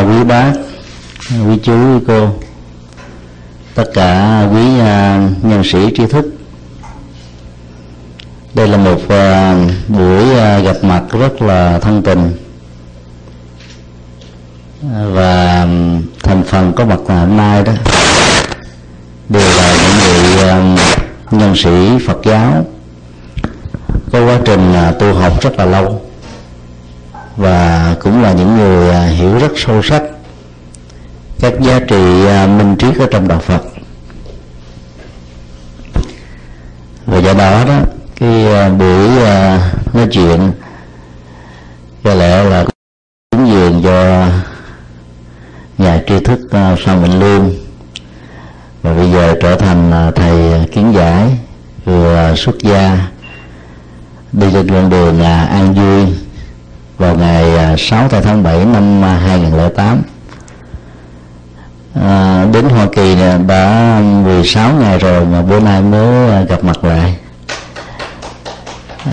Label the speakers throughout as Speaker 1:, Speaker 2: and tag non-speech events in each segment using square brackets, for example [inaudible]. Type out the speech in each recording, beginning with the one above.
Speaker 1: quý bác quý chú quý cô tất cả quý à, nhân sĩ tri thức. Đây là một à, buổi à, gặp mặt rất là thân tình. Và thành phần có mặt hôm nay đó đều là những vị nhân sĩ Phật giáo. Có quá trình uh, tu học rất là lâu và cũng là những người à, hiểu rất sâu sắc các giá trị à, minh triết ở trong đạo Phật. Và do đó đó, cái à, buổi nói chuyện có lẽ là cúng dường cho nhà tri thức Phan Minh Lương. Và bây giờ trở thành thầy kiến giải vừa xuất gia đi trên con đường là An Vui vào ngày à, 6 tháng 7 năm à, 2008 à, đến Hoa Kỳ đã 16 ngày rồi mà bữa nay mới à, gặp mặt lại.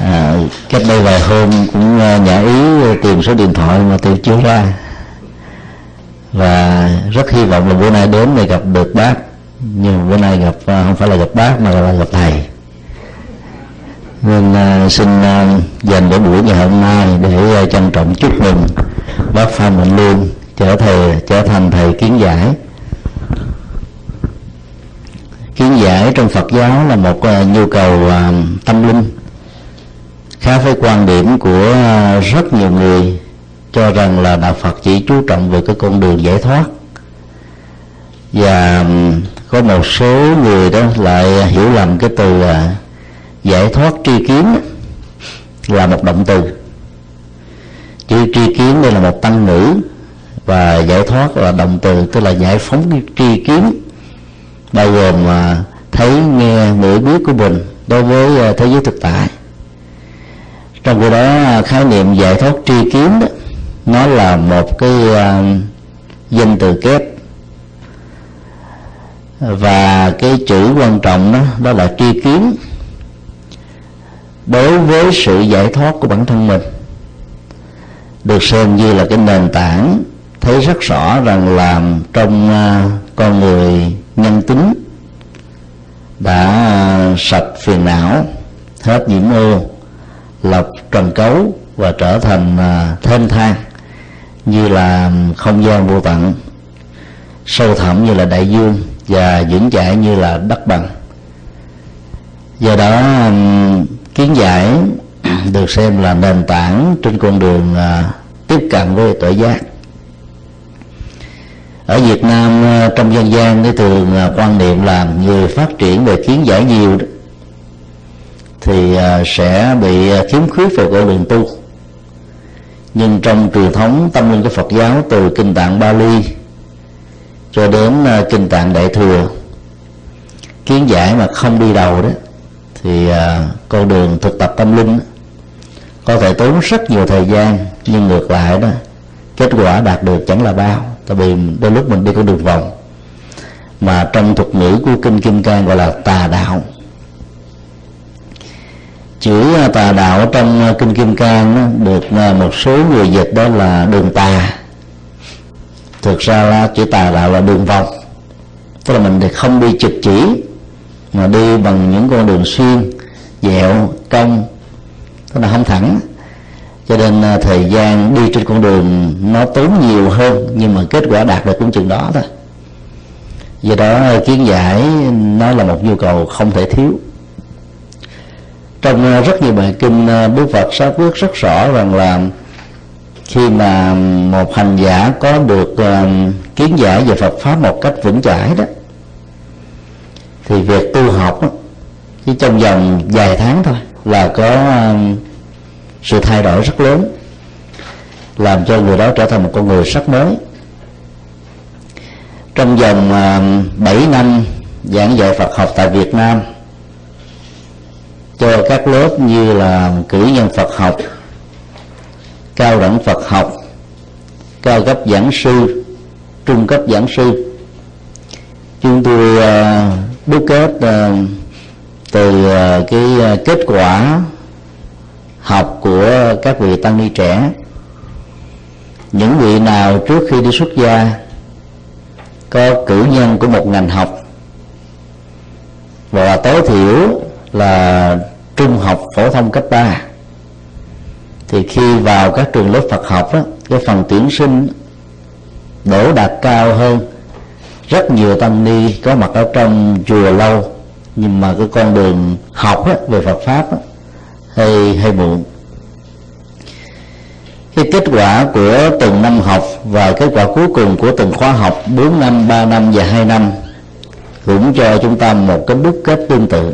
Speaker 1: À, cách đây vài hôm cũng nhã ý tìm số điện thoại mà tôi chưa ra. Và rất hy vọng là bữa nay đến để gặp được bác. Nhưng bữa nay gặp không phải là gặp bác mà là gặp thầy nên à, xin à, dành buổi buổi ngày hôm nay để à, trân trọng chúc mừng bác Phan Mạnh Lương trở thầy trở thành thầy kiến giải. Kiến giải trong Phật giáo là một nhu cầu tâm linh. Khác với quan điểm của rất nhiều người cho rằng là đạo Phật chỉ chú trọng về cái con đường giải thoát. Và có một số người đó lại hiểu lầm cái từ uh, giải thoát tri kiến là một động từ. Chữ tri kiến đây là một tăng ngữ và giải thoát là động từ tức là giải phóng cái tri kiến. Bao gồm mà thấy nghe ngửi biết của mình đối với à, thế giới thực tại. Trong cái đó à, khái niệm giải thoát tri kiến đó nó là một cái uh, danh từ kép. Và cái chữ quan trọng đó đó là tri kiến đối với sự giải thoát của bản thân mình được xem như là cái nền tảng thấy rất rõ rằng làm trong à, con người nhân tính đã sạch phiền não hết nhiễm ô lọc trần cấu và trở thành à, thênh thang như là không gian vô tận sâu thẳm như là đại dương và vững chãi như là đất bằng. Do đó kiến giải được xem là nền tảng trên con đường à, tiếp cận với tội giác. Ở Việt Nam à, trong dân gian thì thường à, quan niệm là người phát triển về kiến giải nhiều thì sẽ bị khiếm khuyết về con đường tu. Nhưng trong truyền thống tâm linh của Phật giáo từ kinh tạng Bali cho đến kinh tạng Đại thừa, kiến giải mà không đi đầu đó thì à, con đường thực tập tâm linh có thể tốn rất nhiều thời gian, nhưng ngược lại đó, kết quả đạt được chẳng là bao. Tại vì đôi lúc mình đi con đường vòng, mà trong thuật ngữ của kinh kim cang gọi là tà đạo. Chữ à, tà đạo trong à, kinh kim cang được một số người dịch đó là đường tà. Thực ra là chữ tà đạo là đường vòng, tức là mình thì không đi trực chỉ mà đi bằng những con đường xuyên, dẹo, cong, tức là không thẳng. Cho nên à, thời gian đi trên con đường nó tốn nhiều hơn, nhưng mà kết quả đạt được cũng chừng đó thôi. Do đó, kiến giải nó là một nhu cầu không thể thiếu. Trong à, rất nhiều bài kinh à, Đức Phật sáu quyết rất rõ rằng là khi mà một hành giả có được kiến giải về Phật pháp một cách vững chãi đó thì việc tu học đó, chỉ trong vòng vài tháng thôi là có um, sự thay đổi rất lớn làm cho người đó trở thành một con người sắc mới. Trong vòng um, 7 năm giảng dạy Phật học tại Việt Nam cho các lớp như là cử nhân Phật học cao đẳng Phật học cao cấp giảng sư trung cấp giảng sư. Chúng tôi uh, đúc kết ờ, từ ờ, cái ờ, kết quả học của các vị tăng ni trẻ. Những vị nào trước khi đi xuất gia có cử nhân của một ngành học và tối thiểu là trung học phổ thông cấp 3 thì khi vào các trường lớp Phật học đó, cái phần tuyển sinh đổ đạt cao hơn rất nhiều tăng ni có mặt ở trong chùa lâu nhưng mà cái con đường học á, về Phật pháp á, hay hay muộn. Cái kết quả của từng năm học và kết quả cuối cùng của từng khóa học 4 năm, 3 năm và 2 năm cũng cho chúng ta một cái đúc kết tương tự.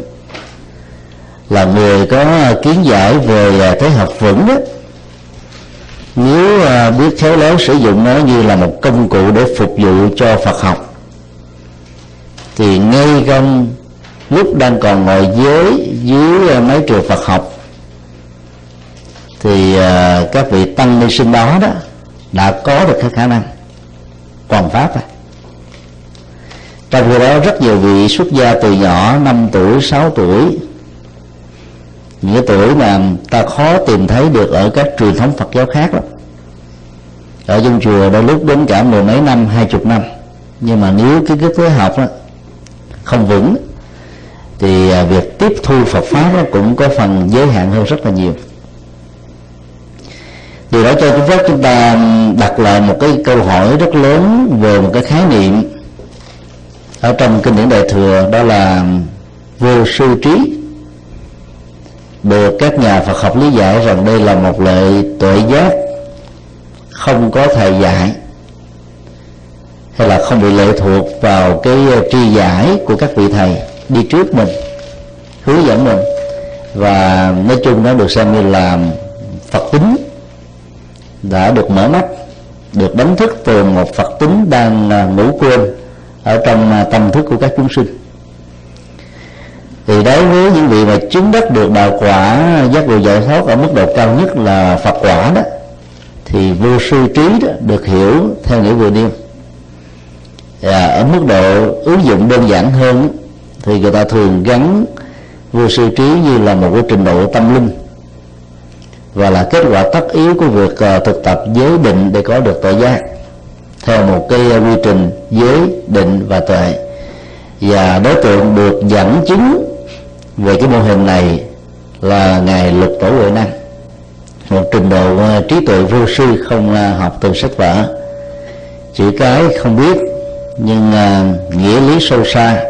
Speaker 1: Là người có kiến giải về à, thế học vững đó nếu à, biết khéo léo sử dụng nó như là một công cụ để phục vụ cho Phật học thì ngay trong lúc đang còn ngồi dưới dưới ờ, mấy trường Phật học thì uh, các vị tăng ni sinh đó đó đã có được cái khả năng còn pháp rồi. Trong khi đó rất nhiều vị xuất gia từ nhỏ 5 tuổi 6 tuổi những cái tuổi mà ta khó tìm thấy được ở các truyền thống Phật giáo khác lắm. Ở trong chùa đôi lúc đến cả mười mấy năm hai chục năm. Nhưng mà nếu cái cái thế học đó không vững. Thì à, việc tiếp thu Phật pháp nó cũng có phần giới hạn hơn rất là nhiều. Điều đó cho chúng phép chúng ta đặt lại một cái câu hỏi rất lớn về một cái khái niệm ở trong kinh điển đại thừa, đó là vô sư trí. Được các nhà Phật học lý giải rằng đây là một loại tuệ giác không có thầy dạy hay là không bị lệ thuộc vào cái ờ, tri giải của các vị thầy đi trước mình, hướng dẫn mình. Và nói chung nó được xem như là Phật tính đã được mở mắt, được đánh thức từ một Phật tính đang ờ, ngủ quên ở trong ờ, tâm thức của các chúng sinh. Thì đối với những vị mà chứng đắc được đạo quả, giác ngộ giải thoát ở mức độ cao nhất là Phật quả đó, thì vô sư trí đó được hiểu theo nghĩa vừa nêu và ở mức độ ứng dụng đơn giản hơn thì người ta thường gắn vô sư trí như là một cái trình độ tâm linh. Và là kết quả tất yếu của việc ờ, thực tập giới định để có được tội giác, theo một cái quy trình giới định và tuệ. Và đối tượng được dẫn chứng về cái mô hình này là ngài lục tổ huệ năng, một trình độ ờ, trí tuệ vô sư không ờ, học từ sách vở. Chữ cái không biết nhưng uh, nghĩa lý sâu xa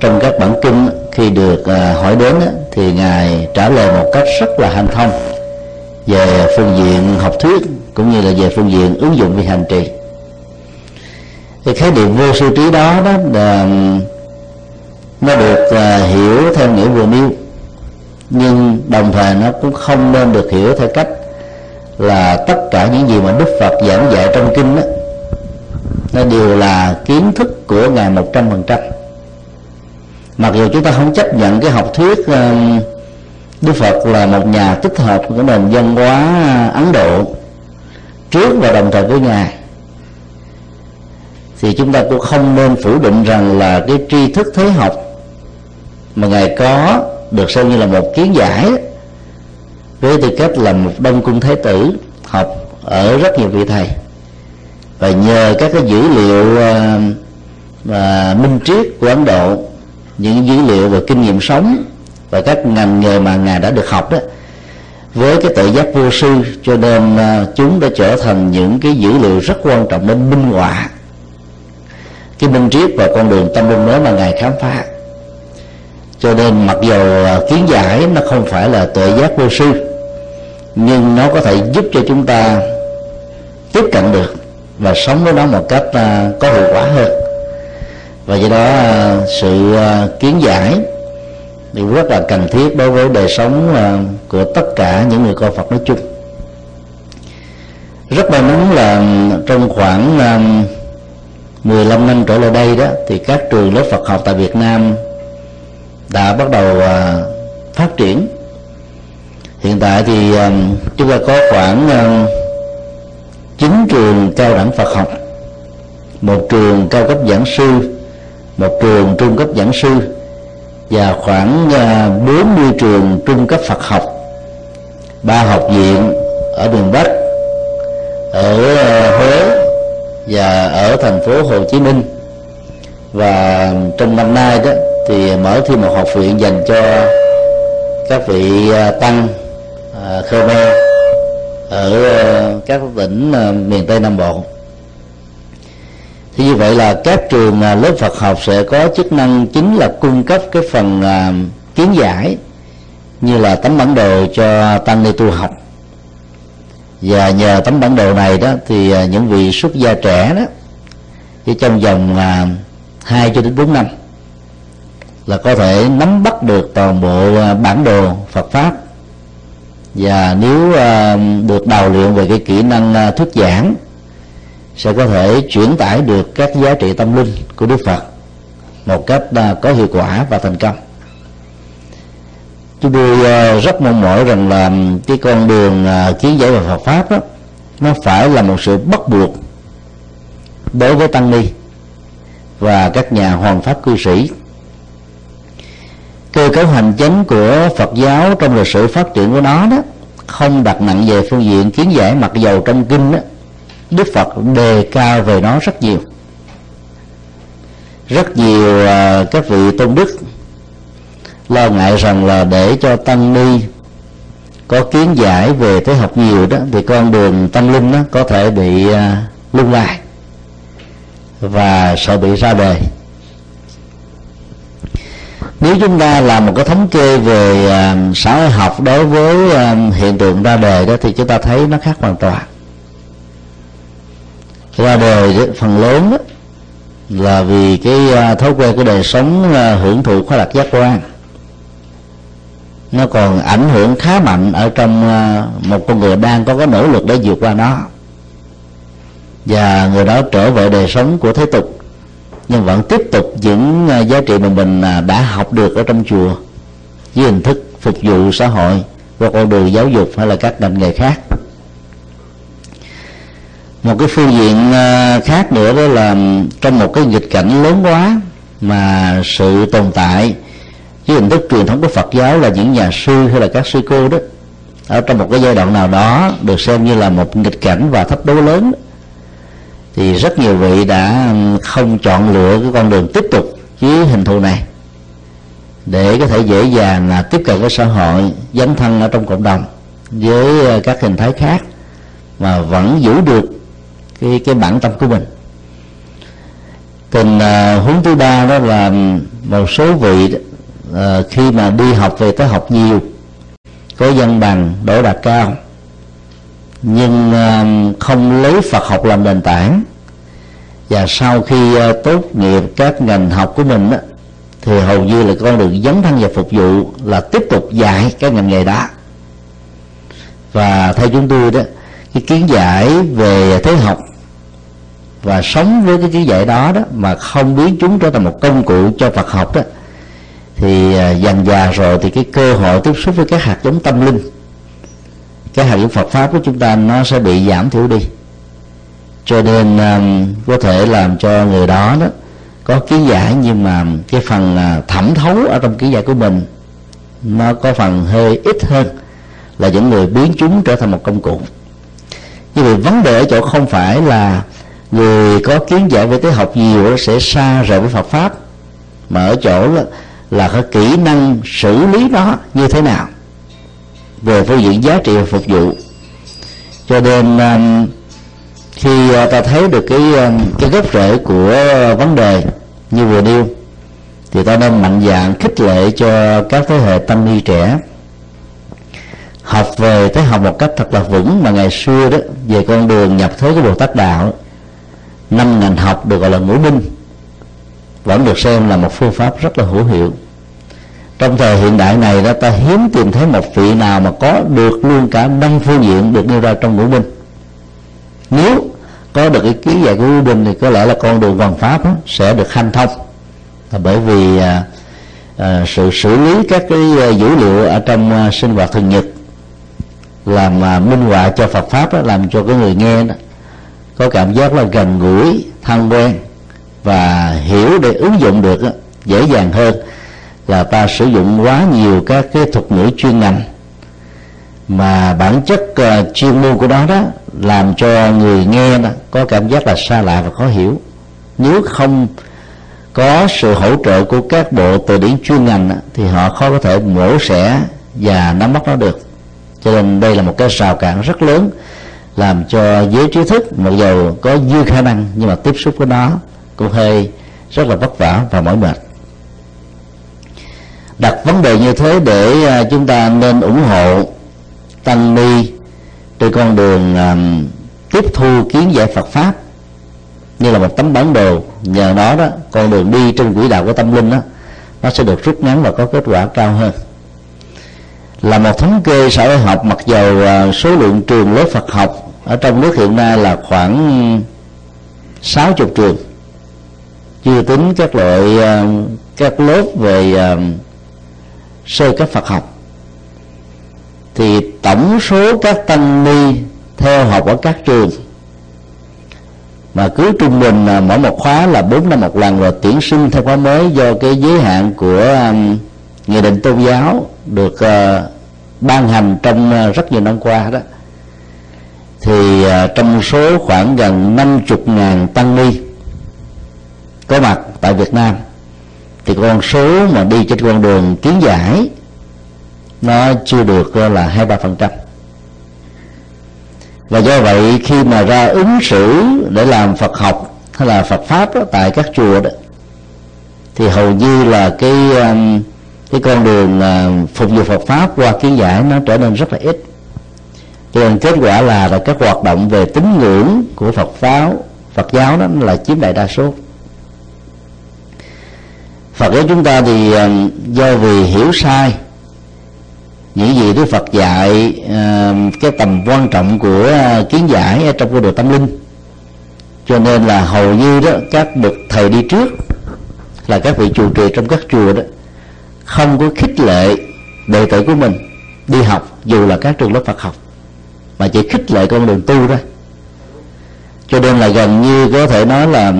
Speaker 1: trong các bản kinh khi được uh, hỏi đến uh, thì ngài trả lời một cách rất là hanh thông về phương diện học thuyết cũng như là về phương diện ứng dụng về hành trì. Cái khái niệm vô sư trí đó đó là nó được uh, hiểu theo nghĩa vừa nêu nhưng đồng thời nó cũng không nên được hiểu theo cách là tất cả những gì mà Đức Phật giảng dạy trong kinh đó nó đều là kiến thức của ngài một trăm phần trăm. Mặc dù chúng ta không chấp nhận cái học thuyết ờ, Đức Phật là một nhà tích hợp của nền văn hóa Ấn Độ trước và đồng thời với ngài, thì chúng ta cũng không nên phủ định rằng là cái tri thức thế học mà ngài có được xem như là một kiến giải với tư cách là một đông cung thế tử học ở rất nhiều vị thầy và nhờ các cái dữ liệu ờ, và minh triết của Ấn Độ, những dữ liệu về kinh nghiệm sống và các ngành nghề mà ngài đã được học đó, với cái tự giác vô sư, cho nên ờ, chúng đã trở thành những cái dữ liệu rất quan trọng để minh họa cái minh triết và con đường tâm linh mới mà ngài khám phá. Cho nên mặc dù ờ, kiến giải nó không phải là tự giác vô sư, nhưng nó có thể giúp cho chúng ta tiếp cận được và sống với nó một cách uh, có hiệu quả hơn. Và do đó uh, sự uh, kiến giải thì rất là cần thiết đối với đời sống của tất cả những người con Phật nói chung. Rất may mắn là trong khoảng 15 năm trở lại đây đó thì các trường lớp Phật học tại Việt Nam đã bắt đầu phát triển. Hiện tại thì chúng ta có khoảng chín trường cao đẳng Phật học, một trường cao cấp giảng sư, một trường trung cấp giảng sư, và khoảng à, 40 trường trung cấp Phật học. Ba học viện ở miền Bắc, ở à, Huế và ở thành phố Hồ Chí Minh. Và trong năm nay đó thì mở thêm một học viện dành cho các vị à, tăng Khmer ở ờ, các tỉnh ờ, miền Tây Nam Bộ. Thì như vậy là các trường ờ, lớp Phật học sẽ có chức năng chính là cung cấp cái phần kiến giải như là tấm bản đồ cho tăng ni tu học. Và nhờ tấm bản đồ này đó thì những vị xuất gia trẻ đó chỉ trong vòng hai cho đến bốn năm là có thể nắm bắt được toàn bộ bản đồ Phật pháp và nếu ờ, được đào luyện về cái kỹ năng ờ, thuyết giảng, sẽ có thể chuyển tải được các giá trị tâm linh của Đức Phật một cách ờ, có hiệu quả và thành công. Chúng tôi rất mong mỏi rằng là cái con đường kiến giải về Phật pháp đó nó phải là một sự bắt buộc đối với tăng ni và các nhà hoàn pháp cư sĩ cơ cấu hành chính của Phật giáo trong lịch sử phát triển của nó đó không đặt nặng về phương diện kiến giải mặc dầu trong kinh đó Đức Phật đề cao về nó rất nhiều. Rất nhiều à, các vị tôn đức lo ngại rằng là để cho tăng ni có kiến giải về thế học nhiều đó thì con đường tâm linh đó có thể bị uh, lung lai và sợ bị ra đề nếu chúng ta làm một cái thống kê về uh, xã hội học đối với uh, hiện tượng ra đề đó thì chúng ta thấy nó khác hoàn toàn. Ra đề phần lớn đó, là vì cái uh, thói quen của đời sống hưởng thụ khoa lạc giác quan. Nó còn ảnh hưởng khá mạnh ở trong một con người đang có cái nỗ lực để vượt qua nó. Và người đó trở về đời sống của thế tục nhưng vẫn tiếp tục những à, giá trị mà mình à, đã học được ở trong chùa với hình thức phục vụ xã hội, qua con đường giáo dục hay là các ngành nghề khác. Một cái phương diện à, khác nữa đó là trong một cái nghịch cảnh lớn quá mà sự tồn tại với hình thức truyền thống của Phật giáo là những nhà sư hay là các sư cô đó, ở trong một cái giai đoạn nào đó được xem như là một nghịch cảnh và thách đố lớn thì rất nhiều vị đã không chọn lựa cái con đường tiếp tục với hình thù này để có thể dễ dàng là tiếp cận với xã hội dấn thân ở trong cộng đồng với à, các hình thái khác mà vẫn giữ được cái cái bản tâm của mình. Tình uh, huống thứ ba đó là một số vị à, khi mà đi học về tới học nhiều có dân bằng đỗ đạt cao nhưng um, không lấy Phật học làm nền tảng. Và sau khi uh, tốt nghiệp các ngành học của mình á, thì hầu như là con đường dấn thân và phục vụ là tiếp tục dạy các ngành nghề đó. Và theo chúng tôi đó cái kiến giải về thế học và sống với cái kiến giải đó đó mà không biến chúng trở thành một công cụ cho Phật học đó thì uh, dần già rồi thì cái cơ hội tiếp xúc với các hạt giống tâm linh cái hạt giống Phật pháp của chúng ta nó sẽ bị giảm thiểu đi. Cho nên um, có thể làm cho người đó đó có kiến giải nhưng mà cái phần uh, thẩm thấu ở trong kiến giải của mình nó có phần hơi ít hơn là những người biến chúng trở thành một công cụ. Như vậy vấn đề ở chỗ không phải là người có kiến giải về tế học nhiều sẽ xa rời với Phật pháp mà ở chỗ là là có kỹ năng xử lý nó như thế nào về phương diện giá trị và phục vụ. Cho nên um, khi uh, ta thấy được cái um, cái gốc rễ của vấn đề như vừa nêu thì ta nên mạnh dạng khích lệ cho các thế hệ tăng ni trẻ học về thế học một cách thật là vững mà ngày xưa đó về con đường nhập thế của bồ tát đạo năm ngành học được gọi là ngũ binh vẫn được xem là một phương pháp rất là hữu hiệu trong thời hiện đại này đó ta hiếm tìm thấy một vị nào mà có được luôn cả năm phương diện được nêu ra trong ngũ binh. Nếu có được cái ký dạy của ngũ binh thì có lẽ là con đường hoàn pháp đó, sẽ được hanh thông. Là bởi vì à, à, sự xử lý các cái à, dữ liệu ở trong à, sinh hoạt thường nhật làm à, minh họa cho Phật pháp đó, làm cho cái người nghe đó, có cảm giác là gần gũi thân quen và hiểu để ứng dụng được đó, dễ dàng hơn là ta sử dụng quá nhiều các cái thuật ngữ chuyên ngành. Mà bản chất uh, chuyên môn của đó đó làm cho người nghe đó có cảm giác là xa lạ và khó hiểu. Nếu không có sự hỗ trợ của các bộ từ điển chuyên ngành đó, thì họ khó có thể mổ xẻ và nắm bắt nó được. Cho nên đây là một cái rào cản rất lớn làm cho giới trí thức mặc dù có dư khả năng nhưng mà tiếp xúc với nó cũng hơi rất là vất vả và mỏi mệt đặt vấn đề như thế để à, chúng ta nên ủng hộ tăng ni trên con đường um, tiếp thu kiến giải Phật pháp như là một tấm bản đồ. Nhờ đó đó con đường đi trên quỹ đạo của tâm linh đó nó sẽ được rút ngắn và có kết quả cao hơn. Là một thống kê xã hội học mặc dầu uh, số lượng trường lớp Phật học ở trong nước hiện nay là khoảng 60 trường chưa tính các loại uh, các lớp về uh, sơ cấp Phật học. Thì tổng số các tăng ni theo học ở các trường mà cứ trung bình là mỗi một khóa là 4 năm một lần rồi tuyển sinh theo khóa mới do cái giới hạn của um, nghị định tôn giáo được uh, ban hành trong uh, rất nhiều năm qua đó. Thì uh, trong số khoảng gần 50 ngàn tăng ni có mặt tại Việt Nam thì con số mà đi trên con đường kiến giải nó chưa được là hai ba phần trăm. Và do vậy khi mà ra ứng xử để làm Phật học hay là Phật pháp đó, tại các chùa đó thì hầu như là cái um, cái con đường à, phục vụ Phật pháp qua kiến giải nó trở nên rất là ít. Cho nên kết quả là, là các hoạt động về tín ngưỡng của Phật giáo Phật giáo đó là chiếm đại đa số. Phật giáo chúng ta thì ờ, do vì hiểu sai những gì Đức Phật dạy ờ, cái tầm quan trọng của ờ, kiến giải ở trong cái đồ tâm linh. Cho nên là hầu như đó, các bậc thầy đi trước, là các vị trụ trì trong các chùa đó, không có khích lệ đệ tử của mình đi học, dù là các trường lớp Phật học, mà chỉ khích lệ con đường tu thôi. Cho nên là gần như có thể nói là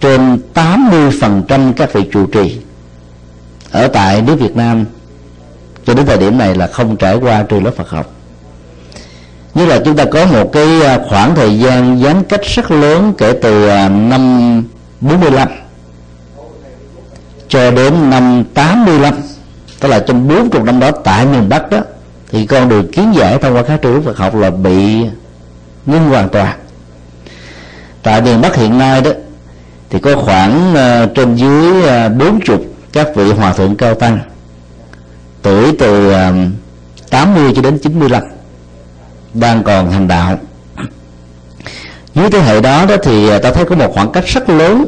Speaker 1: trên 80% các vị trụ trì ở tại nước Việt Nam cho đến thời điểm này là không trải qua trường lớp Phật học. Như là chúng ta có một cái à, khoảng thời gian gián cách rất lớn kể từ à, năm 45 cho đến năm 85 tức là trong 40 năm đó tại miền Bắc đó thì con đường kiến giải thông qua các trường Phật học là bị ngưng hoàn toàn. Tại miền Bắc hiện nay đó thì có khoảng uh, trên dưới uh, 40 các vị hòa thượng cao tăng, tuổi từ à, 80 cho đến 95 đang còn hành đạo. Dưới thế hệ đó đó thì à, ta thấy có một khoảng cách rất lớn,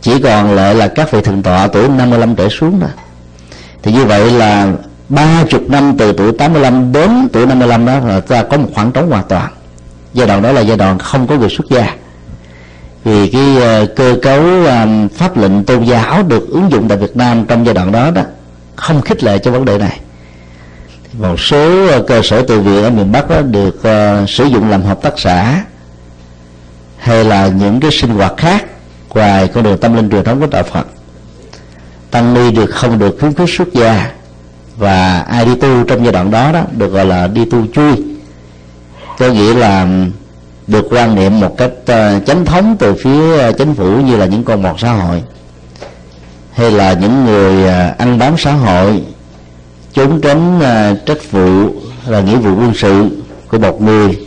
Speaker 1: chỉ còn lại là các vị thượng tọa tuổi 55 trở xuống đó. Thì như vậy là ba chục năm từ tuổi 85 đến tuổi 55 đó là ta có một khoảng trống hoàn toàn. Giai đoạn đó là giai đoạn không có người xuất gia vì cái uh, cơ cấu ờ, pháp lệnh tôn giáo được ứng dụng tại Việt Nam trong giai đoạn đó đó không khích lệ cho vấn đề này. Một số ờ, cơ sở từ viện ở miền Bắc đó được uh, sử dụng làm hợp tác xã hay là những cái sinh hoạt khác ngoài con đường tâm linh truyền thống của đạo Phật. Tăng ni được không được khuyến khích xuất gia và ai đi tu trong giai đoạn đó đó được gọi là đi tu chui. Có nghĩa là được quan niệm một cách uh, chánh thống từ phía uh, chính phủ như là những con mọt xã hội hay là những người ờ, ăn bám xã hội trốn tránh trách vụ là nghĩa vụ quân sự của một người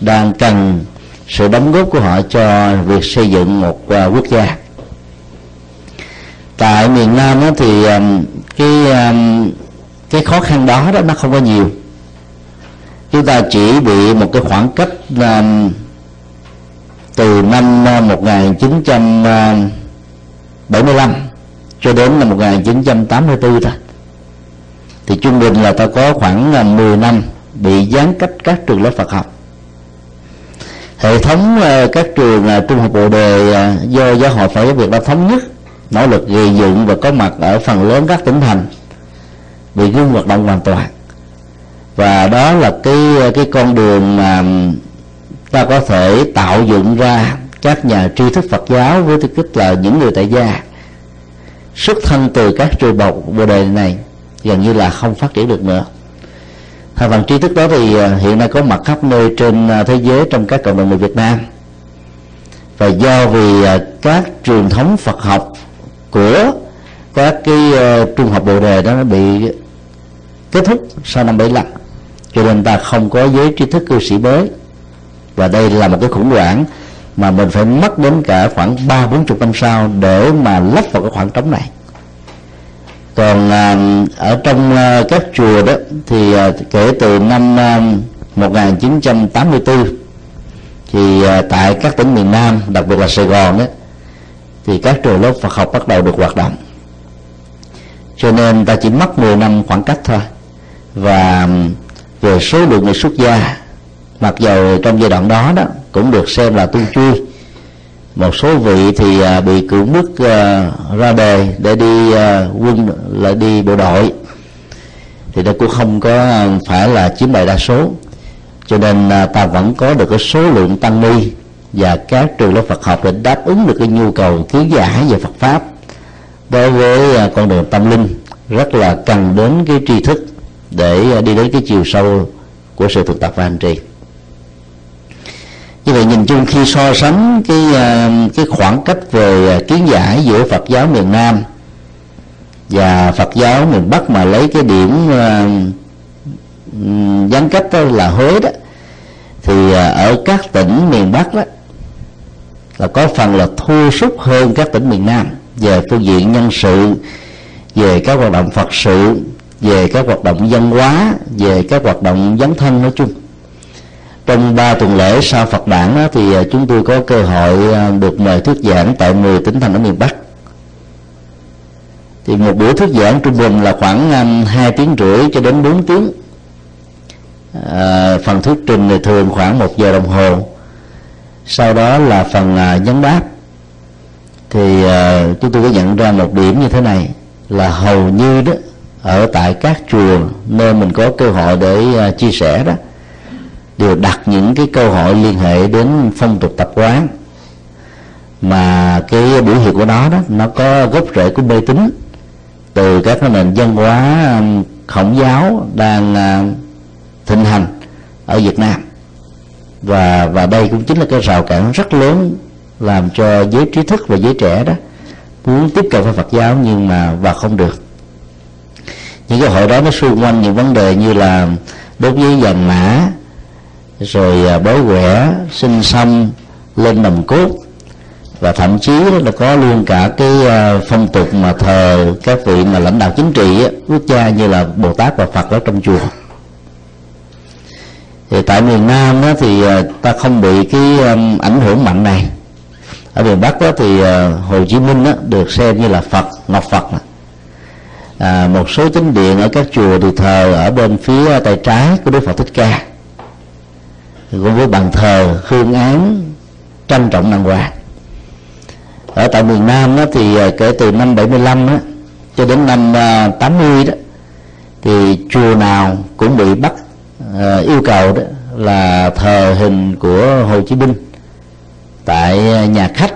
Speaker 1: đang cần sự đóng góp của họ cho việc xây dựng một quốc gia. Tại miền Nam đó thì cái cái khó khăn đó đó nó không có nhiều. Chúng ta chỉ bị một cái khoảng cách từ năm à, 1975 à, cho đến năm 1984 thôi. Thì trung bình là ta có khoảng à, 10 năm bị gián cách các trường lớp Phật học. Hệ thống các trường trung học bộ đề do giáo hội Phật giáo Việt Nam thống nhất, nỗ lực gây dựng và có mặt ở phần lớn các tỉnh thành bị ngưng hoạt động hoàn toàn. Và đó là cái cái con đường mà ta có thể tạo dựng ra các nhà tri thức Phật giáo với tư cách là những người tại gia. Xuất thân từ các trường bột bồ đề này, gần như là không phát triển được nữa. Thành phần tri thức đó thì à, hiện nay có mặt khắp nơi trên à, thế giới trong các cộng đồng người Việt Nam. Và do vì à, các truyền thống Phật học của các cái trung học bồ đề đó nó bị kết thúc sau năm 75 cho nên ta không có giới tri thức cư sĩ mới và đây là một cái khủng hoảng mà mình phải mất đến cả khoảng ba bốn chục năm sau để mà lấp vào cái khoảng trống này. Còn à, ở trong à, các chùa đó thì à, kể từ năm à, 1984 thì à, tại các tỉnh miền Nam đặc biệt là Sài Gòn đó thì các trường lớp Phật học bắt đầu được hoạt động. Cho nên ta chỉ mất 10 năm khoảng cách thôi. Và à, về số lượng người xuất gia mặc dầu trong giai đoạn đó đó, cũng được xem là tu chui. Một số vị thì à, bị cưỡng bức à, ra đề để đi à, quân, lại đi bộ đội. Thì nó cũng không có phải là chiếm đại đa số. Cho nên ta vẫn có được cái số lượng tăng ni và các trường lớp Phật học để đáp ứng được cái nhu cầu kiến giải về Phật pháp. Đối với con đường tâm linh, rất là cần đến cái tri thức để đi đến cái chiều sâu của sự thực tập và hành trì như vậy nhìn chung khi so sánh cái à, cái khoảng cách về à, kiến giải giữa Phật giáo miền Nam và Phật giáo miền Bắc mà lấy cái điểm à, gián cách đó là Huế đó, thì ở các tỉnh miền Bắc đó là có phần là thua sút hơn các tỉnh miền Nam về phương diện nhân sự, về các hoạt động Phật sự, về các hoạt động văn hóa, về các hoạt động dấn thân nói chung trong ba tuần lễ sau Phật đản đó, thì à, chúng tôi có cơ hội à, được mời thuyết giảng tại 10 tỉnh thành ở miền Bắc. Thì một buổi thuyết giảng trung bình là khoảng à, 2 tiếng rưỡi cho đến 4 tiếng. À, phần thuyết trình thì thường khoảng một giờ đồng hồ. Sau đó là phần à, đáp. Thì à, chúng tôi có nhận ra một điểm như thế này là hầu như đó ở tại các chùa nơi mình có cơ hội để à, chia sẻ đó đều đặt những cái câu hỏi liên hệ đến phong tục tập quán. Mà cái biểu hiện của nó đó, nó có gốc rễ của mê tín. Từ các cái nền văn hóa um, khổng giáo đang à, thịnh hành ở Việt Nam. Và và đây cũng chính là cái rào cản rất lớn làm cho giới trí thức và giới trẻ đó muốn tiếp cận với Phật giáo nhưng mà và không được. Những cái hội đó nó xung quanh những vấn đề như là đốt giấy vàng mã rồi à, bói quẻ sinh xong lên nằm cốt. Và thậm chí là có luôn cả cái à, phong tục mà thờ các vị mà lãnh đạo chính trị quốc gia như là bồ tát và phật ở trong chùa. Thì tại miền nam đó thì à, ta không bị cái um, ảnh hưởng mạnh này. Ở miền bắc đó thì à, hồ chí minh đó được xem như là phật ngọc phật à, một số chính điện ở các chùa thì thờ ở bên phía tay trái của đức phật thích ca cũng với bàn thờ hương án trang trọng đàng hoàng. Ở tại miền Nam đó thì à, kể từ năm 75 đó, cho đến năm à, 80 đó thì chùa nào cũng bị bắt à, yêu cầu đó là thờ hình của Hồ Chí Minh tại nhà khách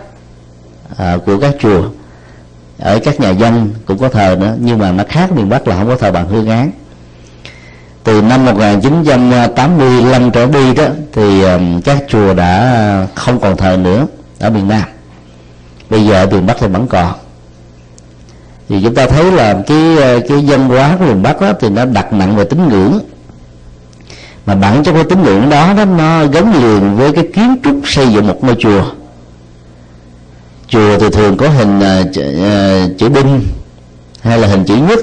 Speaker 1: của các chùa. Ở các nhà dân cũng có thờ nữa nhưng mà nó khác miền Bắc là không có thờ bằng hương án từ năm 1985 trở đi đó thì các chùa đã không còn thờ nữa ở miền Nam. Bây giờ ở miền Bắc thì vẫn còn. Thì chúng ta thấy là cái ờ, cái dân hóa của miền Bắc đó thì nó đặt nặng về tín ngưỡng. Mà bản chất của tín ngưỡng đó, đó nó gắn liền với cái kiến trúc xây dựng một ngôi chùa. Chùa thì thường có hình uh, chữ, uh, chữ đinh hay là hình chữ nhất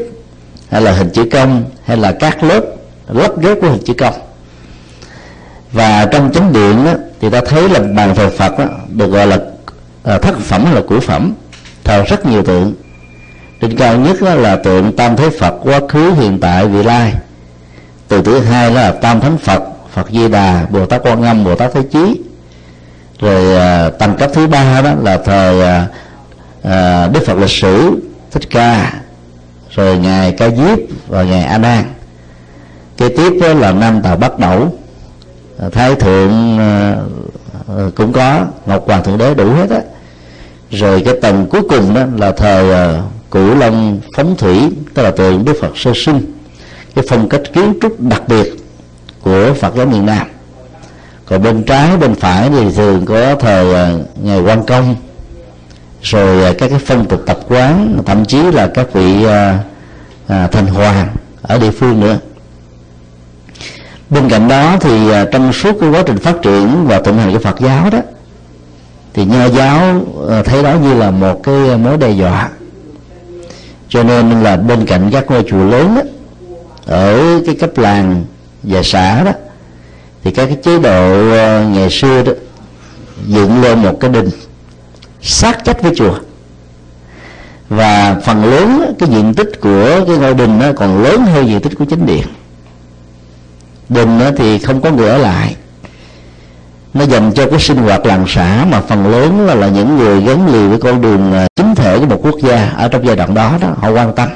Speaker 1: hay là hình chữ công hay là các lớp lắp ghép của hình chữ công. Và trong chánh điện đó, thì ta thấy là bàn thờ Phật đó, được gọi là à, thất phẩm là cửu phẩm thờ rất nhiều tượng. Trên cao nhất đó là tượng tam thế Phật quá khứ hiện tại vị lai. Từ thứ hai là tam thánh Phật Phật Di Đà Bồ Tát Quan Âm Bồ Tát Thế Chí. Rồi à, tầng cấp thứ ba đó là thờ à, à, Đức Phật lịch sử Thích Ca. Rồi ngài Ca Diếp và ngài A Nan kế tiếp đó là nam tàu bắt đầu à, thái thượng à, à, cũng có ngọc hoàng thượng đế đủ hết á. Rồi cái tầng cuối cùng đó là thời cử cửu long phóng thủy tức là tượng đức phật sơ sinh. Cái phong cách kiến trúc đặc biệt của phật giáo miền nam. Còn bên trái bên phải thì thường có thờ ngày quan công. Rồi các cái phong tục tập quán thậm chí là các vị à, thành hoàng ở địa phương nữa bên cạnh đó thì à, trong suốt cái quá trình phát triển và thịnh hành của Phật giáo đó thì nho giáo à, thấy đó như là một cái mối đe dọa. Cho nên là bên cạnh các ngôi chùa lớn đó, ở cái cấp làng và xã đó thì các cái chế độ à, ngày xưa đó dựng lên một cái đình sát chất với chùa. Và phần lớn cái diện tích của cái ngôi đình nó còn lớn hơn diện tích của chính điện đình thì không có người ở lại. Nó dành cho cái sinh hoạt làng xã mà phần lớn là, là những người gắn liền với con đường à, chính thể của một quốc gia ở trong giai đoạn đó đó họ quan tâm.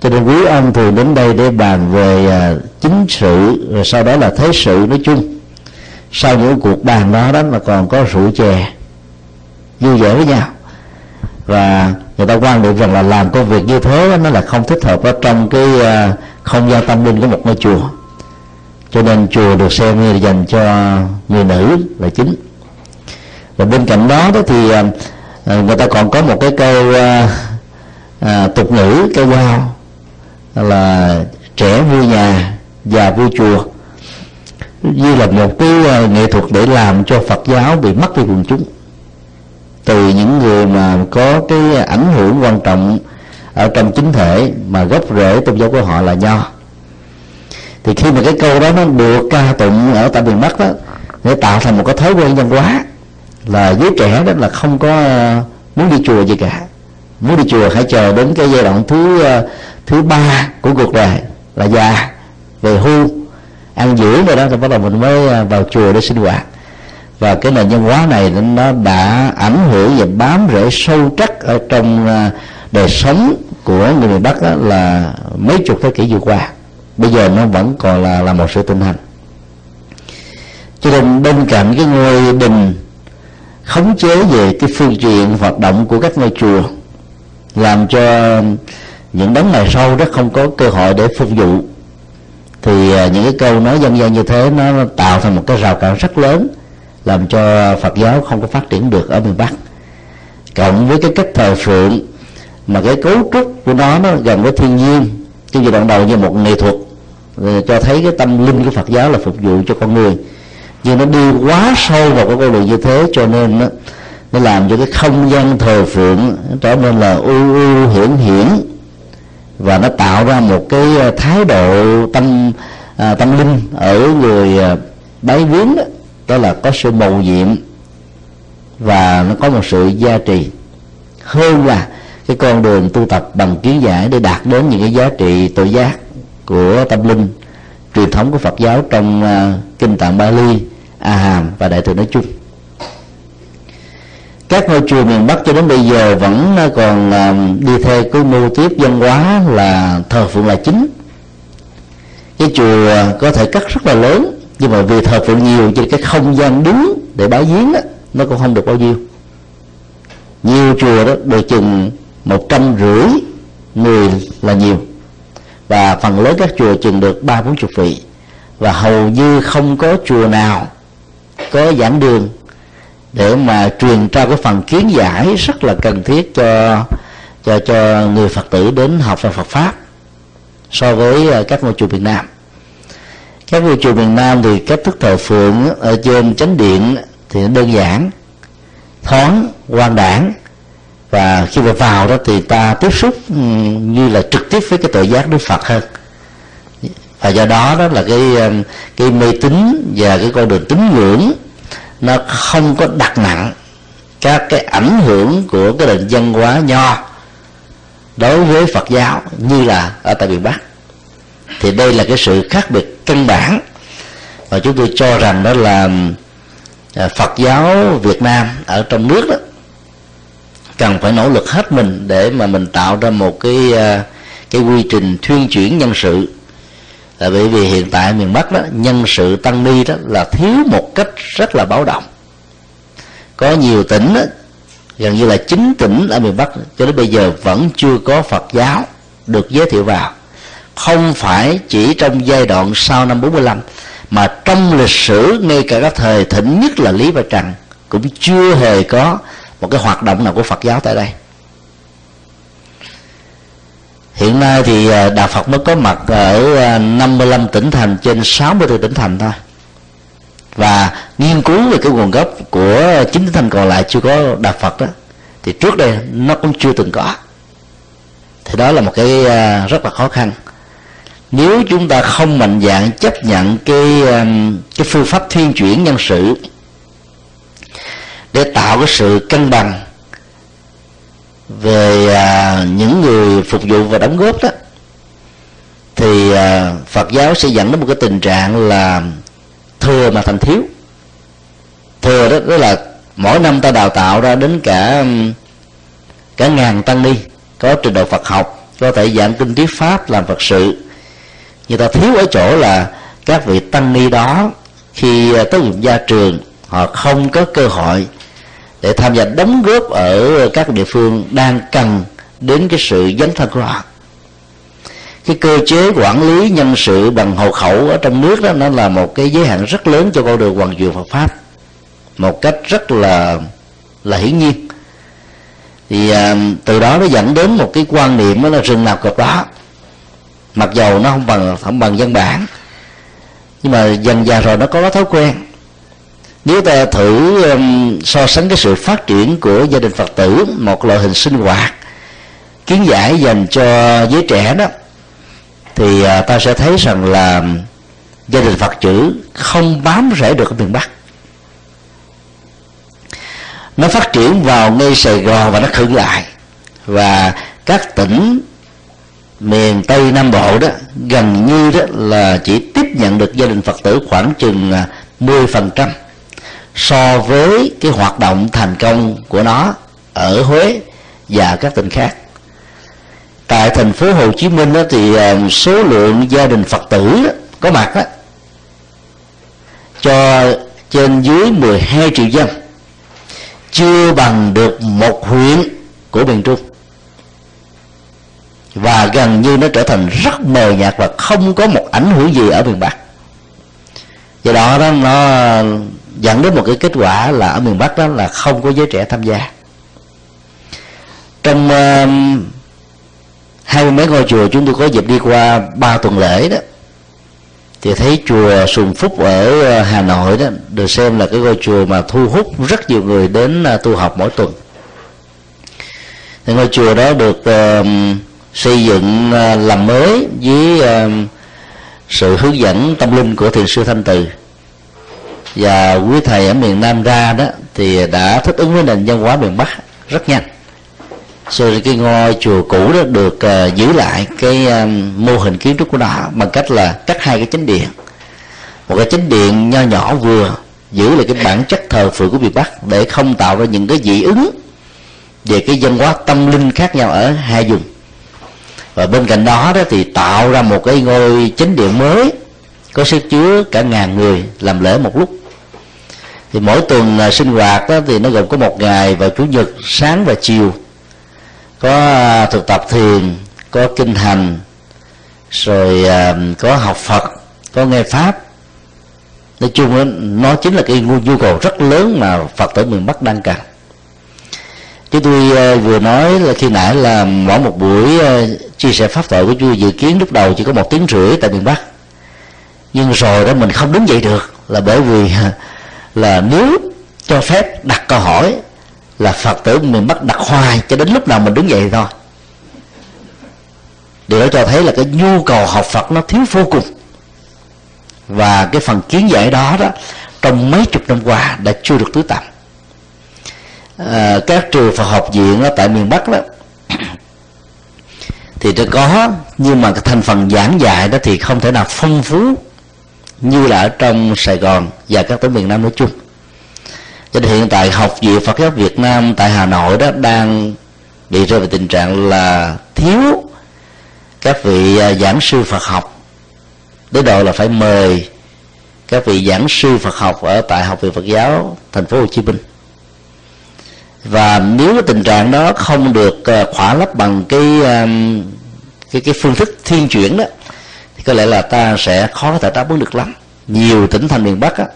Speaker 1: Cho nên quý ông thường đến đây để bàn về à, chính sự rồi sau đó là thế sự nói chung. Sau những cuộc bàn đó đó mà còn có rượu chè vui vẻ với nhau. Và người ta quan niệm rằng là làm công việc như thế nó là không thích hợp ở trong cái à, không gian tâm linh của một ngôi chùa cho nên chùa được xem như là dành cho người nữ là chính. Và bên cạnh đó đó thì à, à, người ta còn có một cái câu à, à tục ngữ câu giao là trẻ vui nhà già vui chùa. Như là một cái nghệ thuật để làm cho Phật giáo bị mất đi quần chúng. Từ những người mà có cái ảnh hưởng quan trọng ở trong chính thể mà gốc rễ tôn giáo của họ là nho thì khi mà cái câu đó nó được ca tụng ở tại miền bắc đó, để tạo thành một cái thói quen văn hóa, là giới trẻ đó là không có ờ, muốn đi chùa gì cả. Muốn đi chùa hãy chờ đến cái giai đoạn thứ ờ, thứ ba của cuộc đời, là già, về hưu, ăn dưỡng rồi đó, thì bắt đầu mình mới ờ, vào chùa để sinh hoạt. Và cái nền văn hóa này nó đã ảnh hưởng và bám rễ sâu chắc ở trong đời sống của người miền Bắc đó là mấy chục thế kỷ vừa qua bây giờ nó vẫn còn là là một sự tinh hành. Cho nên bên cạnh cái ngôi đình khống chế về cái phương tiện hoạt động của các ngôi chùa, làm cho những đấng này sau rất không có cơ hội để phục vụ, thì à, những cái câu nói dân gian như thế nó tạo thành một cái rào cản rất lớn, làm cho Phật giáo không có phát triển được ở miền Bắc. Cộng với cái cách thờ phượng mà cái cấu trúc của nó nó gần với thiên nhiên, cái giai đoạn đầu như một nghệ thuật cho thấy cái tâm linh của Phật giáo là phục vụ cho con người. Nhưng nó đi quá sâu vào cái con đường như thế cho nên nó, nó làm cho cái không gian thờ phượng trở nên là u u hiển hiển. Và nó tạo ra một cái à, thái độ tâm à, tâm linh ở người à, bái viếng đó đó là có sự mầu nhiệm và nó có một sự gia trì. Hơn là cái con đường tu tập bằng kiến giải để đạt đến những cái giá trị tội giác của tâm linh truyền thống của Phật giáo trong uh, kinh tạng Bali, A Hàm và Đại thừa nói chung. Các ngôi chùa miền Bắc cho đến bây giờ vẫn à, còn uh, đi theo cái mô tiếp văn hóa là thờ phượng là chính. Cái chùa có thể cắt rất là lớn nhưng mà vì thờ phượng nhiều cho cái không gian đứng để bái giếng đó, nó cũng không được bao nhiêu nhiều chùa đó được chừng một trăm rưỡi người là nhiều và phần lớn các chùa chừng được ba bốn chục vị. Và hầu như không có chùa nào có giảng đường để mà truyền trao cái phần kiến giải rất là cần thiết cho cho cho người phật tử đến học và Phật pháp so với ờ, các ngôi chùa Việt Nam. Các ngôi chùa miền nam thì cách thức thờ phượng ở trên chánh điện thì đơn giản, thoáng quan đảng và khi mà vào đó thì ta tiếp xúc ừ, như là trực tiếp với cái tội giác đức phật hơn. Và do đó đó là cái ừ, cái mê tín và cái con đường tín ngưỡng nó không có đặt nặng các cái ảnh hưởng của cái nền văn hóa nho đối với Phật giáo như là ở tại miền Bắc. Thì đây là cái sự khác biệt căn bản. Và chúng tôi cho rằng đó là ừ, Phật giáo Việt Nam ở trong nước đó cần phải nỗ lực hết mình để mà mình tạo ra một cái à, cái quy trình thuyên chuyển nhân sự. Là bởi vì hiện tại miền Bắc đó nhân sự tăng ni đó là thiếu một cách rất là báo động. Có nhiều tỉnh đó, gần như là chín tỉnh ở miền Bắc cho đến bây giờ vẫn chưa có Phật giáo được giới thiệu vào. Không phải chỉ trong giai đoạn sau năm 45 mà trong lịch sử ngay cả các thời thịnh nhất là Lý và Trần cũng chưa hề có một cái hoạt động nào của Phật giáo tại đây. Hiện nay thì à, đạo Phật mới có mặt ở à, 55 tỉnh thành trên 64 tỉnh thành thôi. Và nghiên cứu về cái nguồn gốc của chín tỉnh thành còn lại chưa có đạo Phật đó, thì trước đây nó cũng chưa từng có. Thì đó là một cái à, rất là khó khăn. Nếu chúng ta không mạnh dạng chấp nhận cái cái phương pháp thiên chuyển nhân sự để tạo cái sự cân bằng về à, những người phục vụ và đóng góp đó thì à, Phật giáo sẽ dẫn đến một cái tình trạng là thừa mà thành thiếu. Thừa đó, đó là mỗi năm ta đào tạo ra đến cả cả ngàn tăng ni có trình độ Phật học có thể giảng kinh thuyết pháp làm Phật sự. Người ta thiếu ở chỗ là các vị tăng ni đó khi à, tốt nghiệp gia trường họ không có cơ hội để tham gia đóng góp ở các địa phương đang cần đến cái sự dấn thân của họ. Cái cơ chế quản lý nhân sự bằng hộ khẩu ở trong nước đó nó là một cái giới hạn rất lớn cho con đường hoàn truyền Phật pháp. Một cách rất là là hiển nhiên. Thì à, từ đó nó dẫn đến một cái quan niệm đó là rừng nào cọp đó. Mặc dầu nó không bằng không bằng dân bản nhưng mà dần dà rồi nó có thói quen nếu ta thử um, so sánh cái sự phát triển của gia đình phật tử một loại hình sinh hoạt kiến giải dành cho giới trẻ đó thì uh, ta sẽ thấy rằng là gia đình phật tử không bám rễ được ở miền bắc. Nó phát triển vào ngay sài gòn và nó khựng lại. Và các tỉnh miền tây nam bộ đó gần như đó là chỉ tiếp nhận được gia đình phật tử khoảng chừng à, 10% phần trăm so với cái hoạt động thành công của nó ở Huế và các tỉnh khác. Tại thành phố Hồ Chí Minh đó thì ờ, số lượng gia đình Phật tử đó, có mặt đó, cho trên dưới 12 triệu dân chưa bằng được một huyện của miền Trung. Và gần như nó trở thành rất mờ nhạt và không có một ảnh hưởng gì ở miền Bắc. Do đó, đó nó dẫn đến một cái kết quả là ở miền Bắc đó là không có giới trẻ tham gia. Trong uh, hai mươi mấy ngôi chùa chúng tôi có dịp đi qua ba tuần lễ đó thì thấy chùa Sùng Phúc ở uh, Hà Nội đó được xem là cái ngôi chùa mà thu hút rất nhiều người đến uh, tu học mỗi tuần. Thì ngôi chùa đó được uh, xây dựng uh, làm mới với uh, sự hướng dẫn tâm linh của thiền sư Thanh Từ và quý thầy ở miền Nam ra đó thì đã thích ứng với nền văn hóa miền Bắc rất nhanh. Rồi cái ngôi chùa cũ đó được uh, giữ lại cái um, mô hình kiến trúc của nó bằng cách là cắt hai cái chính điện. Một cái chính điện nho nhỏ vừa giữ lại cái bản chất thờ phượng của miền Bắc để không tạo ra những cái dị ứng về cái văn hóa tâm linh khác nhau ở hai vùng. Và bên cạnh đó đó thì tạo ra một cái ngôi chính điện mới có sức chứa cả ngàn người làm lễ một lúc. Thì mỗi tuần à, sinh hoạt đó, thì nó gồm có một ngày vào chủ nhật sáng và chiều. Có à, thực tập thiền có kinh hành rồi à, có học phật có nghe pháp. Nói chung đó, nó chính là cái nhu cầu rất lớn mà phật tử miền bắc đang cần. Chứ tôi vừa nói là khi nãy là mỗi một buổi chia sẻ pháp thoại của tôi dự kiến lúc đầu chỉ có một tiếng rưỡi tại miền bắc nhưng rồi đó mình không đứng dậy được là bởi vì là nếu cho phép đặt câu hỏi là phật tử mình bắt đặt hoài cho đến lúc nào mình đứng dậy thôi điều đó cho thấy là cái nhu cầu học phật nó thiếu vô cùng. Và cái phần kiến giải đó đó trong mấy chục năm qua đã chưa được tứ tập à, các trường Phật học viện đó, tại miền Bắc đó thì nó có nhưng mà cái thành phần giảng dạy đó thì không thể nào phong phú như là ở trong Sài Gòn và các tỉnh miền Nam nói chung. Cho nên hiện tại học viện Phật giáo Việt Nam tại Hà Nội đó đang bị rơi vào tình trạng là thiếu các vị à, giảng sư Phật học. Đến độ là phải mời các vị giảng sư Phật học ở tại học viện Phật giáo thành phố Hồ Chí Minh. Và nếu cái tình trạng đó không được à, khỏa lấp bằng cái à, cái cái phương thức thiên chuyển đó thì có lẽ là ta sẽ khó có thể đáp ứng được lắm. Nhiều tỉnh thành miền bắc á,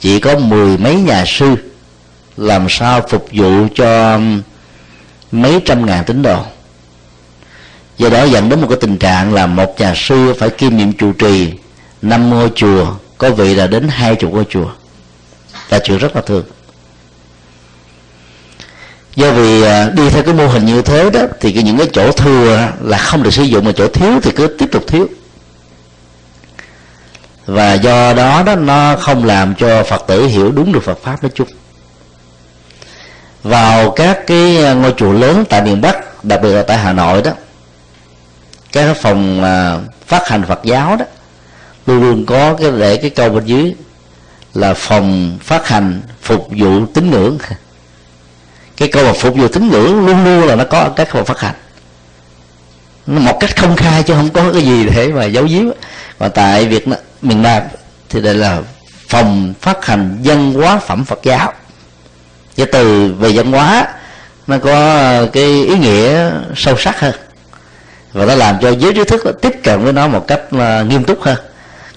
Speaker 1: chỉ có mười mấy nhà sư làm sao phục vụ cho mấy trăm ngàn tín đồ. Do đó dẫn đến một cái tình trạng là một nhà sư phải kiêm nhiệm trụ trì năm ngôi chùa có vị là đến hai chục ngôi chùa. Là chuyện rất là thường. Do vì à, đi theo cái mô hình như thế đó thì những cái chỗ thừa là không được sử dụng mà chỗ thiếu thì cứ tiếp tục thiếu và do đó đó, nó không làm cho phật tử hiểu đúng được phật pháp nói chung. Vào các cái ngôi chùa lớn tại miền bắc, đặc biệt là tại hà nội đó, các phòng à, phát hành phật giáo đó, luôn luôn có cái để cái câu bên dưới là phòng phát hành phục vụ tín ngưỡng. [laughs] Cái câu mà phục vụ tín ngưỡng luôn luôn là nó có ở các phòng phát hành. Một cách không khai chứ không có cái gì để mà giấu giếm. Và tại việt nam miền nam thì đây là phòng phát hành văn hóa phẩm phật giáo. Cái từ về văn hóa nó có ờ, cái ý nghĩa sâu sắc hơn. Và nó làm cho giới trí thức tiếp cận với nó một cách ờ, nghiêm túc hơn.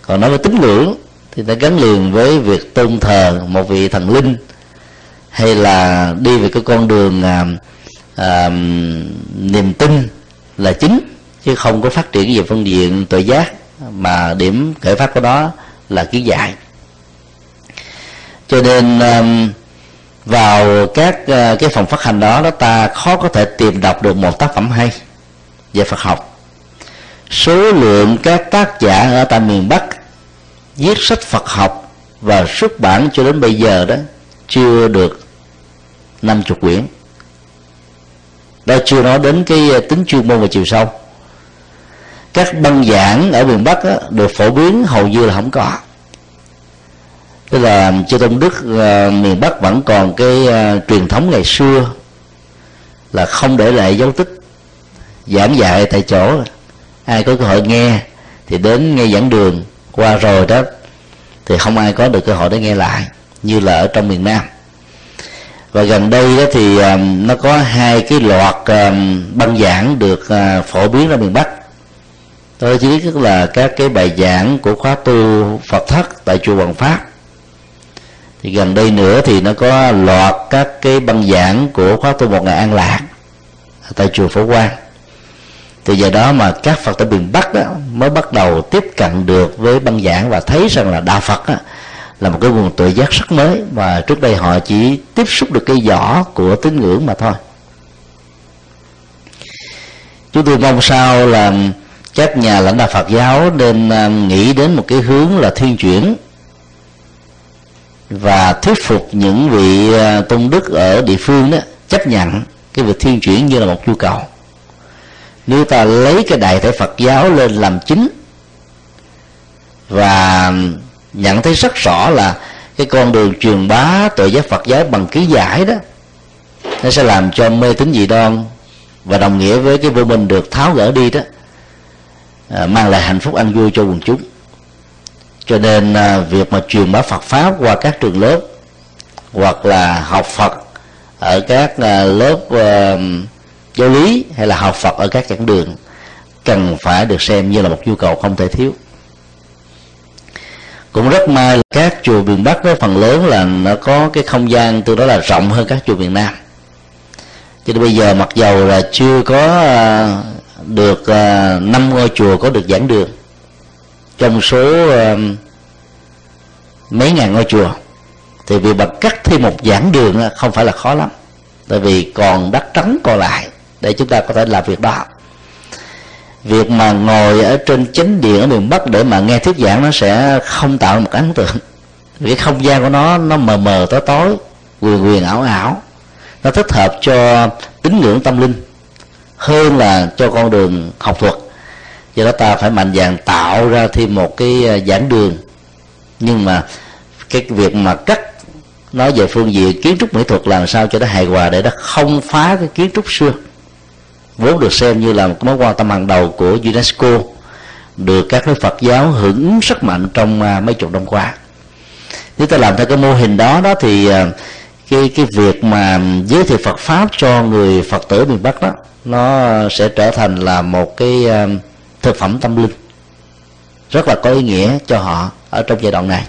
Speaker 1: Còn nói về tín ngưỡng thì nó gắn liền với việc tôn thờ một vị thần linh hay là đi về cái con đường à, à, niềm tin là chính chứ không có phát triển về phương diện tội giác mà điểm khởi phát của đó là kiến giải. Cho nên um, vào các uh, cái phòng phát hành đó đó ta khó có thể tìm đọc được một tác phẩm hay về Phật học. Số lượng các tác giả ở tại miền Bắc viết sách Phật học và xuất bản cho đến bây giờ đó chưa được năm chục quyển. Đó chưa nói đến cái uh, tính chuyên môn và chiều sâu các băng giảng ở miền bắc á, được phổ biến hầu như là không có. Tức là chư tôn đức uh, miền bắc vẫn còn cái uh, truyền thống ngày xưa là không để lại dấu tích giảng dạy tại chỗ. Ai có cơ hội nghe thì đến nghe giảng đường qua rồi đó thì không ai có được cơ hội để nghe lại như là ở trong miền nam. Và gần đây đó thì um, nó có hai cái loạt um, băng giảng được uh, phổ biến ra miền bắc tôi chỉ biết là các cái bài giảng của khóa tu phật thất tại chùa hoàng pháp thì gần đây nữa thì nó có loạt các cái băng giảng của khóa tu một ngày an lạc tại chùa phổ quang. Từ giờ đó mà các phật tử miền bắc đó mới bắt đầu tiếp cận được với băng giảng và thấy rằng là đạo phật đó, là một cái nguồn tự giác rất mới và trước đây họ chỉ tiếp xúc được cái vỏ của tín ngưỡng mà thôi. Chúng tôi mong sao là các nhà lãnh đạo Phật giáo nên à, nghĩ đến một cái hướng là thiên chuyển và thuyết phục những vị à, tôn đức ở địa phương đó chấp nhận cái việc thiên chuyển như là một nhu cầu. Nếu ta lấy cái đại thể Phật giáo lên làm chính và nhận thấy rất rõ là cái con đường truyền bá tự giác Phật giáo bằng ký giải đó, nó sẽ làm cho mê tín dị đoan và đồng nghĩa với cái vô minh được tháo gỡ đi đó À, mang lại hạnh phúc an vui cho quần chúng. Cho nên à, việc mà truyền bá Phật pháp qua các trường lớp, hoặc là học Phật ở các à, lớp giáo lý, hay là học Phật ở các giảng đường, cần phải được xem như là một nhu cầu không thể thiếu. Cũng rất may là các chùa miền Bắc đó phần lớn là nó có cái không gian tương đối là rộng hơn các chùa miền Nam. Cho nên bây giờ mặc dầu là chưa có được uh, năm ngôi chùa có được giảng đường. Trong số uh, mấy ngàn ngôi chùa. Thì việc bật cắt thêm một giảng đường không phải là khó lắm. Tại vì còn đất trống còn lại để chúng ta có thể làm việc đó. Việc mà ngồi ở trên chính điện ở miền bắc để mà nghe thuyết giảng nó sẽ không tạo một ấn tượng. Vì cái không gian của nó nó mờ mờ tối tối quyền quyền ảo ảo nó thích hợp cho tín ngưỡng tâm linh hơn là cho con đường học thuật. Do đó ta phải mạnh dạn tạo ra thêm một cái ờ, giảng đường. Nhưng mà cái việc mà cắt nói về phương diện kiến trúc mỹ thuật làm sao cho nó hài hòa để nó không phá cái kiến trúc xưa. Vốn được xem như là một mối quan tâm hàng đầu của UNESCO, được các nước Phật giáo hưởng ứng rất mạnh trong à, mấy chục năm qua. Nếu ta làm theo cái mô hình đó đó thì ờ, cái cái việc mà giới thiệu Phật pháp cho người Phật tử miền Bắc đó nó sẽ trở thành là một cái ờ, thực phẩm tâm linh rất là có ý nghĩa cho họ ở trong giai đoạn này.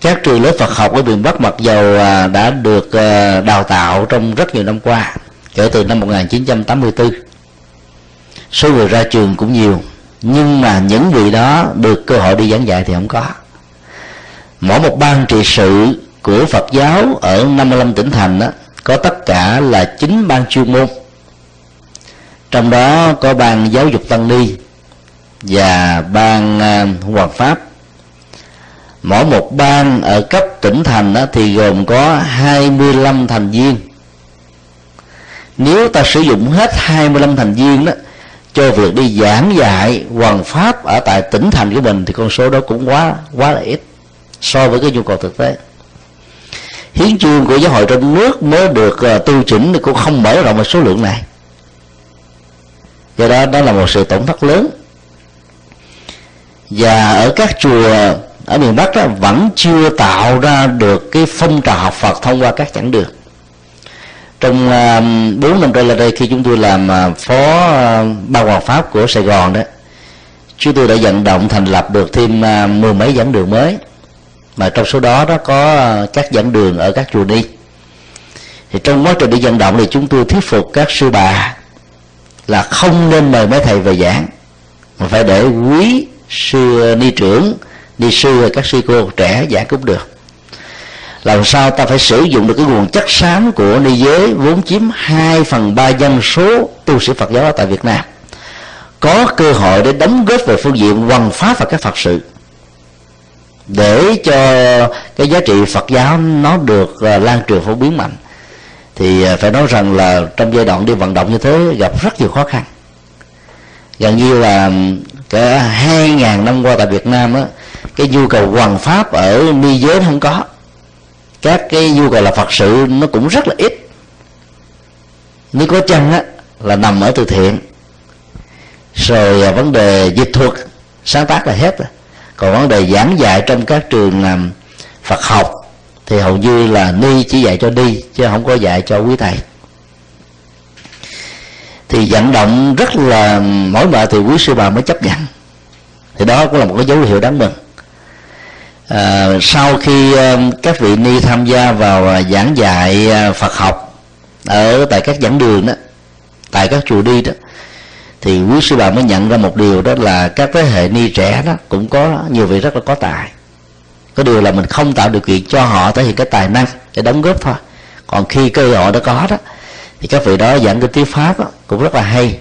Speaker 1: Các trường lớp Phật học ở miền Bắc mặc dầu ờ, đã được ờ, đào tạo trong rất nhiều năm qua kể từ năm 1984 số người ra trường cũng nhiều nhưng mà những vị đó được cơ hội đi giảng dạy thì không có. Mỗi một ban trị sự của Phật giáo ở 55 tỉnh thành đó, có tất cả là chín ban chuyên môn. Trong đó có ban giáo dục tăng ni và ban à, hoàng pháp. Mỗi một ban ở cấp tỉnh thành thì gồm có 25 thành viên. Nếu ta sử dụng hết 25 thành viên đó, cho việc đi giảng dạy hoàng pháp ở tại tỉnh thành của mình, thì con số đó cũng quá quá là ít so với cái nhu cầu thực tế hiến chương của giáo hội trong nước mới được ờ, uh, tu chỉnh thì cũng không mở rộng một số lượng này. Do đó đó là một sự tổn thất lớn. Và ở các chùa ở miền Bắc đó vẫn chưa tạo ra được cái phong trào học Phật thông qua các chặng đường. Trong ờ, uh, 4 năm trở lại đây khi chúng tôi làm uh, phó uh, ban hoàng pháp của Sài Gòn đó chúng tôi đã vận động thành lập được thêm uh, mười mấy giảng đường mới mà trong số đó đó có ờ, các dẫn đường ở các chùa đi thì trong quá trình đi vận động thì chúng tôi thuyết phục các sư bà là không nên mời mấy thầy về giảng, mà phải để quý sư ni trưởng, ni sư các sư cô trẻ giảng cũng được. Làm sao ta phải sử dụng được cái nguồn chất xám của ni giới vốn chiếm 2 phần ba dân số tu sĩ Phật giáo tại Việt Nam. Có cơ hội để đóng góp về phương diện hoằng pháp và các Phật sự để cho cái giá trị Phật giáo nó được ờ, lan truyền phổ biến mạnh. Thì ờ, phải nói rằng là trong giai đoạn đi vận động như thế gặp rất nhiều khó khăn. Gần như là cả hai ngàn năm qua tại Việt Nam á, cái nhu cầu hoàng pháp ở ni giới không có. Các cái nhu cầu là phật sự nó cũng rất là ít. Nếu có chăng á, là nằm ở từ thiện. Rồi ờ, vấn đề dịch thuật sáng tác là hết rồi còn vấn đề giảng dạy trong các trường làm phật học thì hầu như là ni chỉ dạy cho đi chứ không có dạy cho quý thầy. Thì vận động rất là mỗi mệt thì quý sư bà mới chấp nhận. Thì đó cũng là một cái dấu hiệu đáng mừng. À, sau khi à, các vị ni tham gia vào à, giảng dạy à, Phật học ở tại các giảng đường đó tại các chùa đi đó thì quý sư bà mới nhận ra một điều đó là các thế hệ ni trẻ đó cũng có nhiều vị rất là có tài. Có điều là mình không tạo điều kiện cho họ thể hiện cái tài năng để đóng góp thôi. Còn khi cơ hội đã có đó thì các vị đó giảng cái tiếng pháp đó, cũng rất là hay.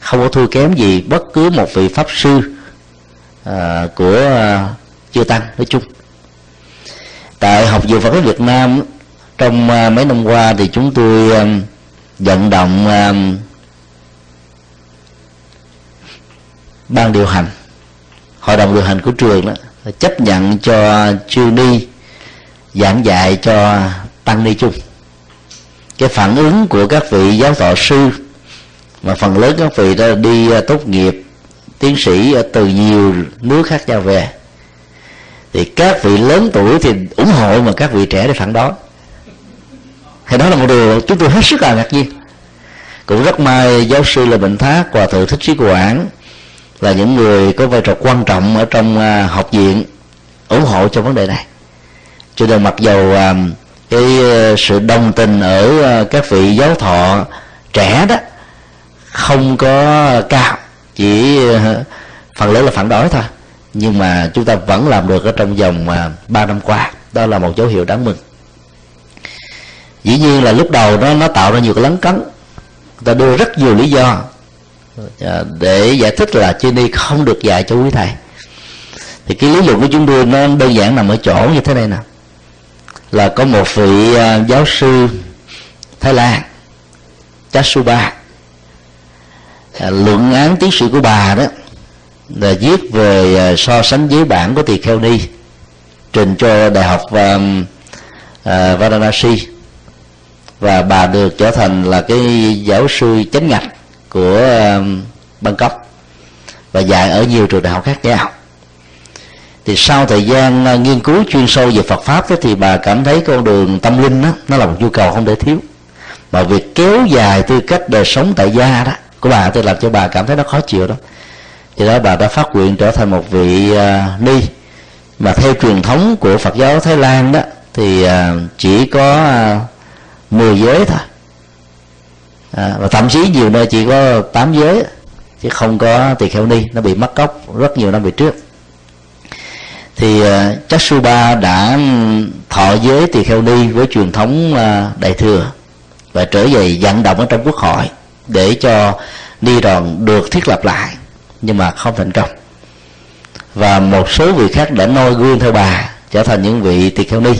Speaker 1: Không có thua kém gì bất cứ một vị pháp sư à, của à, chưa tăng nói chung. Tại học viện Phật giáo Việt Nam trong uh, mấy năm qua thì chúng tôi um, vận động um, ban điều hành. Hội đồng điều hành của trường đó chấp nhận cho chư ni giảng dạy cho tăng ni chung. Cái phản ứng của các vị giáo thọ sư mà phần lớn các vị đó đi à, tốt nghiệp, tiến sĩ từ nhiều nước khác nhau về. Thì các vị lớn tuổi thì ủng hộ mà các vị trẻ để phản đối. Thì đó là một điều chúng tôi hết sức là ngạc nhiên. Cũng rất may giáo sư là bệnh thác hòa thượng thích trí quảng là những người có vai trò quan trọng ở trong à, học viện ủng hộ cho vấn đề này. Cho nên mặc dầu à, cái à, sự đồng tình ở các vị giáo thọ trẻ đó không có cao chỉ phần lớn là phản đối thôi nhưng mà chúng ta vẫn làm được ở trong vòng à, ba năm qua. Đó là một dấu hiệu đáng mừng. Dĩ nhiên là lúc đầu nó nó tạo ra nhiều cái lấn cấn ta đưa rất nhiều lý do à, để giải thích là chư ni không được dạy cho quý thầy. Thì cái lý luận của chúng tôi nó đơn giản nằm ở chỗ như thế này nè. Là có một vị à, giáo sư Thái Lan Chasuba. À, luận án tiến sĩ của bà đó là viết về à, so sánh với bản của tỳ kheo ni trình cho đại học um, uh, Varanasi. Và bà được trở thành là cái giáo sư chánh ngạch của um, Bangkok và dạy ở nhiều trường đại học khác nhau. Thì sau thời gian uh, nghiên cứu chuyên sâu về Phật pháp đó, thì bà cảm thấy con đường tâm linh đó, nó là một nhu cầu không thể thiếu. Mà việc kéo dài tư cách đời sống tại gia đó của bà tôi làm cho bà cảm thấy nó khó chịu đó. Thì đó bà đã phát nguyện trở thành một vị uh, ni. Mà theo truyền thống của Phật giáo Thái Lan đó thì uh, chỉ có uh, 10 giới thôi à, và thậm chí nhiều nơi chỉ có tám giới chứ không có tỳ kheo ni nó bị mất cốc rất nhiều năm về trước. Thì à, uh, Chasuba đã thọ giới tỳ kheo ni với truyền thống uh, đại thừa và trở về vận động ở trong quốc hội để cho ni đoàn được thiết lập lại nhưng mà không thành công. Và một số vị khác đã noi gương theo bà trở thành những vị tỳ kheo ni.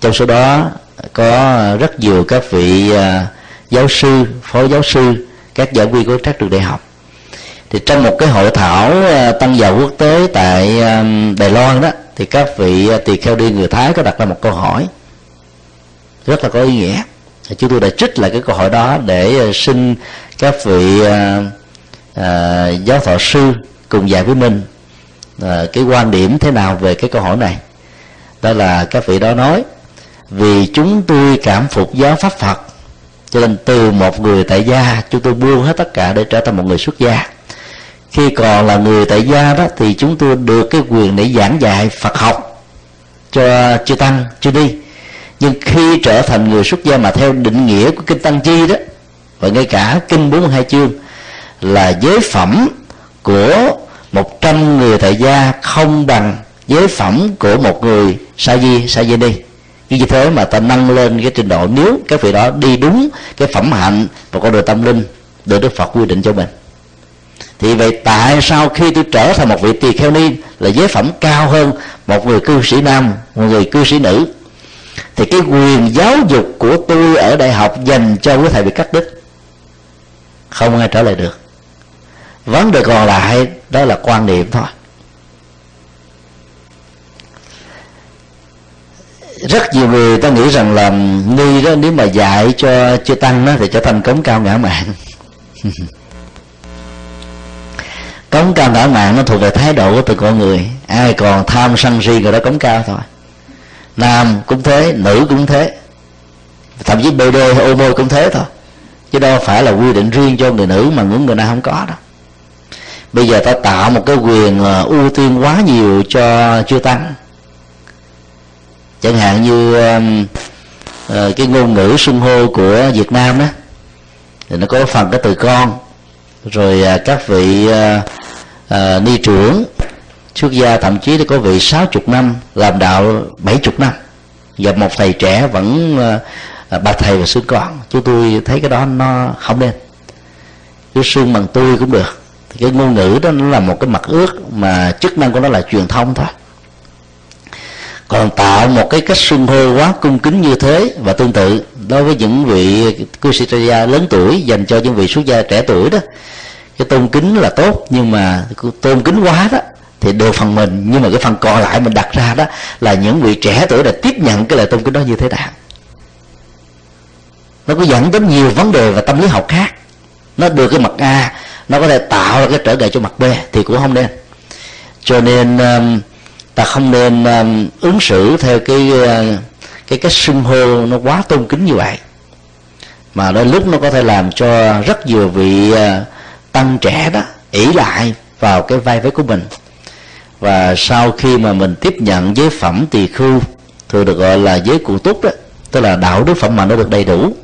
Speaker 1: Trong số đó có rất nhiều các vị uh, giáo sư, phó giáo sư, các giảng viên của các trường đại học. Thì trong một cái hội thảo ờ, tăng giàu quốc tế tại đài loan đó, thì các vị ờ, tỳ kheo đi người thái có đặt ra một câu hỏi rất là có ý nghĩa. Chúng tôi đã trích lại cái câu hỏi đó để ờ, xin các vị giáo thọ sư cùng dạy với mình cái quan điểm thế nào về cái câu hỏi này. Đó là các vị đó nói, vì chúng tôi cảm phục giáo pháp phật cho nên từ một người tại gia, chúng tôi buông hết tất cả để trở thành một người xuất gia. Khi còn là người tại gia đó, thì chúng tôi được cái quyền để giảng dạy phật học cho chư tăng, chư đi nhưng khi trở thành người xuất gia mà theo định nghĩa của kinh tăng chi đó, và ngay cả kinh 42 chương, là giới phẩm của một trăm người tại gia không bằng giới phẩm của một người sa di sa di đi như thế mà ta nâng lên cái trình độ, nếu các vị đó đi đúng cái phẩm hạnh và con đường tâm linh, được đức phật quy định cho mình. Thì vậy tại sao khi tôi trở thành một vị tỳ kheo ni là giới phẩm cao hơn một người cư sĩ nam, một người cư sĩ nữ? Thì cái quyền giáo dục của tôi ở đại học dành cho quý thầy bị cắt đứt. Không ai trả lời được. Vấn đề còn lại, đó là quan niệm thôi. Rất nhiều người ta nghĩ rằng là ni đó, nếu mà dạy cho chưa tăng đó thì trở thành cống cao ngã mạng. [laughs] Cống cao ngã mạng nó thuộc về thái độ của từng con người. Ai còn tham sân si người đó cống cao thôi. Nam cũng thế, nữ cũng thế. Thậm chí bd hay ô môi cũng thế thôi. Chứ đâu phải là quy định riêng cho người nữ mà những người nam không có đâu. Bây giờ ta tạo một cái quyền ờ, ưu tiên quá nhiều cho chưa tăng chẳng hạn như uh, cái ngôn ngữ xưng hô của Việt Nam đó thì nó có phần cái từ con. Rồi uh, các vị uh, uh, ni trưởng xuất gia thậm chí có vị sáu chục năm làm đạo bảy chục năm. Và một thầy trẻ vẫn uh, bà thầy và sư con. Chúng tôi thấy cái đó nó không nên. Cứ xương bằng tôi cũng được. Thì cái ngôn ngữ đó nó là một cái mặt ước mà chức năng của nó là truyền thông thôi còn tạo một cái cách xưng hô quá cung kính như thế và tương tự đối với những vị cư sĩ gia lớn tuổi dành cho những vị xuất gia trẻ tuổi đó. Cái tôn kính là tốt nhưng mà tôn kính quá đó thì được phần mình nhưng mà cái phần còn lại mình đặt ra đó là những vị trẻ tuổi đã tiếp nhận cái lời tôn kính đó như thế nào nó có dẫn đến nhiều vấn đề và tâm lý học khác. Nó được cái mặt a nó có thể tạo ra cái trở ngại cho mặt b thì cũng không nên. Cho nên um, ta không nên um, ứng xử theo cái uh, cái cách xưng hô nó quá tôn kính như vậy. Mà đôi lúc nó có thể làm cho rất nhiều vị uh, tăng trẻ đó ỷ lại vào cái vai vế của mình. Và sau khi mà mình tiếp nhận giới phẩm tỳ khưu thường được gọi là giới cụ túc đó tức là đạo đức phẩm mà nó được đầy đủ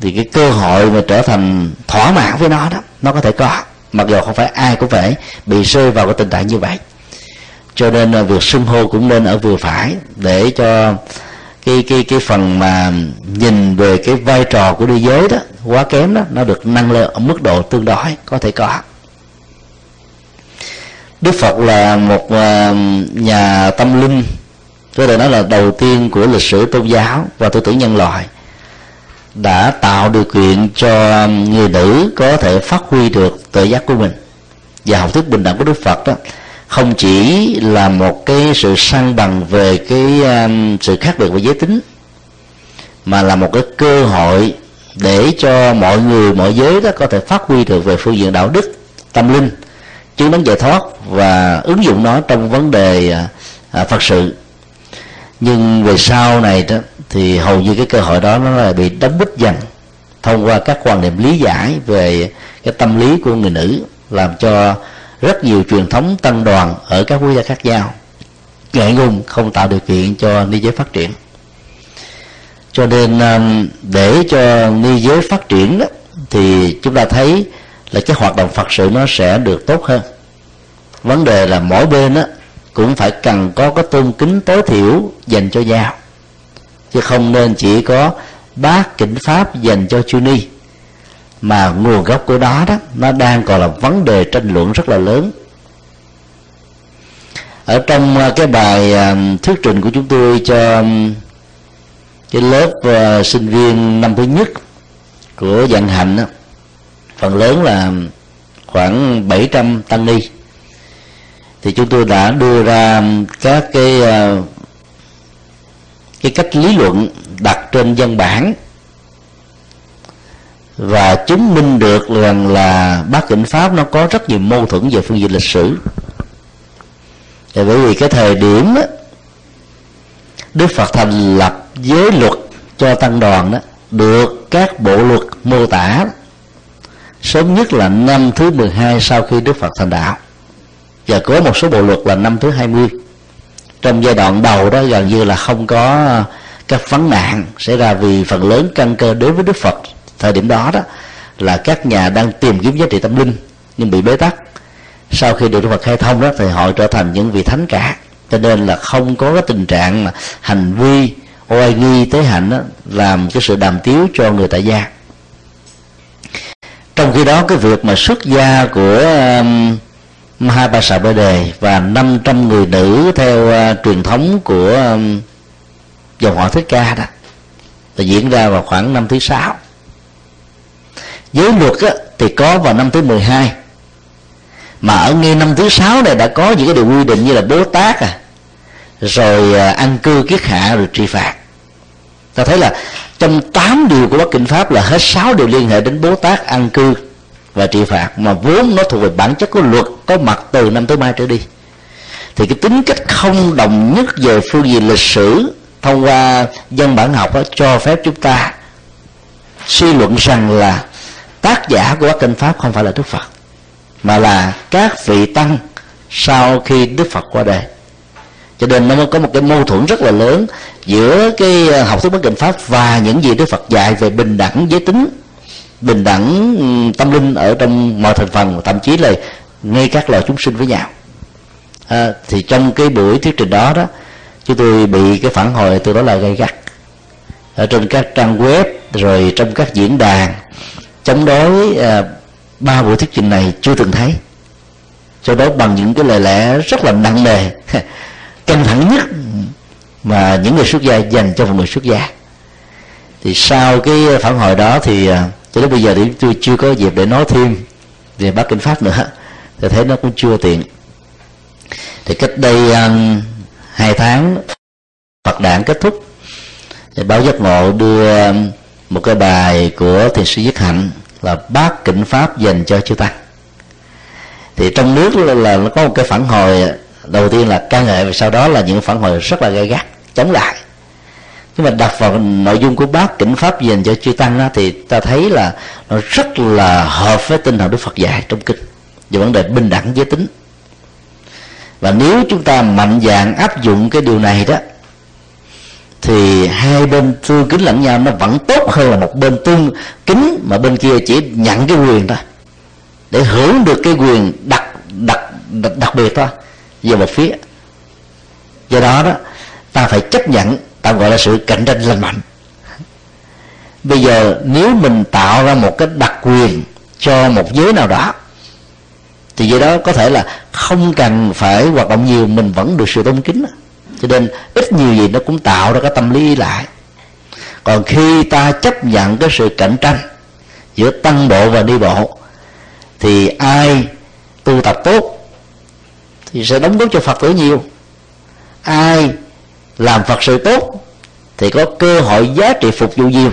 Speaker 1: thì cái cơ hội mà trở thành thỏa mãn với nó đó nó có thể có mặc dù không phải ai cũng phải bị rơi vào cái tình trạng như vậy cho nên là việc xưng hô cũng nên ở vừa phải để cho cái cái cái phần mà nhìn về cái vai trò của đi giới đó, quá kém đó, nó được nâng lên ở mức độ tương đối, có thể có. Đức Phật là một à, nhà tâm linh, có thể nói là đầu tiên của lịch sử tôn giáo và tư tưởng nhân loại, đã tạo điều kiện cho người nữ có thể phát huy được tự giác của mình. Và học thuyết bình đẳng của Đức Phật đó không chỉ là một cái sự sang bằng về cái um, sự khác biệt về giới tính mà là một cái cơ hội để cho mọi người mọi giới đó có thể phát huy được về phương diện đạo đức tâm linh chứng đấng giải thoát và ứng dụng nó trong vấn đề à, à phật sự. Nhưng về sau này đó thì hầu như cái cơ hội đó nó lại bị đóng bít dần thông qua các quan niệm lý giải về cái tâm lý của người nữ làm cho rất nhiều truyền thống tăng đoàn ở các quốc gia khác nhau. Ngại ngùng không tạo điều kiện cho ni giới phát triển. Cho nên um, để cho ni giới phát triển đó, thì chúng ta thấy là cái hoạt động phật sự nó sẽ được tốt hơn. Vấn đề là mỗi bên á cũng phải cần có cái tôn kính tối thiểu dành cho nhau. Chứ không nên chỉ có bát kinh pháp dành cho chư ni mà nguồn gốc của đó đó nó đang còn là vấn đề tranh luận rất là lớn. Ở trong à, cái bài à, thuyết trình của chúng tôi cho cái lớp à, sinh viên năm thứ nhất của dạng hạnh đó, phần lớn là khoảng 700 tăng ni. Thì chúng tôi đã đưa ra các cái cái cách lý luận đặt trên văn bản và chứng minh được rằng là bát kinh pháp nó có rất nhiều mâu thuẫn về phương diện lịch sử. Thì bởi vì cái thời điểm đó, Đức Phật thành lập giới luật cho tăng đoàn đó được các bộ luật mô tả sớm nhất là năm thứ 12 sau khi Đức Phật thành đạo. Và có một số bộ luật là năm thứ 20 trong giai đoạn đầu đó gần như là không có ờ, các vấn nạn xảy ra vì phần lớn căn cơ đối với Đức Phật thời điểm đó đó là các nhà đang tìm kiếm giá trị tâm linh nhưng bị bế tắc. Sau khi được Đức Phật khai thông đó thì họ trở thành những vị thánh cả. Cho nên là không có cái tình trạng mà hành vi oai nghi tế hạnh đó, làm cái sự đàm tiếu cho người tại gia. Trong khi đó cái việc mà xuất gia của um, hai bà sà bê đề và 500 người nữ theo uh, truyền thống của um, dòng họ thích ca đó là diễn ra vào khoảng năm thứ sáu giới luật á, thì có vào năm thứ 12 mà ở ngay năm thứ sáu này đã có những cái điều quy định như là bố tát à rồi à, ăn cư kiết hạ rồi trị phạt. Ta thấy là trong tám điều của Bắc Kinh Pháp là hết sáu điều liên hệ đến Bố Tát ăn cư và trị phạt mà vốn nó thuộc về bản chất của luật có mặt từ năm thứ mai trở đi. Thì cái tính cách không đồng nhất về phương diện lịch sử thông qua dân bản học đó, cho phép chúng ta suy luận rằng là tác giả của các Kinh Pháp không phải là Đức Phật mà là các vị tăng sau khi Đức Phật qua đời. Cho nên nó mới có một cái mâu thuẫn rất là lớn giữa cái ờ, học thuyết bất định pháp và những gì đức phật dạy về bình đẳng giới tính bình đẳng tâm linh ở trong mọi thành phần thậm chí là ngay các loài chúng sinh với nhau. À, thì trong cái buổi thuyết trình đó đó chúng tôi bị cái phản hồi từ đó là gây gắt. Ở trên các trang web rồi trong các diễn đàn chống đối à, ba buổi thuyết trình này chưa từng thấy. Cho đó bằng những cái lời lẽ rất là nặng nề [laughs] căng thẳng nhất mà những người xuất gia dành cho một người xuất gia. Thì sau cái phản hồi đó thì à, cho đến bây giờ thì tôi chưa có dịp để nói thêm về bát kinh pháp nữa. Tôi thấy nó cũng chưa tiện. Thì cách đây um, hai tháng Phật đản kết thúc. Thì báo giác ngộ đưa um, một cái bài của thiền sư Nhất Hạnh là bát kinh pháp dành cho chư tăng thì trong nước là, là nó có một cái phản hồi đầu tiên là ca ngợi và sau đó là những phản hồi rất là gay gắt chống lại. Nhưng mà đặt vào nội dung của bác kinh pháp dành cho chư tăng đó, thì ta thấy là nó rất là hợp với tinh thần đức phật dạy trong kinh về vấn đề bình đẳng giới tính. Và nếu chúng ta mạnh dạn áp dụng cái điều này đó thì hai bên tương kính lẫn nhau nó vẫn tốt hơn là một bên tương kính mà bên kia chỉ nhận cái quyền thôi. Để hưởng được cái quyền đặc đặc đặc, đặc biệt thôi về một phía. Do đó đó ta phải chấp nhận tạm gọi là sự cạnh tranh lành mạnh. Bây giờ nếu mình tạo ra một cái đặc quyền cho một giới nào đó thì do đó có thể là không cần phải hoạt động nhiều mình vẫn được sự tôn kính cho nên ít nhiều gì nó cũng tạo ra cái tâm lý lại. Còn khi ta chấp nhận cái sự cạnh tranh giữa tăng bộ và đi bộ, thì ai tu tập tốt thì sẽ đóng góp cho phật tử nhiều. Ai làm phật sự tốt thì có cơ hội giá trị phục vụ nhiều.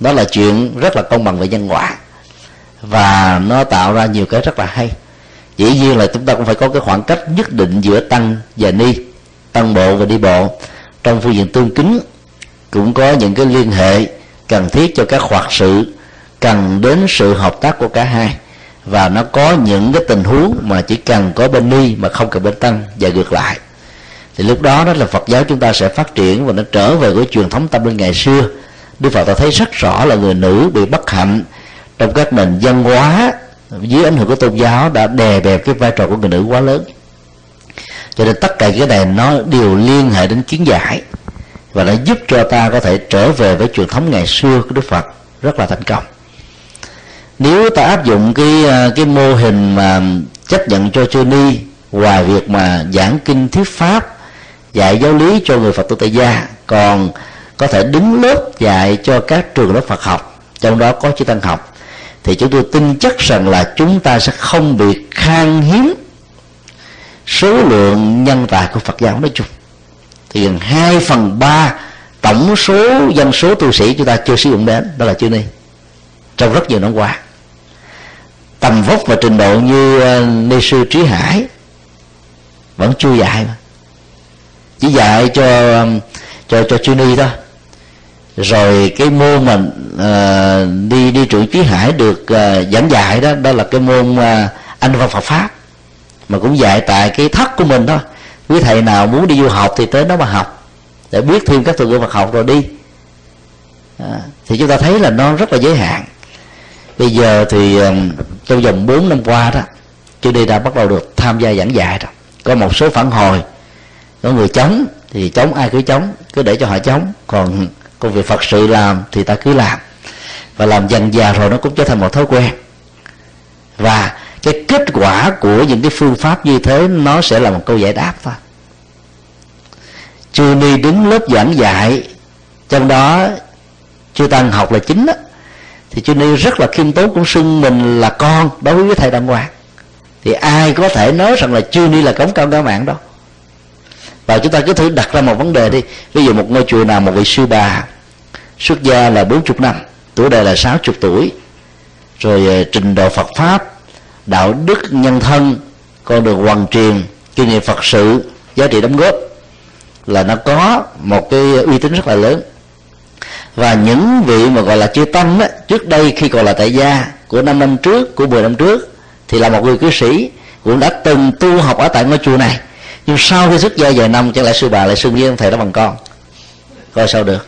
Speaker 1: Đó là chuyện rất là công bằng về nhân quả. Và nó tạo ra nhiều cái rất là hay. Dĩ nhiên là chúng ta cũng phải có cái khoảng cách nhất định giữa tăng và ni tăng bộ và đi bộ. Trong phương diện tương kính, cũng có những cái liên hệ cần thiết cho các hoạt sự, cần đến sự hợp tác của cả hai. Và nó có những cái tình huống mà chỉ cần có bên ni mà không cần bên tăng và ngược lại. Thì lúc đó đó là Phật giáo chúng ta sẽ phát triển và nó trở về với truyền thống tâm linh ngày xưa. Đức Phật ta thấy rất rõ là người nữ bị bất hạnh trong các nền văn hóa dưới ảnh hưởng của tôn giáo đã đè bẹp cái vai trò của người nữ quá lớn cho nên tất cả cái này nó đều liên hệ đến kiến giải. Và nó giúp cho ta có thể trở về với truyền thống ngày xưa của Đức Phật. Rất là thành công. Nếu ta áp dụng cái à, cái mô hình mà chấp nhận cho chư ni ngoài việc mà giảng kinh thuyết pháp, dạy giáo lý cho người phật tử tại gia, còn có thể đứng lớp dạy cho các trường lớp phật học, trong đó có chữ tăng học, thì chúng tôi tin chắc rằng là chúng ta sẽ không bị khan hiếm số lượng nhân tài của Phật giáo nói chung. Thì gần 2 phần ba tổng số dân số tu sĩ chúng ta chưa sử dụng đến đó là chưa ni. Trong rất nhiều năm qua. Tầm vóc và trình độ như ờ, ni sư trí hải vẫn chưa dạy mà. Chỉ dạy cho cho cho chư ni thôi. Rồi cái môn mà uh, đi đi trụ trí hải được uh, giảng dạy đó đó là cái môn uh, anh văn Phật pháp mà cũng dạy tại cái thất của mình thôi. Quý thầy nào muốn đi du học thì tới đó mà học. Để biết thêm các thuật ngữ Phật học rồi đi. À, thì chúng ta thấy là nó rất là giới hạn. Bây giờ thì um, trong vòng 4 năm qua đó chưa đi đã bắt đầu được tham gia giảng dạy rồi. Có một số phản hồi. Có người chống thì chống ai cứ chống cứ để cho họ chống. Còn công việc phật sự làm thì ta cứ làm. Và làm dần già rồi nó cũng trở thành một thói quen. Và cái kết quả của những cái phương pháp như thế, nó sẽ là một câu giải đáp thôi. Chưa đi đứng lớp giảng dạy, trong đó chưa tăng học là chính đó thì Chư Ni rất là khiêm tốn, cũng xưng mình là con đối với thầy đàng hoàng. Thì ai có thể nói rằng là chưa ni là cống cao cao mạng đâu. Và chúng ta cứ thử đặt ra một vấn đề đi. Ví dụ một ngôi chùa nào, một vị sư bà xuất gia là 40 năm, tuổi đời là 60 tuổi, rồi ờ, trình độ Phật pháp đạo đức nhân thân con đường hoàn truyền kinh nghiệm Phật sự giá trị đóng góp là nó có một cái uy tín rất là lớn. Và những vị mà gọi là chưa tâm á, trước đây khi còn là tại gia của năm năm trước của 10 năm trước thì là một người cư sĩ cũng đã từng tu học ở tại ngôi chùa này. Nhưng sau khi xuất gia vài năm chẳng lẽ sư bà lại xưng với ông thầy đó bằng con. Coi sao được?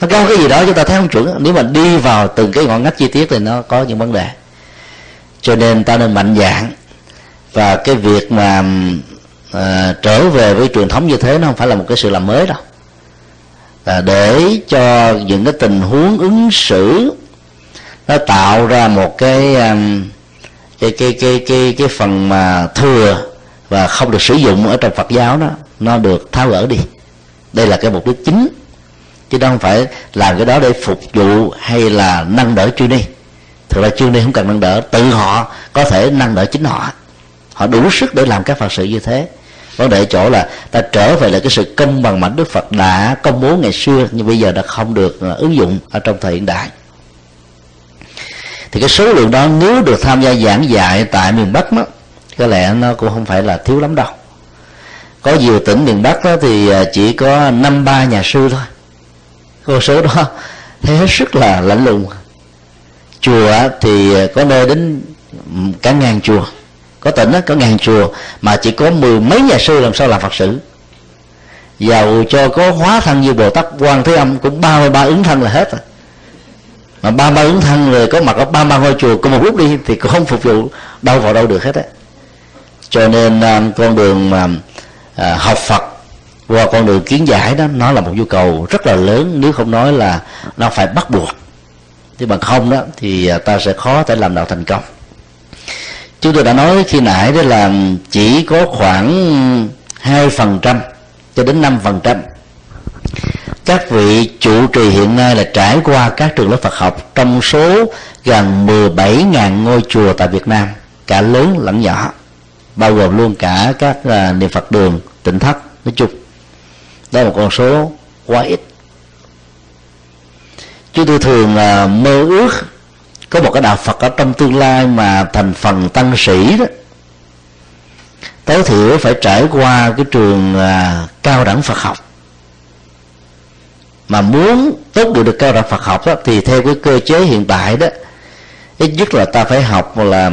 Speaker 1: Nó có cái gì đó chúng ta thấy không chuẩn. Nếu mà đi vào từng cái ngọn ngách chi tiết thì nó có những vấn đề cho nên ta nên mạnh dạng và cái việc mà à, trở về với truyền thống như thế nó không phải là một cái sự làm mới đâu. Là để cho những cái tình huống ứng xử nó tạo ra một cái cái cái cái cái cái phần mà thừa và không được sử dụng ở trong Phật giáo đó nó được tháo gỡ đi. Đây là cái mục đích chính. Chứ không phải làm cái đó để phục vụ hay là nâng đỡ chuyên ni thực ra chương ni không cần nâng đỡ, tự họ có thể nâng đỡ chính họ. Họ đủ sức để làm các phật sự như thế. Vấn đề chỗ là ta trở về lại cái sự công bằng mạnh đức phật đã công bố ngày xưa, nhưng bây giờ đã không được à, ứng dụng ở trong thời hiện đại. Thì cái số lượng đó nếu được tham gia giảng dạy tại miền bắc đó, có lẽ nó cũng không phải là thiếu lắm đâu. Có nhiều tỉnh miền bắc đó thì à, chỉ có năm ba nhà sư thôi. Con số đó thấy [laughs] hết sức là lạnh lùng chùa thì ờ, có nơi đến cả ngàn chùa. Có tỉnh đó, có ngàn chùa mà chỉ có mười mấy nhà sư làm sao làm phật sự. Giàu cho có hóa thân như bồ tát quan thế âm cũng ba mươi ba ứng thân là hết rồi. Mà ba ba ứng thân rồi có mặt ở ba ba ngôi chùa cùng một lúc đi thì cũng không phục vụ đâu vào đâu được hết á. Cho nên ờ, con đường mà ờ, học phật qua con đường kiến giải đó nó là một nhu cầu rất là lớn nếu không nói là nó phải bắt buộc chứ bằng không đó thì à, ta sẽ khó thể làm đạo thành công. Chúng tôi đã nói khi nãy đó là chỉ có khoảng hai phần trăm cho đến năm phần trăm. Các vị trụ trì hiện nay là trải qua các trường lớp Phật học trong số gần 17.000 ngôi chùa tại Việt Nam cả lớn lẫn nhỏ bao gồm luôn cả các uh, niệm Phật đường tỉnh thất nói chung. Đó là một con số quá ít chúng tôi thường à, mơ ước có một cái đạo phật ở trong tương lai mà thành phần tăng sĩ đó. Tối thiểu phải trải qua cái trường à, cao đẳng phật học. Mà muốn tốt được được cao đẳng phật học đó, thì theo cái cơ chế hiện tại đó ít nhất là ta phải học là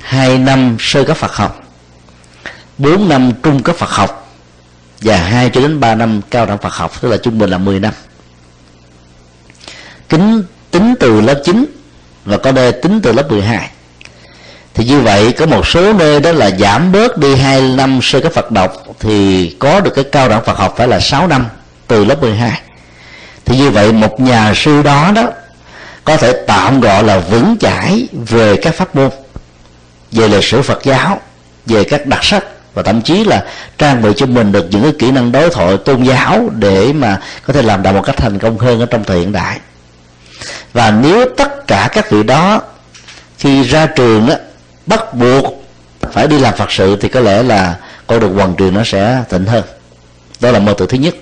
Speaker 1: hai năm sơ cấp Phật học bốn năm trung cấp Phật học và hai cho đến ba năm cao đẳng Phật học tức là trung bình là 10 năm kính tính từ lớp 9 và có nơi tính từ lớp 12 thì như vậy, có một số nơi đó là giảm bớt đi hai năm sơ cấp Phật độc thì có được cái cao đẳng Phật học phải là 6 năm từ lớp 12 thì như vậy, một nhà sư đó đó có thể tạm gọi là vững chãi về các pháp môn, về lịch sử Phật giáo, về các đặc sắc và thậm chí là trang bị cho mình được những cái kỹ năng đối thoại tôn giáo để mà có thể làm đạo một cách thành công hơn ở trong thời hiện đại và nếu tất cả các vị đó khi ra trường á, bắt buộc phải đi làm phật sự thì có lẽ là con đường hoàng trường nó sẽ thịnh hơn. Đó là mơ tưởng thứ nhất.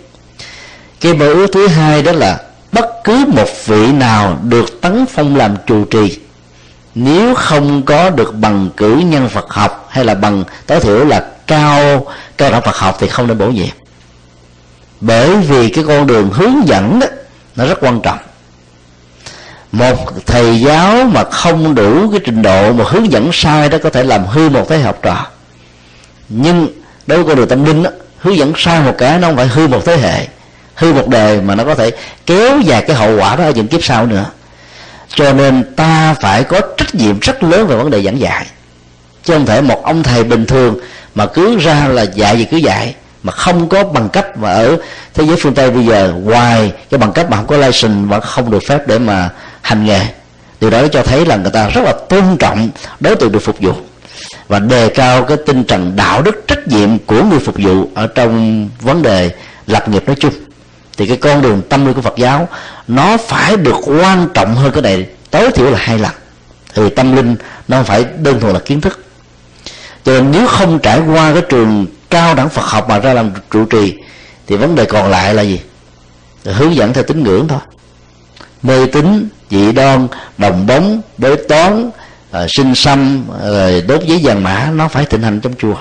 Speaker 1: Cái mơ ước thứ hai đó là bất cứ một vị nào được tấn phong làm trụ trì nếu không có được bằng cử nhân Phật học hay là bằng tối thiểu là cao cao đẳng Phật học thì không nên bổ nhiệm. Bởi vì cái con đường hướng dẫn đó nó rất quan trọng một thầy giáo mà không đủ cái trình độ mà hướng dẫn sai đó có thể làm hư một thế học trò. Nhưng đối với con đường tâm linh đó, hướng dẫn sai một cái nó không phải hư một thế hệ hư một đời mà nó có thể kéo dài cái hậu quả đó ở những kiếp sau nữa. Cho nên ta phải có trách nhiệm rất lớn về vấn đề giảng dạy. Chứ không thể một ông thầy bình thường mà cứ ra là dạy gì cứ dạy mà không có bằng cấp mà ở thế giới phương tây bây giờ ngoài cái bằng cấp mà không có license và không được phép để mà hành nghề. Điều đó cho thấy là người ta rất là tôn trọng đối tượng được phục vụ và đề cao cái tinh thần đạo đức trách nhiệm của người phục vụ ở trong vấn đề lập nghiệp nói chung. Thì cái con đường tâm linh của Phật giáo, nó phải được quan trọng hơn cái này tối thiểu là hai lần. Thì tâm linh nó không phải đơn thuần là kiến thức. Cho nên nếu không trải qua cái trường cao đẳng Phật học mà ra làm trụ trì, thì vấn đề còn lại là gì? Hướng dẫn theo tín ngưỡng thôi. Mê tín dị đoan đồng bóng đối toán uh, sinh xăm rồi đốt giấy vàng mã nó phải thịnh hành trong chùa.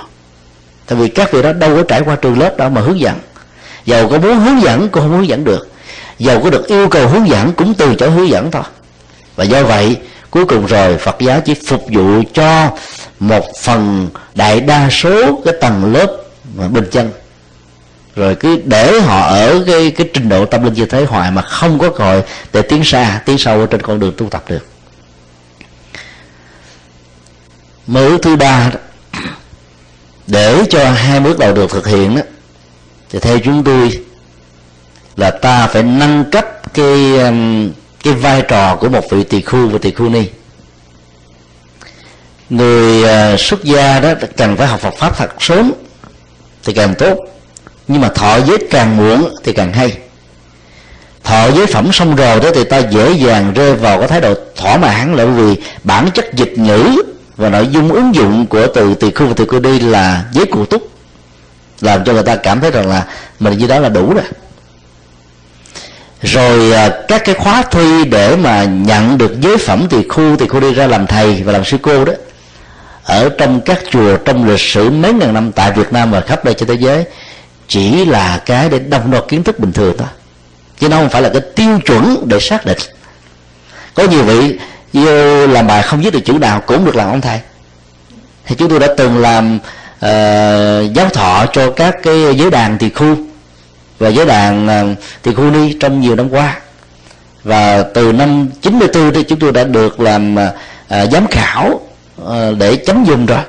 Speaker 1: Tại vì các vị đó đâu có trải qua trường lớp đó mà hướng dẫn. Dầu có muốn hướng dẫn cũng không hướng dẫn được. Dầu có được yêu cầu hướng dẫn cũng từ chối hướng dẫn thôi. Và do vậy cuối cùng rồi phật giáo chỉ phục vụ cho một phần đại đa số cái tầng lớp bình chân rồi cứ để họ ở cái cái trình độ tâm linh như thế hoài mà không có còi để tiến xa, tiến sâu ở trên con đường tu tập được. Mơ thứ ba để cho hai bước đầu được thực hiện đó, thì theo chúng tôi là ta phải nâng cấp cái um, cái vai trò của một vị tỳ khu và tỳ khu ni. Người à, xuất gia đó cần phải học Phật pháp thật sớm thì càng tốt nhưng mà thọ giới càng muộn thì càng hay. Thọ giới phẩm xong rồi đó thì ta dễ dàng rơi vào cái thái độ thỏa mãn, là vì bản chất dịch ngữ và nội dung ứng dụng của từ tỳ khu và tỳ khu đi là giới cụ túc, làm cho người ta cảm thấy rằng là mình như đó là đủ rồi. Rồi à, các cái khóa thi để mà nhận được giới phẩm tỳ khu tỳ khu đi ra làm thầy và làm sư cô đó, ở trong các chùa, trong lịch sử mấy ngàn năm tại Việt Nam và khắp nơi trên thế giới chỉ là cái để đồng đo kiến thức bình thường thôi. Chứ nó không phải là cái tiêu chuẩn để xác định. Có nhiều vị vô làm bài không viết được chữ nào cũng được làm ông thầy. Thì chúng tôi đã từng làm ờ, uh, giáo thọ cho các cái giới đàn tỳ khu. Và giới đàn uh, tỳ khu ni trong nhiều năm qua. Và từ năm 94 thì chúng tôi đã được làm uh, giám khảo uh, để chấm dùng rồi.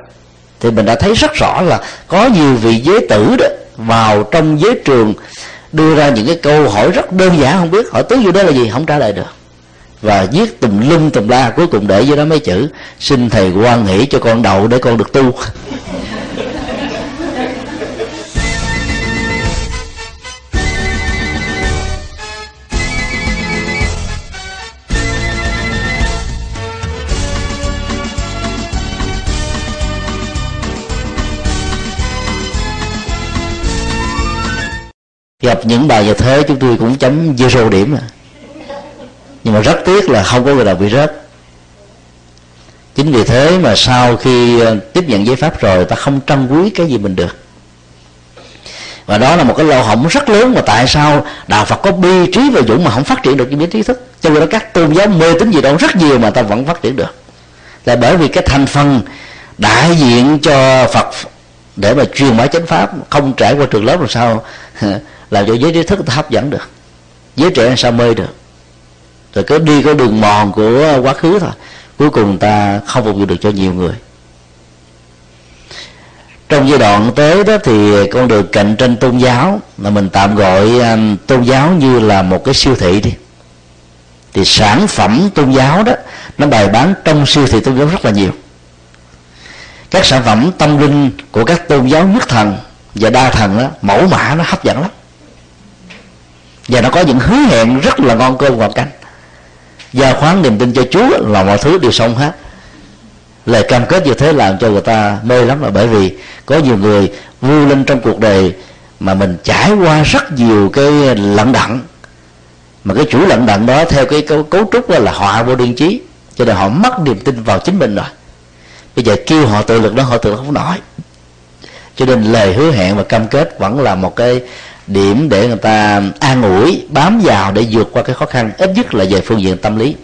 Speaker 1: Thì mình đã thấy rất rõ là có nhiều vị giới tử đó vào trong giới trường, đưa ra những cái câu hỏi rất đơn giản, không biết hỏi tứ vô đó là gì, không trả lời được. Và viết tùm lum tùm la, cuối cùng để vô đó mấy chữ, xin thầy quan hỷ cho con đậu để con được tu. Gặp những bài như thế chúng tôi cũng chấm zero điểm à. Nhưng mà rất tiếc là không có người nào bị rớt. Chính vì thế mà sau khi ờ, tiếp nhận giấy pháp rồi, ta không trân quý cái gì mình được. Và đó là một cái lỗ hổng rất lớn mà tại sao đạo phật có bi trí và dũng mà không phát triển được cái trí thức. Cho nên các tôn giáo mê tín gì đó rất nhiều mà ta vẫn phát triển được. Là bởi vì cái thành phần đại diện cho phật để mà truyền bá chánh pháp không trải qua trường lớp làm sao [laughs] làm cho giới trí thức hấp dẫn được. Giới trẻ sao mê được. Rồi cứ đi cái đường mòn của quá khứ thôi. Cuối cùng ta không phục vụ được cho nhiều người. Trong giai đoạn tới đó thì con đường cạnh tranh tôn giáo là mình tạm gọi um, tôn giáo như là một cái siêu thị đi. Thì sản phẩm tôn giáo đó, nó bày bán trong siêu thị tôn giáo rất là nhiều. Các sản phẩm tâm linh của các tôn giáo nhất thần và đa thần đó mẫu mã nó hấp dẫn lắm và nó có những hứa hẹn rất là ngon cơm ngọt canh gia khoán niềm tin cho chúa là mọi thứ đều xong hết. Lời cam kết như thế làm cho người ta mê lắm là bởi vì có nhiều người vui lên trong cuộc đời mà mình trải qua rất nhiều cái lận đận mà cái chủ lận đận đó theo cái cấu, cấu trúc đó là họa vô điên chí cho nên họ mất niềm tin vào chính mình rồi. Bây giờ kêu họ tự lực đó họ tự không nổi. Cho nên lời hứa hẹn và cam kết vẫn là một cái điểm để người ta an ủi, bám vào để vượt qua cái khó khăn ít nhất là về phương diện tâm lý.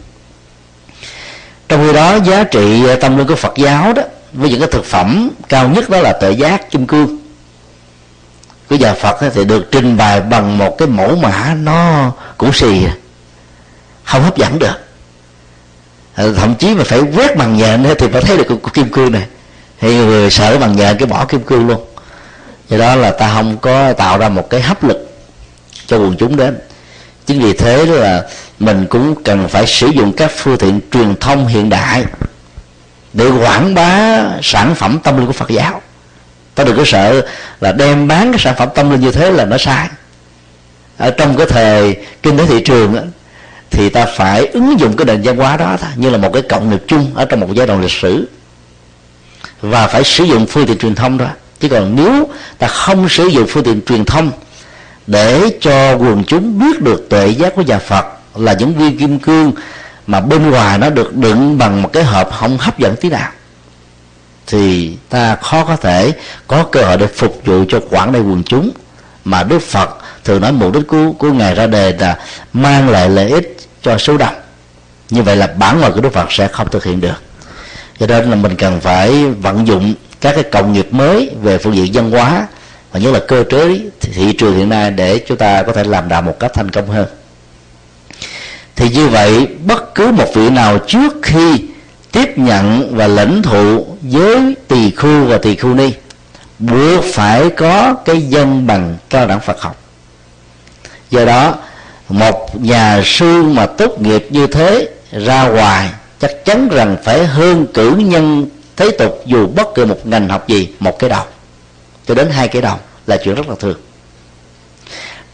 Speaker 1: Trong khi đó, giá trị ờ, tâm linh của phật giáo đó, với những cái thực phẩm cao nhất đó là tự giác kim cương của nhà phật thì được trình bày bằng một cái mẫu mã nó cũng xì à. không hấp dẫn được. Ờ, thậm chí mà phải quét bằng nhện thì phải thấy được kim cương này. Thì người sợ bằng nhện cái bỏ kim cương luôn do đó là ta không có tạo ra một cái hấp lực cho quần chúng đến. Chính vì thế là mình cũng cần phải sử dụng các phương tiện truyền thông hiện đại để quảng bá sản phẩm tâm linh của Phật giáo. Ta đừng có sợ là đem bán cái sản phẩm tâm linh như thế là nó sai. Ở trong cái thời kinh tế thị trường đó, thì ta phải ứng dụng cái nền văn hóa đó như là một cái cộng nghiệp chung ở trong một giai đoạn lịch sử. Và phải sử dụng phương tiện truyền thông đó chứ còn nếu ta không sử dụng phương tiện truyền thông để cho quần chúng biết được tuệ giác của nhà Phật là những viên kim cương mà bên ngoài nó được đựng bằng một cái hộp không hấp dẫn tí nào thì ta khó có thể có cơ hội để phục vụ cho quảng đại quần chúng mà Đức Phật thường nói mục đích của, của ngài ra đề là mang lại lợi ích cho số đông. Như vậy là bản ngoài của Đức Phật sẽ không thực hiện được. Cho nên là mình cần phải vận dụng các cái cộng nghiệp mới về phương diện văn hóa, và nhất là cơ chế thị trường hiện nay để chúng ta có thể làm đạo một cách thành công hơn. Thì như vậy, bất cứ một vị nào trước khi tiếp nhận và lãnh thụ với tỳ khu và tỳ khu ni, buộc phải có cái dân bằng cao đẳng Phật học. Do đó, một nhà sư mà tốt nghiệp như thế ra ngoài, chắc chắn rằng phải hơn cử nhân thế tục dù bất cứ một ngành học gì, một cái đầu. Cho đến hai cái đầu là chuyện rất là thường.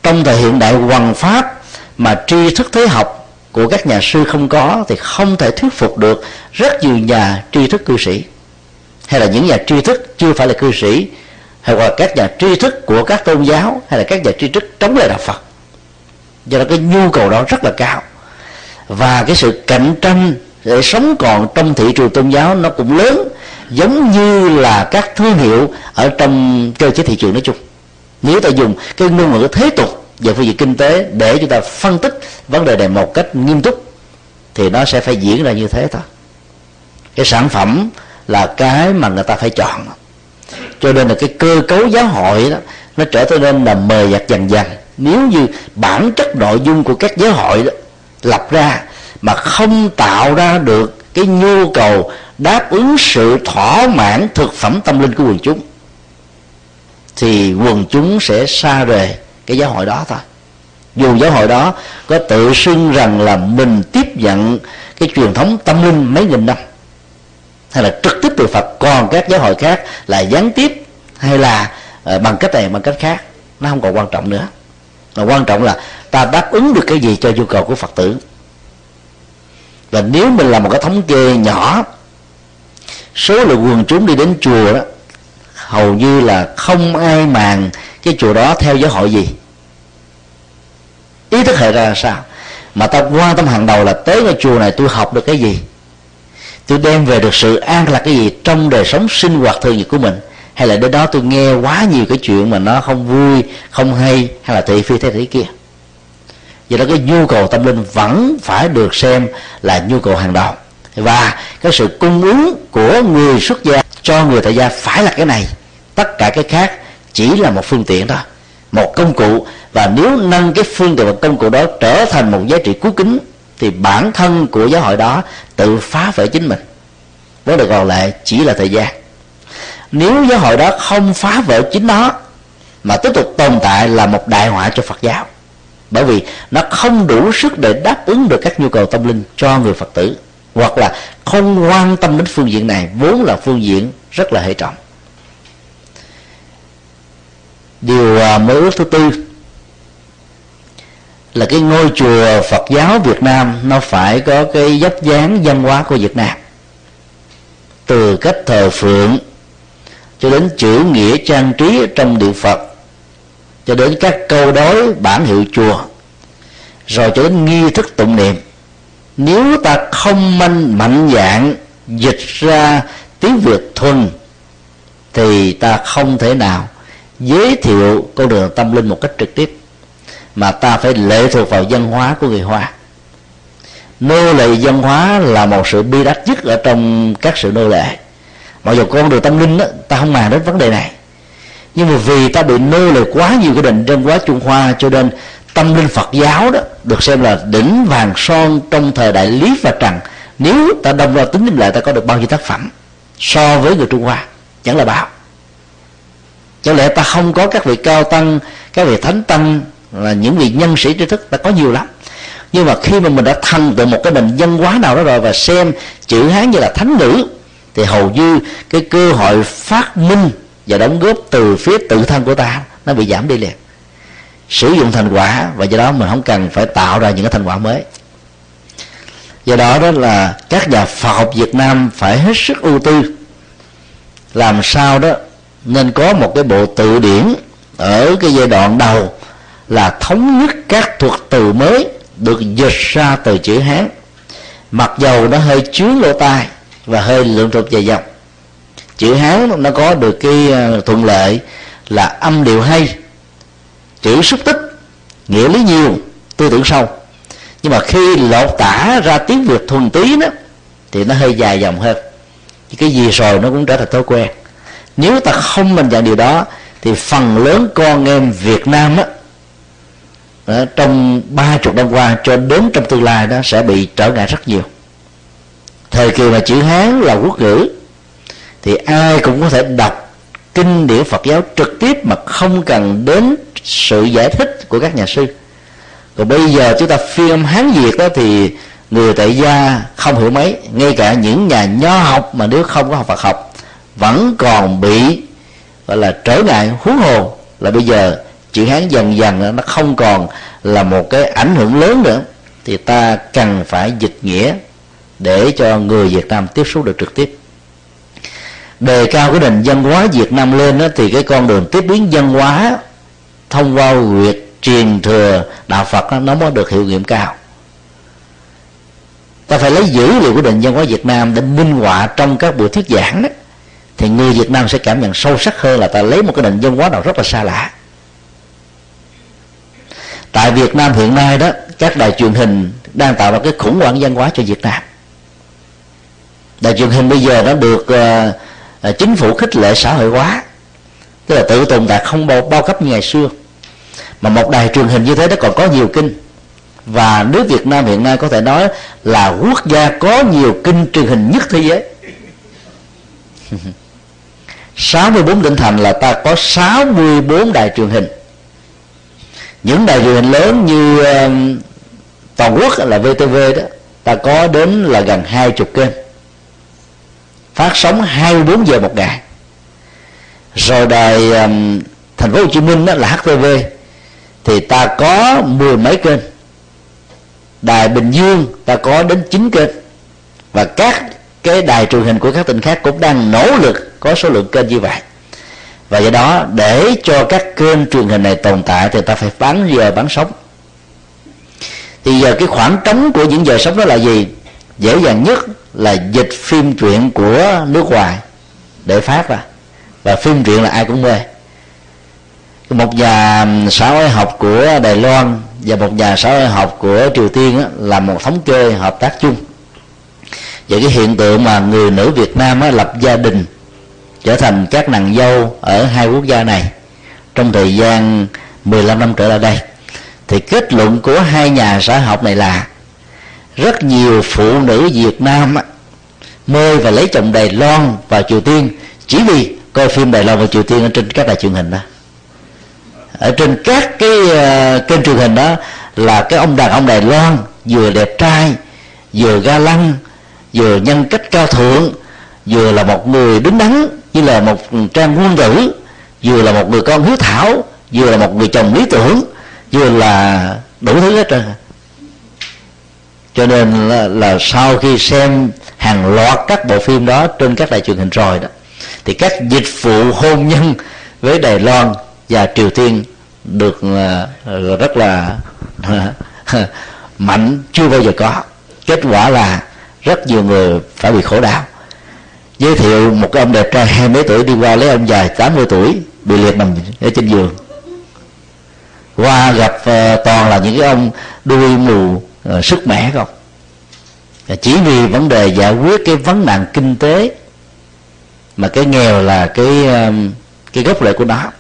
Speaker 1: Trong thời hiện đại hoàng pháp mà tri thức thế học của các nhà sư không có thì không thể thuyết phục được rất nhiều nhà tri thức cư sĩ. Hay là những nhà tri thức chưa phải là cư sĩ hay là các nhà tri thức của các tôn giáo, hay là các nhà tri thức chống lại đạo Phật. Do đó cái nhu cầu đó rất là cao. Và cái sự cạnh tranh để sống còn trong thị trường tôn giáo nó cũng lớn giống như là các thương hiệu ở trong cơ chế thị trường nói chung. Nếu ta dùng cái ngôn ngữ thế tục về phương diện kinh tế để chúng ta phân tích vấn đề này một cách nghiêm túc, thì nó sẽ phải diễn ra như thế thôi. Cái sản phẩm là cái mà người ta phải chọn. Cho nên là cái cơ cấu giáo hội đó, nó trở nên là mờ dạt dần dần nếu như bản chất nội dung của các giáo hội đó lập ra mà không tạo ra được cái nhu cầu đáp ứng sự thỏa mãn thực phẩm tâm linh của quần chúng thì quần chúng sẽ xa rời cái giáo hội đó thôi. Dù giáo hội đó có tự xưng rằng là mình tiếp nhận cái truyền thống tâm linh mấy nghìn năm hay là trực tiếp từ Phật còn các giáo hội khác là gián tiếp hay là uh, bằng cách này bằng cách khác nó không còn quan trọng nữa. Mà quan trọng là ta đáp ứng được cái gì cho nhu cầu của Phật tử. Và nếu mình làm một cái thống kê nhỏ số lượng quần chúng đi đến chùa đó, hầu như là không ai màng cái chùa đó theo giáo hội gì. Ý thức hệ ra là sao? Mà ta quan tâm hàng đầu là tới cái chùa này tôi học được cái gì? Tôi đem về được sự an lạc cái gì trong đời sống sinh hoạt thường nhật của mình? Hay là đến đó tôi nghe quá nhiều cái chuyện mà nó không vui, không hay hay là thị phi thế thế kia? Do đó cái nhu cầu tâm linh vẫn phải được xem là nhu cầu hàng đầu và cái sự cung ứng của người xuất gia cho người tại gia phải là cái này. Tất cả cái khác chỉ là một phương tiện thôi, một công cụ. Và nếu nâng cái phương tiện và công cụ đó trở thành một giá trị cuối kính, thì bản thân của giáo hội đó tự phá vỡ chính mình. Vấn đề còn lại, chỉ là thời gian. Nếu giáo hội đó không phá vỡ chính nó, mà tiếp tục tồn tại là một đại họa cho phật giáo. Bởi vì nó không đủ sức để đáp ứng được các nhu cầu tâm linh cho người phật tử hoặc là không quan tâm đến phương diện này, vốn là phương diện rất là hệ trọng. Điều à, mơ ước thứ tư là cái ngôi chùa Phật giáo Việt Nam nó phải có cái dốc dáng văn hóa của Việt Nam. Từ cách thờ phượng cho đến chữ nghĩa trang trí trong điện Phật, cho đến các câu đối bản hiệu chùa, rồi cho đến nghi thức tụng niệm nếu ta không manh mạnh dạng dịch ra tiếng việt thuần thì ta không thể nào giới thiệu con đường tâm linh một cách trực tiếp mà ta phải lệ thuộc vào văn hóa của người hoa. Nô lệ văn hóa là một sự bi đát nhất ở trong các sự nô lệ. Mặc dù con đường tâm linh đó, ta không màng đến vấn đề này nhưng mà vì ta bị nô lệ quá nhiều cái định trong quá trung hoa cho nên tâm linh phật giáo đó được xem là đỉnh vàng son trong thời đại lý và trần. Nếu ta đông ra tính lại ta có được bao nhiêu tác phẩm? So với người trung hoa, chẳng là bao. Chẳng lẽ ta không có các vị cao tăng, các vị thánh tăng là những vị nhân sĩ tri thức, ta có nhiều lắm. Nhưng mà khi mà mình đã thành từ một cái nền văn hóa nào đó rồi và xem chữ hán như là thánh nữ, thì hầu như cái cơ hội phát minh và đóng góp từ phía tự thân của ta nó bị giảm đi liền sử dụng thành quả và do đó mình không cần phải tạo ra những cái thành quả mới. Do đó đó là các nhà Phật học Việt Nam phải hết sức ưu tư. Làm sao đó nên có một cái bộ tự điển ở cái giai đoạn đầu là thống nhất các thuật từ mới được dịch ra từ chữ hán. Mặc dầu nó hơi chướng lỗ tai và hơi lượng thuộc dài dòng, chữ hán nó có được cái ờ, thuận lợi là âm điệu hay chữ xúc tích, nghĩa lý nhiều, tư tưởng sâu. Nhưng mà khi lột tả ra tiếng việt thuần tí đó, thì nó hơi dài dòng hơn. Cái gì rồi nó cũng trở thành thói quen. Nếu ta không mình dạy điều đó, thì phần lớn con em Việt Nam á ờ, trong ba chục năm qua cho đến trong tương lai đó sẽ bị trở ngại rất nhiều. Thời kỳ mà chữ hán là quốc ngữ, thì ai cũng có thể đọc kinh điển Phật giáo trực tiếp mà không cần đến sự giải thích của các nhà sư. Còn bây giờ chúng ta phiên hán việt đó thì người tại gia không hiểu mấy, ngay cả những nhà nho học mà nếu không có học Phật học vẫn còn bị, gọi là, trở ngại, huống hồ là bây giờ chữ hán dần dần nó không còn là một cái ảnh hưởng lớn nữa. Thì ta cần phải dịch nghĩa để cho người Việt Nam tiếp xúc được trực tiếp đề cao cái nền văn hóa Việt Nam lên đó, thì cái con đường tiếp biến văn hóa thông qua việc truyền thừa đạo Phật đó, nó mới được hiệu nghiệm cao. Ta phải lấy dữ liệu của nền văn hóa Việt Nam để minh họa trong các buổi thuyết giảng đó thì người Việt Nam sẽ cảm nhận sâu sắc hơn là ta lấy một cái nền văn hóa nào rất là xa lạ. Tại Việt Nam hiện nay đó các đài truyền hình đang tạo ra cái khủng hoảng văn hóa cho Việt Nam. Đài truyền hình bây giờ nó được uh, là chính phủ khích lệ xã hội hóa. Tức là tự tồn tại không bao, bao cấp như ngày xưa. Mà một đài truyền hình như thế nó còn có nhiều kinh. Và nước Việt Nam hiện nay có thể nói là quốc gia có nhiều kinh truyền hình nhất thế giới. [laughs] 64 tỉnh thành là ta có 64 đài truyền hình. Những đài truyền hình lớn như ờ, toàn quốc là VTV đó ta có đến là gần hai chục kênh phát sóng 24 giờ một ngày. Rồi đài um, thành phố Hồ Chí Minh đó là HTV thì ta có mười mấy kênh. Đài Bình Dương ta có đến chín kênh. Và các cái đài truyền hình của các tỉnh khác cũng đang nỗ lực có số lượng kênh như vậy. Và do đó để cho các kênh truyền hình này tồn tại thì ta phải bán giờ bán sóng. thì giờ cái khoảng trống của những giờ sống đó là gì? Dễ dàng nhất là dịch phim truyện của nước ngoài để phát ra. Và phim truyện là ai cũng mê. Một nhà xã hội học của đài loan và một nhà xã hội học của triều tiên á, là một thống kê hợp tác chung. Về cái hiện tượng mà người nữ việt nam á, lập gia đình trở thành các nàng dâu ở hai quốc gia này trong thời gian 15 năm trở lại đây. Thì kết luận của hai nhà xã học này là rất nhiều phụ nữ Việt Nam mê và lấy chồng Đài Loan và Triều Tiên. Chỉ vì coi phim Đài Loan và Triều Tiên ở trên các đài truyền hình đó. Ở trên các cái uh, kênh truyền hình đó là cái ông đàn ông Đài Loan vừa đẹp trai vừa ga lăng vừa nhân cách cao thượng vừa là một người đứng đắn như là một trang quân tử vừa là một người con hiếu thảo vừa là một người chồng lý tưởng vừa là đủ thứ hết rồi cho nên là, là sau khi xem hàng loạt các bộ phim đó trên các đài truyền hình rồi đó thì các dịch vụ hôn nhân với Đài Loan và Triều Tiên được uh, rất là ờ, [laughs] mạnh chưa bao giờ có. Kết quả là rất nhiều người phải bị khổ đau. Giới thiệu một cái ông đẹp trai hai mấy tuổi đi qua lấy ông dài 80 tuổi bị liệt nằm ở trên giường. Qua gặp uh, toàn là những cái ông đuôi mù uh, sức mẻ không? Chỉ vì vấn đề giải quyết cái vấn nạn kinh tế mà cái nghèo là cái um, cái gốc rễ của nó.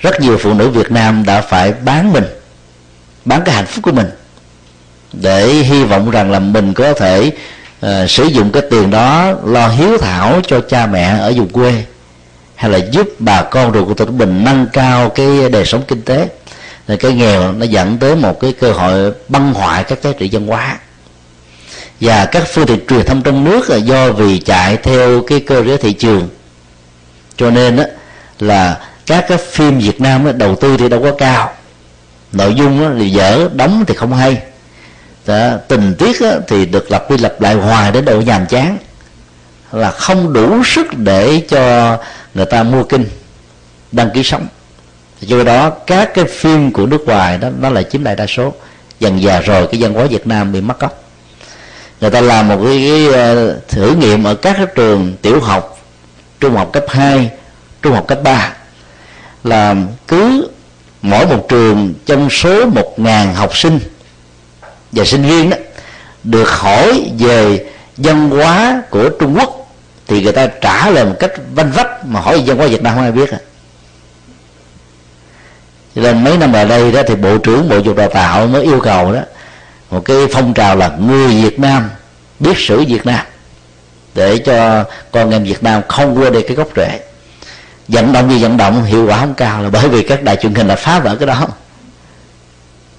Speaker 1: Rất nhiều phụ nữ Việt Nam đã phải bán mình bán cái hạnh phúc của mình để hy vọng rằng là mình có thể uh, sử dụng cái tiền đó lo hiếu thảo cho cha mẹ ở vùng quê hay là giúp bà con ruột của tỉnh mình nâng cao cái đời sống kinh tế rồi cái nghèo nó dẫn tới một cái cơ hội băng hoại các giá trị văn hóa. Và các phương tiện truyền thông trong nước là do vì chạy theo cái cơ chế thị trường. Cho nên đó, là các cái phim Việt Nam đó, đầu tư thì đâu có cao. Nội dung đó, thì dở đóng thì không hay. Đó, tình tiết đó, thì được lập đi lập lại hoài đến độ nhàm chán. Là không đủ sức để cho người ta mua kinh đăng ký sống do đó các cái phim của nước ngoài đó nó lại chiếm đại đa số. Dần già rồi cái văn hóa Việt Nam bị mất cắp người ta làm một cái, cái ờ, thử nghiệm ở các cái trường tiểu học trung học cấp 2 trung học cấp 3 là cứ mỗi một trường trong số một ngàn học sinh và sinh viên đó được hỏi về văn hóa của Trung Quốc. Thì người ta trả lời một cách vanh vách mà hỏi về văn hóa Việt Nam không ai biết à cho nên mấy năm ở đây đó thì bộ trưởng bộ dục đào tạo mới yêu cầu đó, một cái phong trào là người Việt Nam biết sử Việt Nam, để cho con em Việt Nam không quên đi cái gốc rễ. Vận động gì vận động, hiệu quả không cao là bởi vì các đài truyền hình đã phá vỡ cái đó.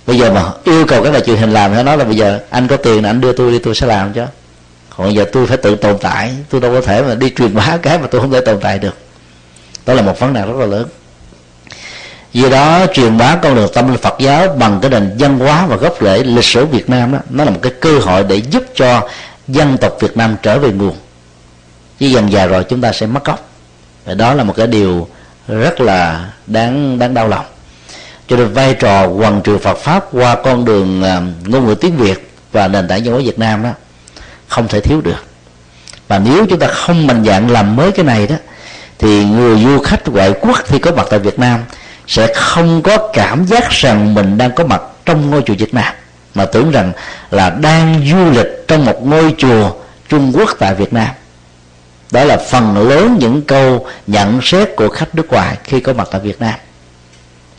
Speaker 1: Bây giờ mà yêu cầu các đài truyền hình làm nó nói là bây giờ anh có tiền là anh đưa tôi đi, tôi sẽ làm cho. Còn giờ tôi phải tự tồn tại, tôi đâu có thể mà đi truyền bá cái mà tôi không thể tồn tại được. Đó là một vấn đề rất là lớn do đó truyền bá con đường tâm linh Phật giáo bằng cái nền văn hóa và gốc rễ lịch sử Việt Nam đó, nó là một cái cơ hội để giúp cho dân tộc Việt Nam trở về nguồn. Chứ dần già rồi chúng ta sẽ mất gốc. Và đó là một cái điều rất là đáng đáng đau lòng. Cho nên vai trò quần trường Phật pháp qua con đường à, ngôn ngữ tiếng Việt và nền tảng văn hóa Việt Nam đó không thể thiếu được. Và nếu chúng ta không mạnh dạng làm mới cái này đó, thì người du khách ngoại quốc khi có mặt tại Việt Nam sẽ không có cảm giác rằng mình đang có mặt trong ngôi chùa Việt Nam, mà tưởng rằng là đang du lịch trong một ngôi chùa Trung Quốc tại Việt Nam. Đó là phần lớn những câu nhận xét của khách nước ngoài khi có mặt tại Việt Nam.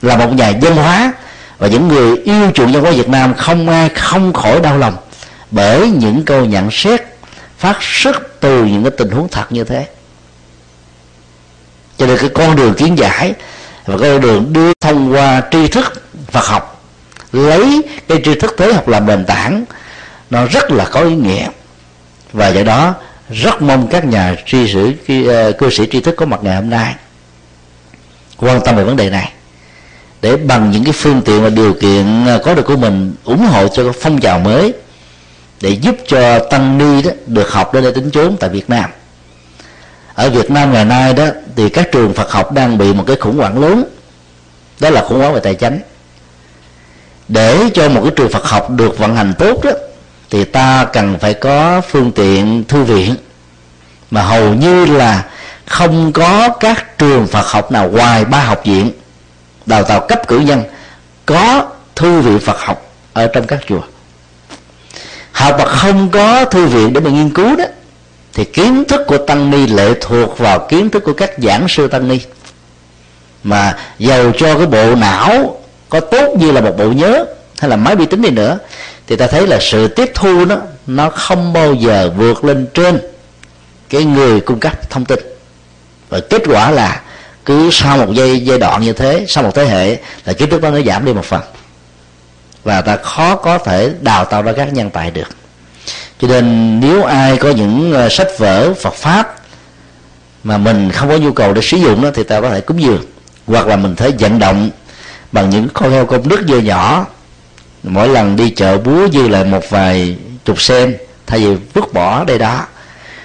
Speaker 1: Là một nhà dân hóa và những người yêu chuộng văn hóa Việt Nam không ai không khỏi đau lòng bởi những câu nhận xét phát xuất từ những cái tình huống thật như thế. Cho nên cái con đường kiến giải và con đường đưa thông qua tri thức Phật học. Lấy cái tri thức thế học làm nền tảng, nó rất là có ý nghĩa. Và do đó, rất mong các nhà tri sử ờ, cư sĩ tri thức có mặt ngày hôm nay quan tâm về vấn đề này. Để bằng những cái phương tiện và điều kiện ờ, có được của mình, ủng hộ cho phong trào mới, để giúp cho tăng ni đó được học đến đây tính chốn tại Việt Nam ở Việt Nam ngày nay đó, thì các trường Phật học đang bị một cái khủng hoảng lớn. Đó là khủng hoảng về tài chính để cho một cái trường Phật học được vận hành tốt đó, thì ta cần phải có phương tiện, thư viện. Mà hầu như là không có các trường Phật học nào ngoài ba học viện đào tạo cấp cử nhân có thư viện Phật học ở trong các chùa. Học mà không có thư viện để mà nghiên cứu đó thì kiến thức của tăng ni lệ thuộc vào kiến thức của các giảng sư tăng ni. Mà giàu cho cái bộ não có tốt như là một bộ nhớ, hay là máy vi tính đi nữa, thì ta thấy là sự tiếp thu nó nó không bao giờ vượt lên trên cái người cung cấp thông tin. Và kết quả là cứ sau một giai giai đoạn như thế, sau một thế hệ, là kiến thức đó nó giảm đi một phần. Và ta khó có thể đào tạo ra các nhân tài được cho nên nếu ai có những ờ, sách vở Phật pháp mà mình không có nhu cầu để sử dụng đó, thì ta có thể cúng dường. Hoặc là mình thấy vận động bằng những con heo công đức vừa nhỏ. Mỗi lần đi chợ búa dư lại một vài chục sen, thay vì vứt bỏ đây đó,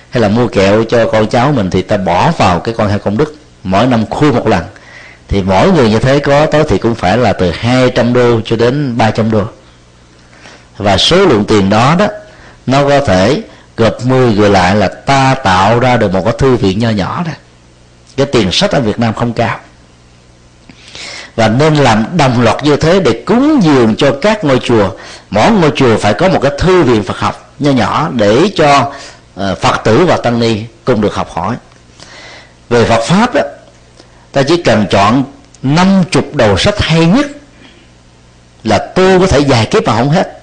Speaker 1: hay là mua kẹo cho con cháu mình, thì ta bỏ vào cái con heo công đức mỗi năm khui một lần. Thì mỗi người như thế có tới thì cũng phải là từ 200 đô cho đến 300 đô. Và số lượng tiền đó đó nó có thể gộp 10 người lại là ta tạo ra được một cái thư viện nho nhỏ đó cái tiền sách ở Việt Nam không cao. Và nên làm đồng loạt như thế để cúng dường cho các ngôi chùa. Mỗi ngôi chùa phải có một cái thư viện Phật học nho nhỏ để cho ờ, Phật tử và tăng ni cùng được học hỏi. Về Phật pháp đó ta chỉ cần chọn năm chục đầu sách hay nhất là tôi có thể dài kiếp mà không hết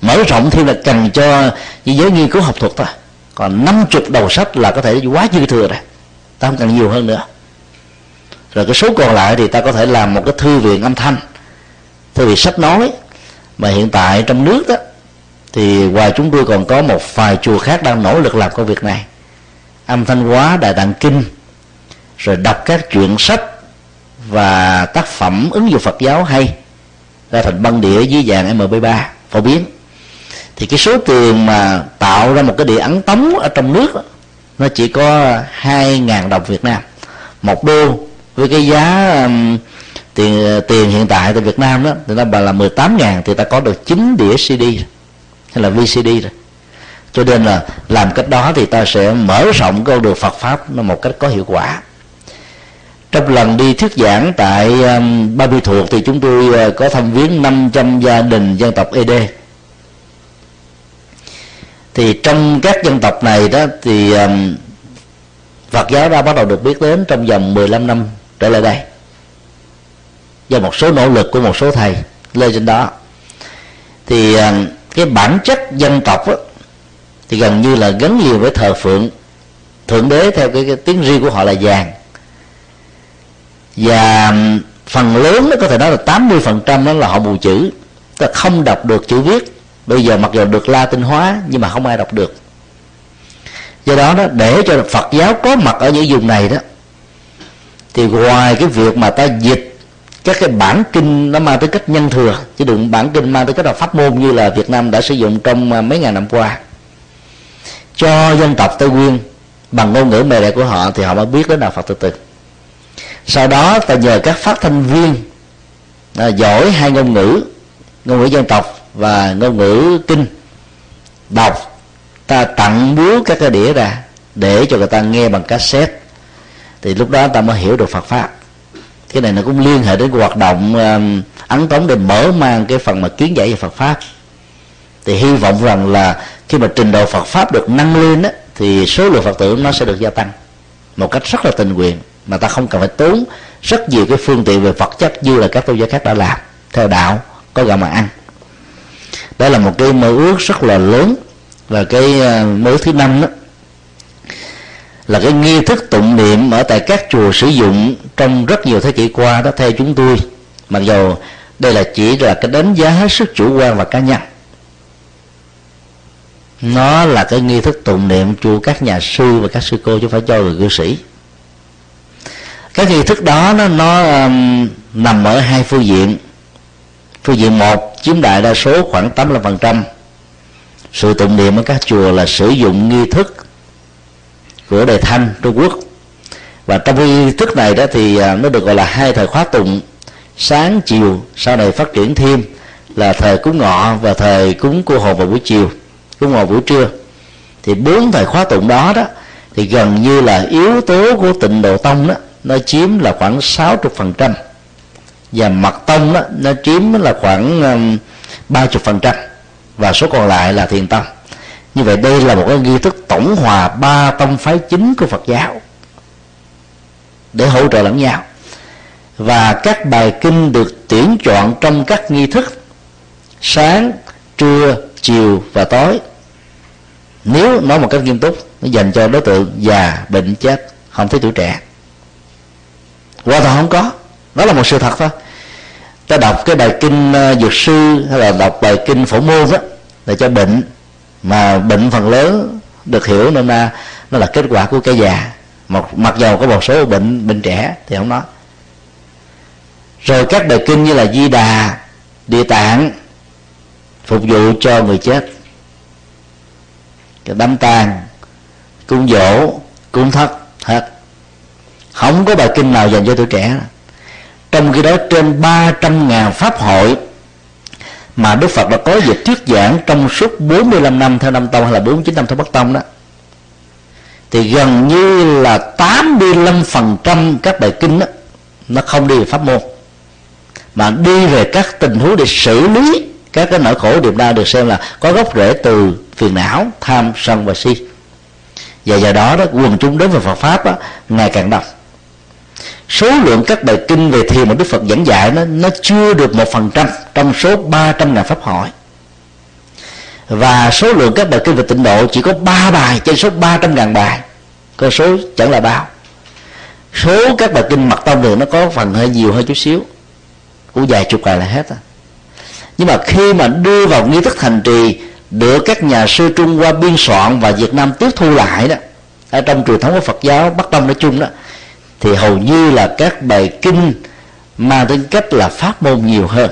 Speaker 1: mở rộng thêm là cần cho giới nghiên cứu học thuật thôi. Còn năm chục đầu sách là có thể quá dư thừa rồi. Ta không cần nhiều hơn nữa. Rồi cái số còn lại thì ta có thể làm một cái thư viện âm thanh. Thư viện sách nói. Mà hiện tại trong nước đó thì ngoài chúng tôi còn có một vài chùa khác đang nỗ lực làm công việc này. Âm thanh hóa, đại tạng kinh, rồi đọc các truyện sách và tác phẩm ứng dụng Phật giáo hay, ra thành băng đĩa dưới dạng MP3 phổ biến thì cái số tiền mà tạo ra một cái địa ấn tống ở trong nước đó, nó chỉ có 2.000 đồng Việt Nam. Một đô với cái giá um, tiền tiền hiện tại tại Việt Nam đó thì nó bà là 18 ngàn thì ta có được 9 đĩa CD hay là VCD rồi. Cho nên là làm cách đó thì ta sẽ mở rộng con đường Phật pháp nó một cách có hiệu quả. Trong lần đi thuyết giảng tại um, Ba Bi Thuộc thì chúng tôi uh, có thăm viếng 500 gia đình dân tộc ED thì trong các dân tộc này đó thì um, Phật giáo đã bắt đầu được biết đến trong vòng 15 năm trở lại đây. Do một số nỗ lực của một số thầy lên trên đó. Thì um, cái bản chất dân tộc đó, thì gần như là gắn liền với thờ phượng. Thượng đế theo cái, cái tiếng riêng của họ là vàng. Và um, phần lớn nó có thể nói là 80 phần trăm đó là họ mù chữ. Ta không đọc được chữ viết bây giờ mặc dù được la tinh hóa nhưng mà không ai đọc được. Do đó đó để cho Phật giáo có mặt ở những vùng này đó thì ngoài cái việc mà ta dịch các cái bản kinh nó mang tới cách nhân thừa chứ đừng bản kinh mang tới cách là pháp môn như là Việt Nam đã sử dụng trong à, mấy ngàn năm qua cho dân tộc Tây Nguyên bằng ngôn ngữ mẹ đẻ của họ thì họ mới biết đến đạo Phật từ từ. Sau đó ta nhờ các phát thanh viên à, giỏi hai ngôn ngữ ngôn ngữ dân tộc và ngôn ngữ kinh. Đọc ta tặng búa các cái đĩa ra để cho người ta nghe bằng cassette. Thì lúc đó ta mới hiểu được Phật pháp. Cái này nó cũng liên hệ đến hoạt động um, ấn tống để mở mang cái phần mà kiến giải về Phật pháp. Thì hy vọng rằng là khi mà trình độ Phật pháp được nâng lên á, thì số lượng Phật tử nó sẽ được gia tăng một cách rất là tình nguyện. Mà ta không cần phải tốn rất nhiều cái phương tiện về vật chất như là các tôn giáo khác đã làm theo đạo có gạo mà ăn đó là một cái mơ ước rất là lớn. Và cái ờ, mơ ước thứ năm đó là cái nghi thức tụng niệm ở tại các chùa sử dụng trong rất nhiều thế kỷ qua đó theo chúng tôi. Mặc dù đây là chỉ là cái đánh giá hết sức chủ quan và cá nhân. Nó là cái nghi thức tụng niệm chùa các nhà sư và các sư cô chứ phải cho người cư sĩ. Cái nghi thức đó nó, nó um, nằm ở hai phương diện phương diện một, chiếm đại đa số khoảng 85% sự tụng niệm ở các chùa là sử dụng nghi thức của đề thanh, trung quốc. Và trong cái nghi thức này đó thì à, nó được gọi là hai thời khóa tụng. Sáng, chiều, sau này phát triển thêm là thời cúng ngọ và thời cúng cô hồn vào buổi chiều, cúng ngọ buổi trưa. Thì bốn thời khóa tụng đó đó thì gần như là yếu tố của tịnh độ tông đó, nó chiếm là khoảng 60 phần trăm và mật tông đó nó chiếm là khoảng um, ba chục phần trăm, và số còn lại là thiền tông như vậy đây là một cái nghi thức tổng hòa ba tông phái chính của Phật giáo để hỗ trợ lẫn nhau. Và các bài kinh được tuyển chọn trong các nghi thức sáng, trưa, chiều và tối. Nếu nói một cách nghiêm túc, nó dành cho đối tượng già, bệnh, chết, không thấy tuổi trẻ. Qua toàn không có đó là một sự thật thôi ta đọc cái bài kinh ờ, dược sư hay là đọc bài kinh phổ môn đó để cho bệnh. Mà bệnh phần lớn được hiểu nên là nó là kết quả của cái già. Mặc, mặc dầu có một số bệnh bệnh trẻ thì không nói. Rồi các bài kinh như là di đà địa tạng phục vụ cho người chết. Cái đám tang cung dỗ cung thất hết. Không có bài kinh nào dành cho tuổi trẻ trong khi đó trên 300 ngàn pháp hội mà Đức Phật đã có dịp thuyết giảng trong suốt 45 năm theo năm tông hay là 49 năm theo Bắc tông đó thì gần như là 85% các bài kinh đó, nó không đi về pháp môn mà đi về các tình huống để xử lý các cái nỗi khổ điệp đau được xem là có gốc rễ từ phiền não tham sân và si. Và do đó đó quần chúng đến về Phật pháp đó, ngày càng đông số lượng các bài kinh về thiền mà Đức Phật giảng dạy nó nó chưa được một phần trăm trong số 300 ngàn pháp hỏi. Và số lượng các bài kinh về tịnh độ chỉ có 3 bài trên số 300 ngàn bài. Con số chẳng là bao. Số các bài kinh mật tông đường nó có phần hơi nhiều hơn chút xíu. Cũng vài chục bài là hết à. Nhưng mà khi mà đưa vào nghi thức thành trì được các nhà sư Trung Hoa biên soạn và Việt Nam tiếp thu lại đó, ở trong truyền thống của Phật giáo Bắc Tông nói chung đó thì hầu như là các bài kinh mang tính cách là pháp môn nhiều hơn.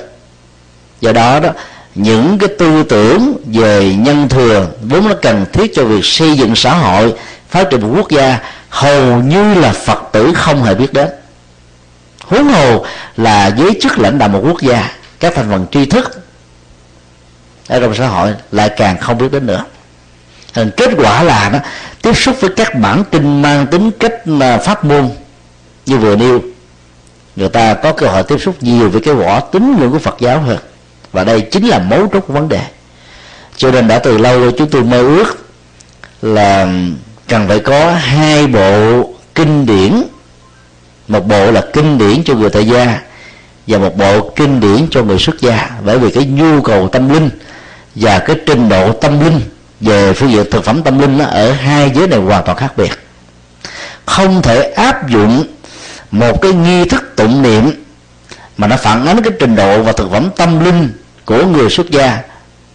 Speaker 1: Do đó đó, những cái tư tưởng về nhân thừa vốn nó cần thiết cho việc xây dựng xã hội, phát triển một quốc gia, hầu như là phật tử không hề biết đến. Huống hồ là giới chức lãnh đạo một quốc gia, các thành phần tri thức ở trong xã hội lại càng không biết đến nữa. Thành kết quả là nó tiếp xúc với các bản tin mang tính cách ờ, pháp môn như vừa nêu, người ta có cơ hội tiếp xúc nhiều với cái vỏ tín ngưỡng của Phật giáo hơn. Và đây chính là mấu chốt của vấn đề. Cho nên đã từ lâu rồi chúng tôi mơ ước là cần phải có hai bộ kinh điển. Một bộ là kinh điển cho người tại gia và một bộ kinh điển cho người xuất gia. Bởi vì cái nhu cầu tâm linh và cái trình độ tâm linh về phương diện thực phẩm tâm linh ở hai giới này hoàn toàn khác biệt. Không thể áp dụng một cái nghi thức tụng niệm mà nó phản ánh cái trình độ và thực phẩm tâm linh của người xuất gia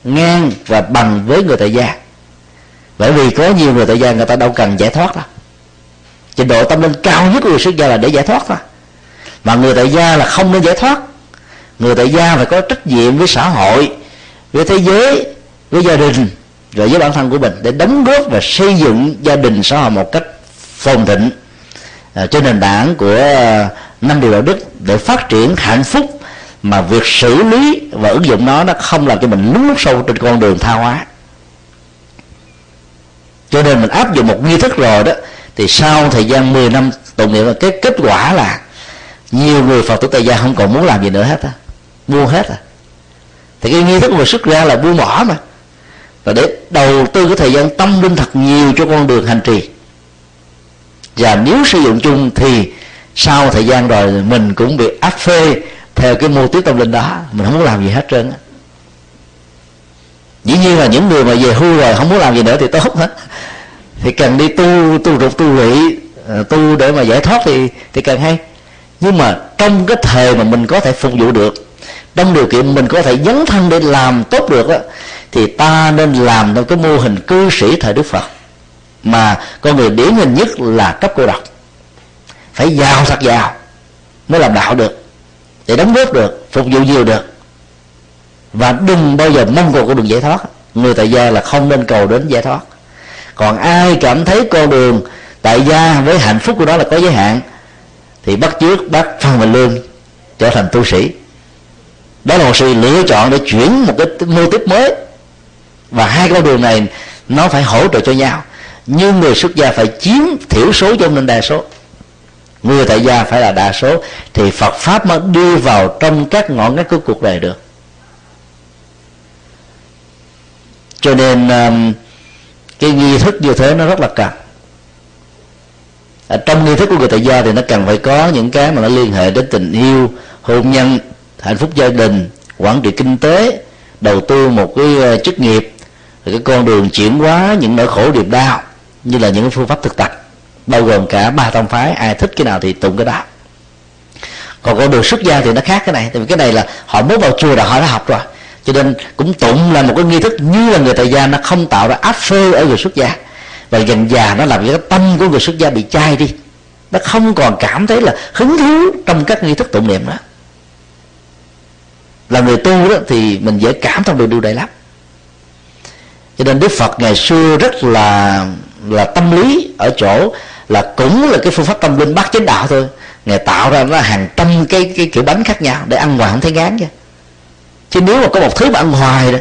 Speaker 1: ngang và bằng với người tại gia. Bởi vì có nhiều người tại gia người ta đâu cần giải thoát đâu. Trình độ tâm linh cao nhất của người xuất gia là để giải thoát thôi. Mà người tại gia là không nên giải thoát. Người tại gia phải có trách nhiệm với xã hội, với thế giới, với gia đình rồi với bản thân của mình để đóng góp và xây dựng gia đình xã hội một cách phồn thịnh. Ờ, à, trên nền tảng của ờ, năm điều đạo đức để phát triển hạnh phúc mà việc xử lý và ứng dụng nó nó không làm cho mình lún lút sâu trên con đường tha hóa. Cho nên mình áp dụng một nghi thức rồi đó thì sau thời gian 10 năm tụng niệm cái kết quả là nhiều người phật tử tại gia không còn muốn làm gì nữa hết á buông hết à thì cái nghi thức mà xuất ra là buông bỏ mà. Và để đầu tư cái thời gian tâm linh thật nhiều cho con đường hành trì và nếu sử dụng chung thì sau thời gian rồi mình cũng bị áp phê theo cái mô típ tâm linh đó mình không muốn làm gì hết trơn á. Dĩ nhiên là những người mà về hưu rồi không muốn làm gì nữa thì tốt hết. Thì cần đi tu tu rục tu lụy ờ, tu để mà giải thoát thì thì càng hay. Nhưng mà trong cái thời mà mình có thể phục vụ được trong điều kiện mình có thể dấn thân để làm tốt được đó, thì ta nên làm theo cái mô hình cư sĩ thời đức phật mà con người điển hình nhất là cấp cô độc. Phải giàu thật giàu mới làm đạo được, để đóng góp được, phục vụ nhiều được. Và đừng bao giờ mong cầu con đường giải thoát. Người tại gia là không nên cầu đến giải thoát. Còn ai cảm thấy con đường tại gia với hạnh phúc của đó là có giới hạn, thì bắt trước bắt phan và lương, trở thành tu sĩ. Đó là một sự lựa chọn để chuyển một cái mô tiếp mới. Và hai con đường này nó phải hỗ trợ cho nhau nhưng người xuất gia phải chiếm thiểu số trong nên đa số. Người tại gia phải là đa số. Thì Phật pháp mới đưa vào trong các ngọn ngách của cuộc đời được. Cho nên um, cái nghi thức như thế nó rất là cần. Ở trong nghi thức của người tại gia thì nó cần phải có những cái mà nó liên hệ đến tình yêu, hôn nhân, hạnh phúc gia đình, quản trị kinh tế, đầu tư một cái ờ, chức nghiệp cái con đường chuyển hóa những nỗi khổ niềm đau như là những phương pháp thực tập, bao gồm cả ba tông phái, ai thích cái nào thì tụng cái đó. Còn con đường xuất gia thì nó khác cái này, tại vì cái này là họ mới vào chùa là họ đã học rồi, cho nên cũng tụng là một cái nghi thức như là người tại gia, nó không tạo ra áp phê ở người xuất gia. Và dần già nó làm cho cái tâm của người xuất gia bị chai đi, nó không còn cảm thấy là hứng thú trong các nghi thức tụng niệm đó là người tu đó thì mình dễ cảm thông được điều này lắm. Cho nên đức phật ngày xưa rất là là tâm lý ở chỗ là cũng là cái phương pháp tâm linh bắt chánh đạo thôi. Ngài tạo ra nó hàng trăm cái cái kiểu bánh khác nhau để ăn hoài không thấy ngán chứ. Chứ nếu mà có một thứ mà ăn hoài đó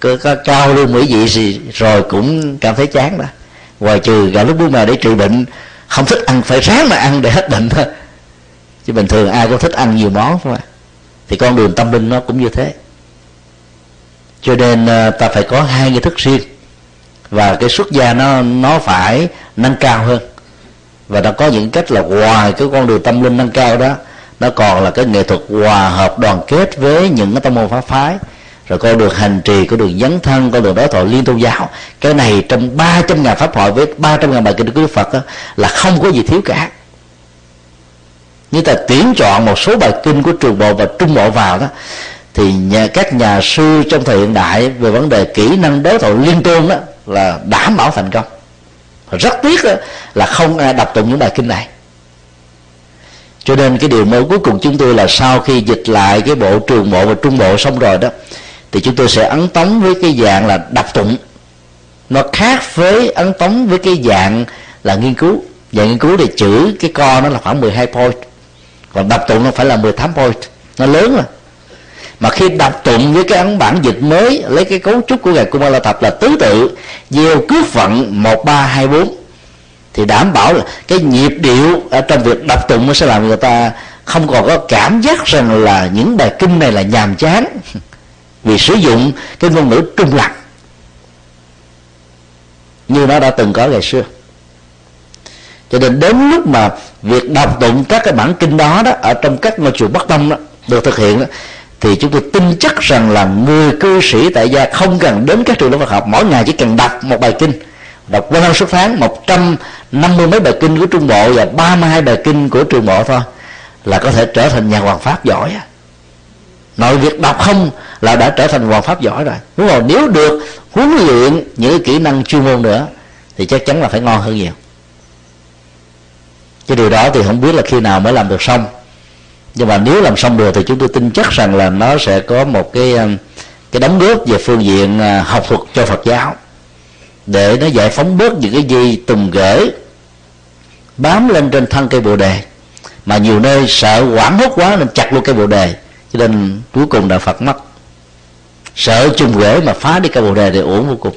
Speaker 1: có, có cao lương mỹ vị gì rồi cũng cảm thấy chán đó ngoài trừ gà lúc bún mè để trị bệnh không thích ăn phải ráng mà ăn để hết bệnh thôi. Chứ bình thường ai cũng thích ăn nhiều món không ạ thì con đường tâm linh nó cũng như thế. Cho nên ờ, ta phải có hai nghi thức riêng và cái xuất gia nó nó phải nâng cao hơn. Và nó có những cách là ngoài cái con đường tâm linh nâng cao đó nó còn là cái nghệ thuật hòa hợp đoàn kết với những cái tâm môn pháp phái. Rồi con đường hành trì con đường dấn thân con đường đối thoại liên tôn giáo. Cái này trong 300 ngàn pháp hội với 300 ngàn bài kinh của Đức Phật đó, là không có gì thiếu cả. Như ta tuyển chọn một số bài kinh của trường bộ và trung bộ vào đó thì nhà, các nhà sư trong thời hiện đại về vấn đề kỹ năng đối thoại liên tôn đó là đảm bảo thành công. Rất tiếc là không ai đọc tụng những bài kinh này. Cho nên cái điều mới cuối cùng chúng tôi là sau khi dịch lại cái bộ trường bộ và trung bộ xong rồi đó, thì chúng tôi sẽ ấn tống với cái dạng là đọc tụng. Nó khác với ấn tống với cái dạng là nghiên cứu. Dạng nghiên cứu thì chữ cái co nó là khoảng 12 point, còn đọc tụng nó phải là 18 point. Nó lớn mà mà khi đọc tụng với cái ấn bản dịch mới lấy cái cấu trúc của ngài Kumala la thập là tứ tự gieo cước vận một ba hai bốn thì đảm bảo là cái nhịp điệu ở trong việc đọc tụng nó sẽ làm người ta không còn có cảm giác rằng là những bài kinh này là nhàm chán [laughs] vì sử dụng cái ngôn ngữ trung lập. Như nó đã từng có ngày xưa. Cho nên đến lúc mà việc đọc tụng các cái bản kinh đó đó ở trong các ngôi chùa bắc tông đó được thực hiện đó, thì chúng tôi tin chắc rằng là người cư sĩ tại gia không cần đến các trường lớp Phật học. Mỗi ngày chỉ cần đọc một bài kinh. Đọc qua năm suốt tháng, một trăm năm mươi mấy bài kinh của trung bộ và ba mươi hai bài kinh của trường bộ thôi là có thể trở thành nhà hoàng pháp giỏi nội việc đọc không là đã trở thành hoàng pháp giỏi rồi. Đúng rồi, nếu được huấn luyện những kỹ năng chuyên môn nữa, thì chắc chắn là phải ngon hơn nhiều. Cái điều đó thì không biết là khi nào mới làm được xong nhưng mà nếu làm xong được thì chúng tôi tin chắc rằng là nó sẽ có một cái ờ, cái đóng góp về phương diện ờ, học thuật cho Phật giáo. Để nó giải phóng bớt những cái gì tùng gửi bám lên trên thân cây bồ đề. Mà nhiều nơi sợ quảng hốt quá nên chặt luôn cây bồ đề, cho nên cuối cùng đạo Phật mất. Sợ chung rễ mà phá đi cây bồ đề thì uổng vô cùng.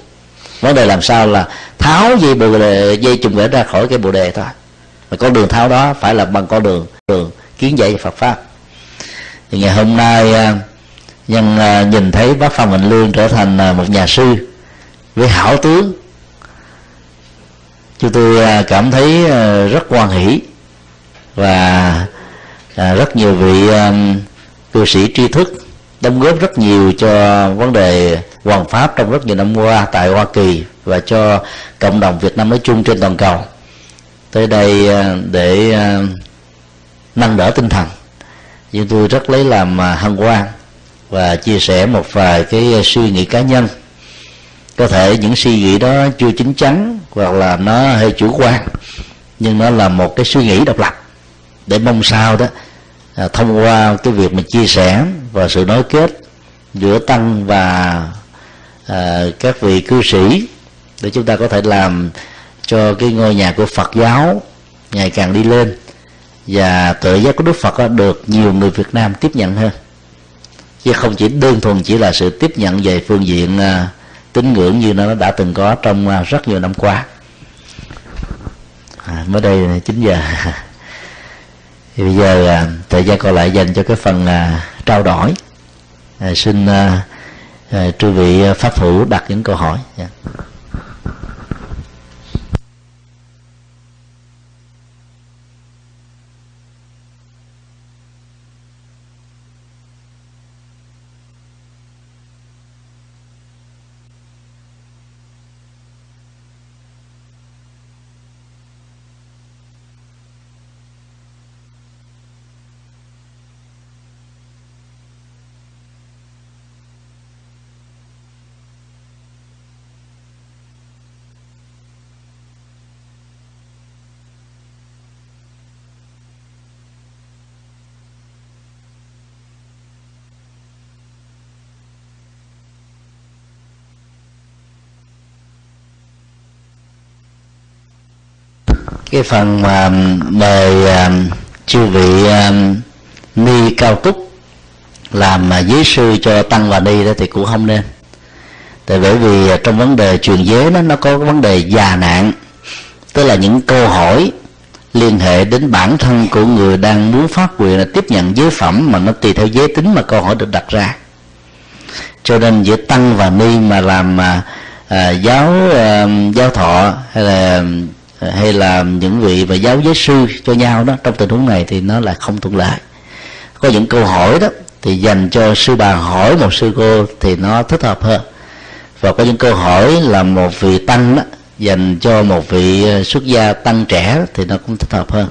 Speaker 1: Vấn đề làm sao là tháo dây bồ đề, dây trùng rễ ra khỏi cây bồ đề thôi. Mà con đường tháo đó phải là bằng con đường đường kiến dạy Phật pháp. Thì ngày hôm nay à, nhân à, nhìn thấy bác Phạm Mạnh Lương trở thành à, một nhà sư với hảo tướng, chúng tôi cảm thấy rất quan hỷ và rất nhiều vị cư sĩ tri thức đóng góp rất nhiều cho vấn đề hoàng pháp trong rất nhiều năm qua tại Hoa Kỳ và cho cộng đồng Việt Nam nói chung trên toàn cầu. Tới đây để nâng đỡ tinh thần. Nhưng tôi rất lấy làm à, hân hoan và chia sẻ một vài cái à, suy nghĩ cá nhân. Có thể những suy nghĩ đó chưa chín chắn hoặc là nó hơi chủ quan nhưng nó là một cái suy nghĩ độc lập. Để mong sao đó à, thông qua cái việc mình chia sẻ và sự nối kết giữa tăng và à, các vị cư sĩ để chúng ta có thể làm cho cái ngôi nhà của Phật giáo ngày càng đi lên và tự giác của Đức Phật được nhiều người Việt Nam tiếp nhận hơn. Chứ không chỉ đơn thuần chỉ là sự tiếp nhận về phương diện à, tín ngưỡng như nó đã từng có trong à, rất nhiều năm qua. À, mới đây 9 giờ. Thì [laughs] bây giờ à, thời gian còn lại dành cho cái phần à, trao đổi. À, xin à, à, chư vị à, pháp hữu đặt những câu hỏi. Yeah. Cái phần mà mời um, chư vị um, ni cao túc làm à, giới sư cho tăng và ni đó thì cũng không nên. Tại bởi vì à, trong vấn đề truyền giới nó nó có vấn đề già nạn tức là những câu hỏi liên hệ đến bản thân của người đang muốn phát quyền là tiếp nhận giới phẩm mà nó tùy theo giới tính mà câu hỏi được đặt ra. Cho nên giữa tăng và ni mà làm à, à giáo à, giáo thọ hay là hay là những vị và giáo giới sư cho nhau đó trong tình huống này thì nó là không thuận lợi. Có những câu hỏi đó thì dành cho sư bà hỏi một sư cô thì nó thích hợp hơn. Và có những câu hỏi là một vị tăng đó dành cho một vị ờ, xuất gia tăng trẻ thì nó cũng thích hợp hơn.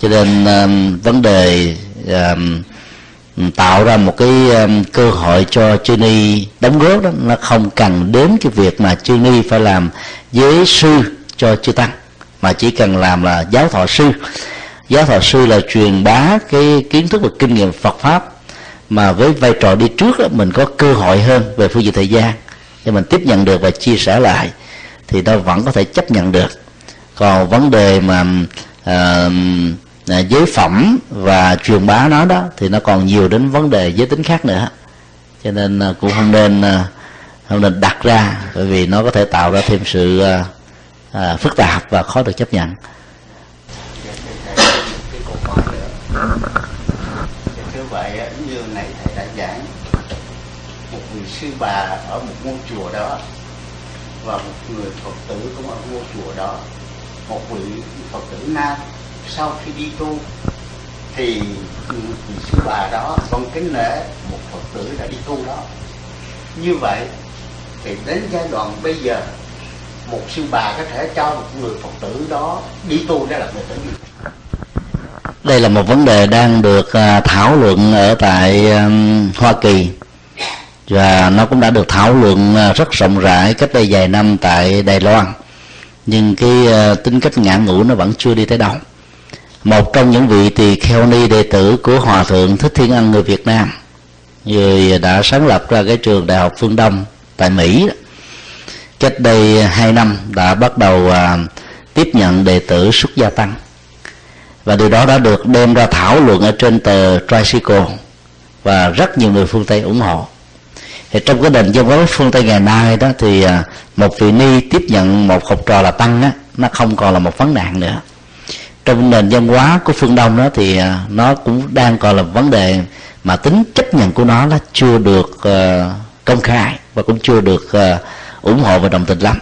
Speaker 1: Cho nên um, vấn đề um, tạo ra một cái um, cơ hội cho chư ni đóng góp đó nó không cần đến cái việc mà chư ni phải làm giới sư cho chư tăng mà chỉ cần làm là giáo thọ sư. Giáo thọ sư là truyền bá cái kiến thức và kinh nghiệm Phật pháp. Mà với vai trò đi trước đó, mình có cơ hội hơn về phương diện thời gian. Để mình tiếp nhận được và chia sẻ lại thì nó vẫn có thể chấp nhận được. Còn vấn đề mà uh, giới phẩm và truyền bá nó đó thì nó còn nhiều đến vấn đề giới tính khác nữa. Cho nên à, cũng không nên à, không nên đặt ra bởi vì nó có thể tạo ra thêm sự uh, à, phức tạp và khó được chấp nhận.
Speaker 2: Thưa vậy như này thầy đã giảng một vị sư bà ở một ngôi chùa đó và một người phật tử cũng ở ngôi chùa đó một vị phật tử nam sau khi đi tu thì vị sư bà đó vẫn kính lễ một phật tử đã đi tu đó. Như vậy thì đến giai đoạn bây giờ một sư bà có thể cho một người phật tử đó đi tu để làm người tử gì
Speaker 1: đây là một vấn đề đang được à, thảo luận ở tại Hoa Kỳ. Và nó cũng đã được thảo luận à, rất rộng rãi cách đây vài năm tại Đài Loan. Nhưng cái à, tính cách ngạn ngũ nó vẫn chưa đi tới đâu. Một trong những vị tỳ kheo ni đệ tử của hòa thượng thích thiên ân người Việt Nam, người đã sáng lập ra cái trường đại học phương Đông tại Mỹ đó cách đây hai năm đã bắt đầu à, tiếp nhận đệ tử xuất gia tăng. Và điều đó đã được đem ra thảo luận ở trên tờ Tricycle và rất nhiều người phương Tây ủng hộ. Thì trong cái nền văn hóa phương Tây ngày nay đó thì à, một vị ni tiếp nhận một học trò là tăng á nó không còn là một vấn nạn nữa. Trong nền văn hóa của phương Đông đó thì à, nó cũng đang còn là vấn đề mà tính chấp nhận của nó nó chưa được à, công khai và cũng chưa được ủng hộ và đồng tình lắm.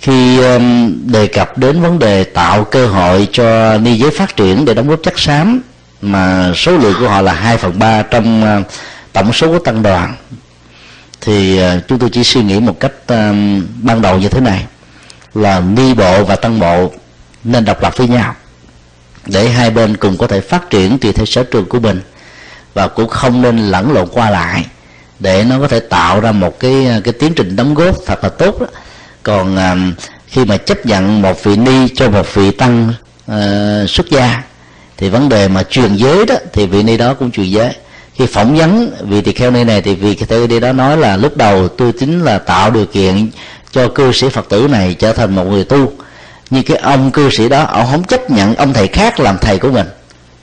Speaker 1: Khi um, đề cập đến vấn đề tạo cơ hội cho ni giới phát triển để đóng góp chất xám mà số lượng của họ là 2 phần ba trong uh, tổng số của tăng đoàn thì uh, chúng tôi chỉ suy nghĩ một cách um, ban đầu như thế này là ni bộ và tăng bộ nên độc lập với nhau để hai bên cùng có thể phát triển tùy theo sở trường của mình và cũng không nên lẫn lộn qua lại để nó có thể tạo ra một cái cái tiến trình đóng góp thật là tốt đó. còn à, khi mà chấp nhận một vị ni cho một vị tăng à, xuất gia thì vấn đề mà truyền giới đó thì vị ni đó cũng truyền giới. Khi phỏng vấn vị tỳ kheo ni này thì vị tỳ đi đó nói là lúc đầu tôi chính là tạo điều kiện cho cư sĩ phật tử này trở thành một người tu nhưng cái ông cư sĩ đó ông không chấp nhận ông thầy khác làm thầy của mình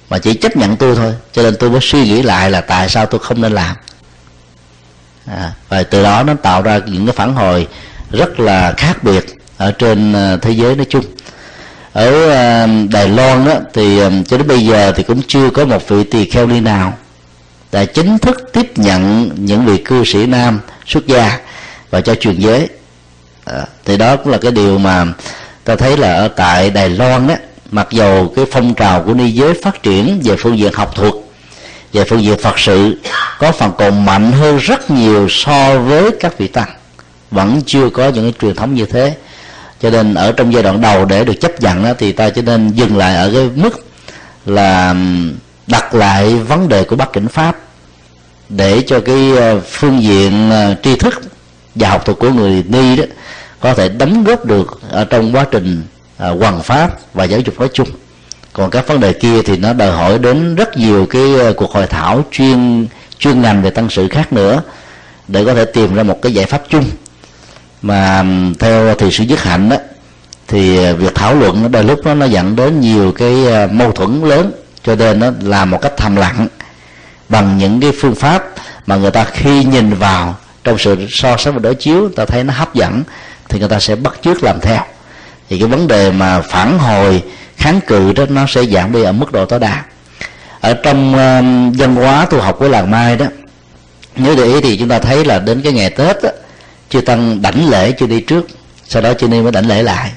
Speaker 1: mà chỉ chấp nhận tôi thôi. Cho nên tôi mới suy nghĩ lại là tại sao tôi không nên làm à, và từ đó nó tạo ra những cái phản hồi rất là khác biệt ở trên ờ, thế giới nói chung. Ở ờ, Đài Loan đó, thì ờ, cho đến bây giờ thì cũng chưa có một vị tỳ kheo ni nào đã chính thức tiếp nhận những vị cư sĩ nam xuất gia và cho truyền giới. À, thì đó cũng là cái điều mà ta thấy là ở tại Đài Loan đó mặc dầu cái phong trào của ni giới phát triển về phương diện học thuật về phương diện Phật sự có phần còn mạnh hơn rất nhiều so với các vị tăng. Vẫn chưa có những cái truyền thống như thế. Cho nên ở trong giai đoạn đầu để được chấp nhận đó, thì ta cho nên dừng lại ở cái mức là đặt lại vấn đề của bắc cảnh pháp để cho cái ờ, phương diện ờ, tri thức và học thuật của người ni đó có thể đóng góp được ở trong quá trình ờ, hoàn pháp và giáo dục nói chung còn các vấn đề kia thì nó đòi hỏi đến rất nhiều cái ờ, cuộc hội thảo chuyên chuyên ngành về tăng sự khác nữa để có thể tìm ra một cái giải pháp chung. Mà theo thì sự dứt hạnh đó thì việc thảo luận nó đôi lúc nó nó dẫn đến nhiều cái ờ, mâu thuẫn lớn, cho nên nó làm một cách thầm lặng bằng những cái phương pháp mà người ta khi nhìn vào trong sự so sánh và đối chiếu ta thấy nó hấp dẫn thì người ta sẽ bắt chước làm theo. Thì cái vấn đề mà phản hồi kháng cự đó nó sẽ giảm đi ở mức độ tối đa. Ở trong uh, văn hóa tu học của làng mai đó nếu để ý thì chúng ta thấy là đến cái ngày tết đó, chư tăng đảnh lễ chưa đi trước sau đó chư ni mới đảnh lễ lại.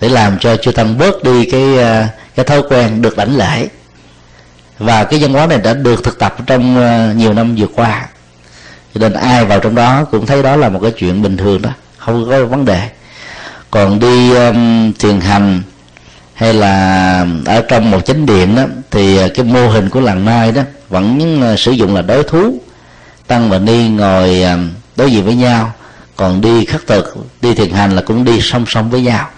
Speaker 1: Để làm cho chư tăng bớt đi cái uh, cái thói quen được đảnh lễ. Và cái văn hóa này đã được thực tập trong uh, nhiều năm vừa qua. Cho nên ai vào trong đó cũng thấy đó là một cái chuyện bình thường đó không có vấn đề. Còn đi um, thiền hành hay là ở trong một chánh điện đó thì à, cái mô hình của làng mai đó vẫn à, sử dụng là đối thú tăng và ni ngồi à, đối diện với nhau còn đi khắc thực đi thiền hành là cũng đi song song với nhau.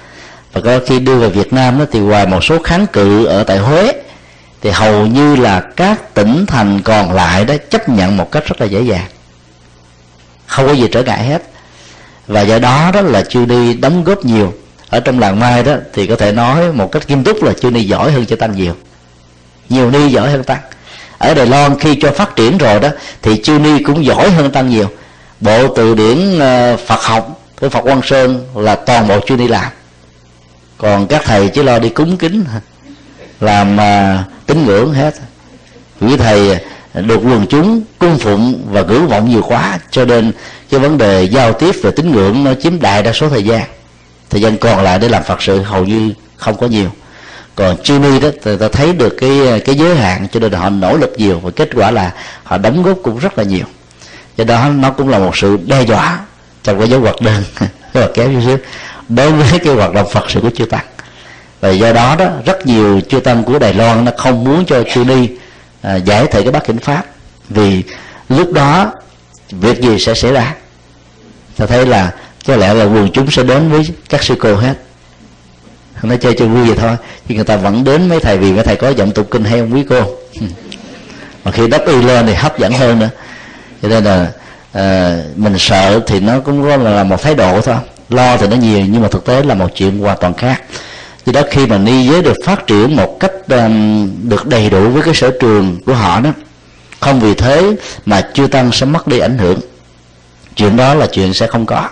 Speaker 1: Và có khi đưa về Việt Nam đó, thì ngoài một số kháng cự ở tại Huế thì hầu như là các tỉnh thành còn lại đó chấp nhận một cách rất là dễ dàng. Không có gì trở ngại hết. Và do đó đó là chưa đi đóng góp nhiều ở trong làng mai đó thì có thể nói một cách nghiêm túc là chưa ni giỏi hơn cho tăng nhiều. Nhiều ni giỏi hơn tăng. Ở đài loan khi cho phát triển rồi đó thì chư ni cũng giỏi hơn tăng nhiều. Bộ từ điển ờ, phật học của phật quang sơn là toàn bộ chư ni làm. Còn các thầy chỉ lo đi cúng kính làm uh, tín ngưỡng hết. Quý thầy được quần chúng cung phụng và ngưỡng vọng nhiều quá cho nên cái vấn đề giao tiếp về tín ngưỡng nó chiếm đại đa số thời gian thời gian còn lại để làm phật sự hầu như không có nhiều. Còn chư ni đó thì ta thấy được cái cái giới hạn cho nên họ nỗ lực nhiều và kết quả là họ đóng góp cũng rất là nhiều. Do đó nó cũng là một sự đe dọa trong cái dấu hoạt đơn. [laughs] Cái hoạt kéo chút xíu đối với cái hoạt động phật sự của chư tăng. Và do đó đó rất nhiều chư tăng của đài loan nó không muốn cho chư ni à, giải thể cái bát kinh pháp. Vì lúc đó việc gì sẽ xảy ra? Ta thấy là có lẽ là quần chúng sẽ đến với các sư cô hết nó chơi cho vui vậy thôi chứ người ta vẫn đến mấy thầy vì mấy thầy có giọng tụng kinh hay ông quý cô? [laughs] Mà khi đắp y lên thì hấp dẫn hơn nữa. Cho nên là à, mình sợ thì nó cũng có là một thái độ thôi. Lo thì nó nhiều nhưng mà thực tế là một chuyện hoàn toàn khác. Do đó khi mà ni giới được phát triển một cách um, được đầy đủ với cái sở trường của họ đó không vì thế mà chưa tăng sẽ mất đi ảnh hưởng. Chuyện đó là chuyện sẽ không có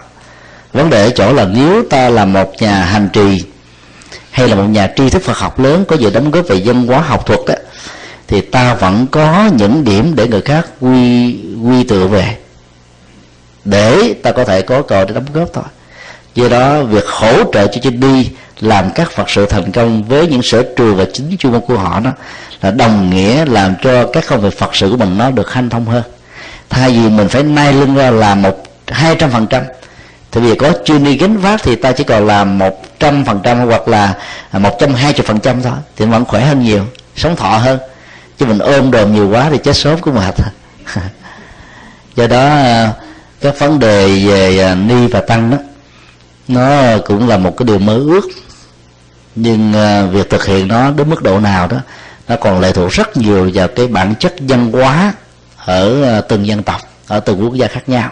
Speaker 1: vấn đề ở chỗ là nếu ta là một nhà hành trì hay là một nhà tri thức Phật học lớn có gì đóng góp về dân hóa học thuật đó, thì ta vẫn có những điểm để người khác quy quy tựa về. Để ta có thể có cầu để đóng góp thôi. Do đó việc hỗ trợ cho trên đi làm các phật sự thành công với những sở trường và chính chuyên môn của họ đó là đồng nghĩa làm cho các công việc phật sự của mình nó được hanh thông hơn. Thay vì mình phải nay lưng ra làm một hai trăm phần trăm thì vì có chuyên đi gánh vác thì ta chỉ còn làm một trăm phần trăm hoặc là một trăm hai mươi phần trăm thôi. Thì vẫn khỏe hơn nhiều, sống thọ hơn. Chứ mình ôm đồm nhiều quá thì chết sớm cũng mệt. [laughs] Do đó các vấn đề về à, ni và tăng đó, nó cũng là một cái điều mơ ước. Nhưng à, việc thực hiện nó đến mức độ nào đó, nó còn lệ thuộc rất nhiều vào cái bản chất văn hóa ở à, từng dân tộc, ở từng quốc gia khác nhau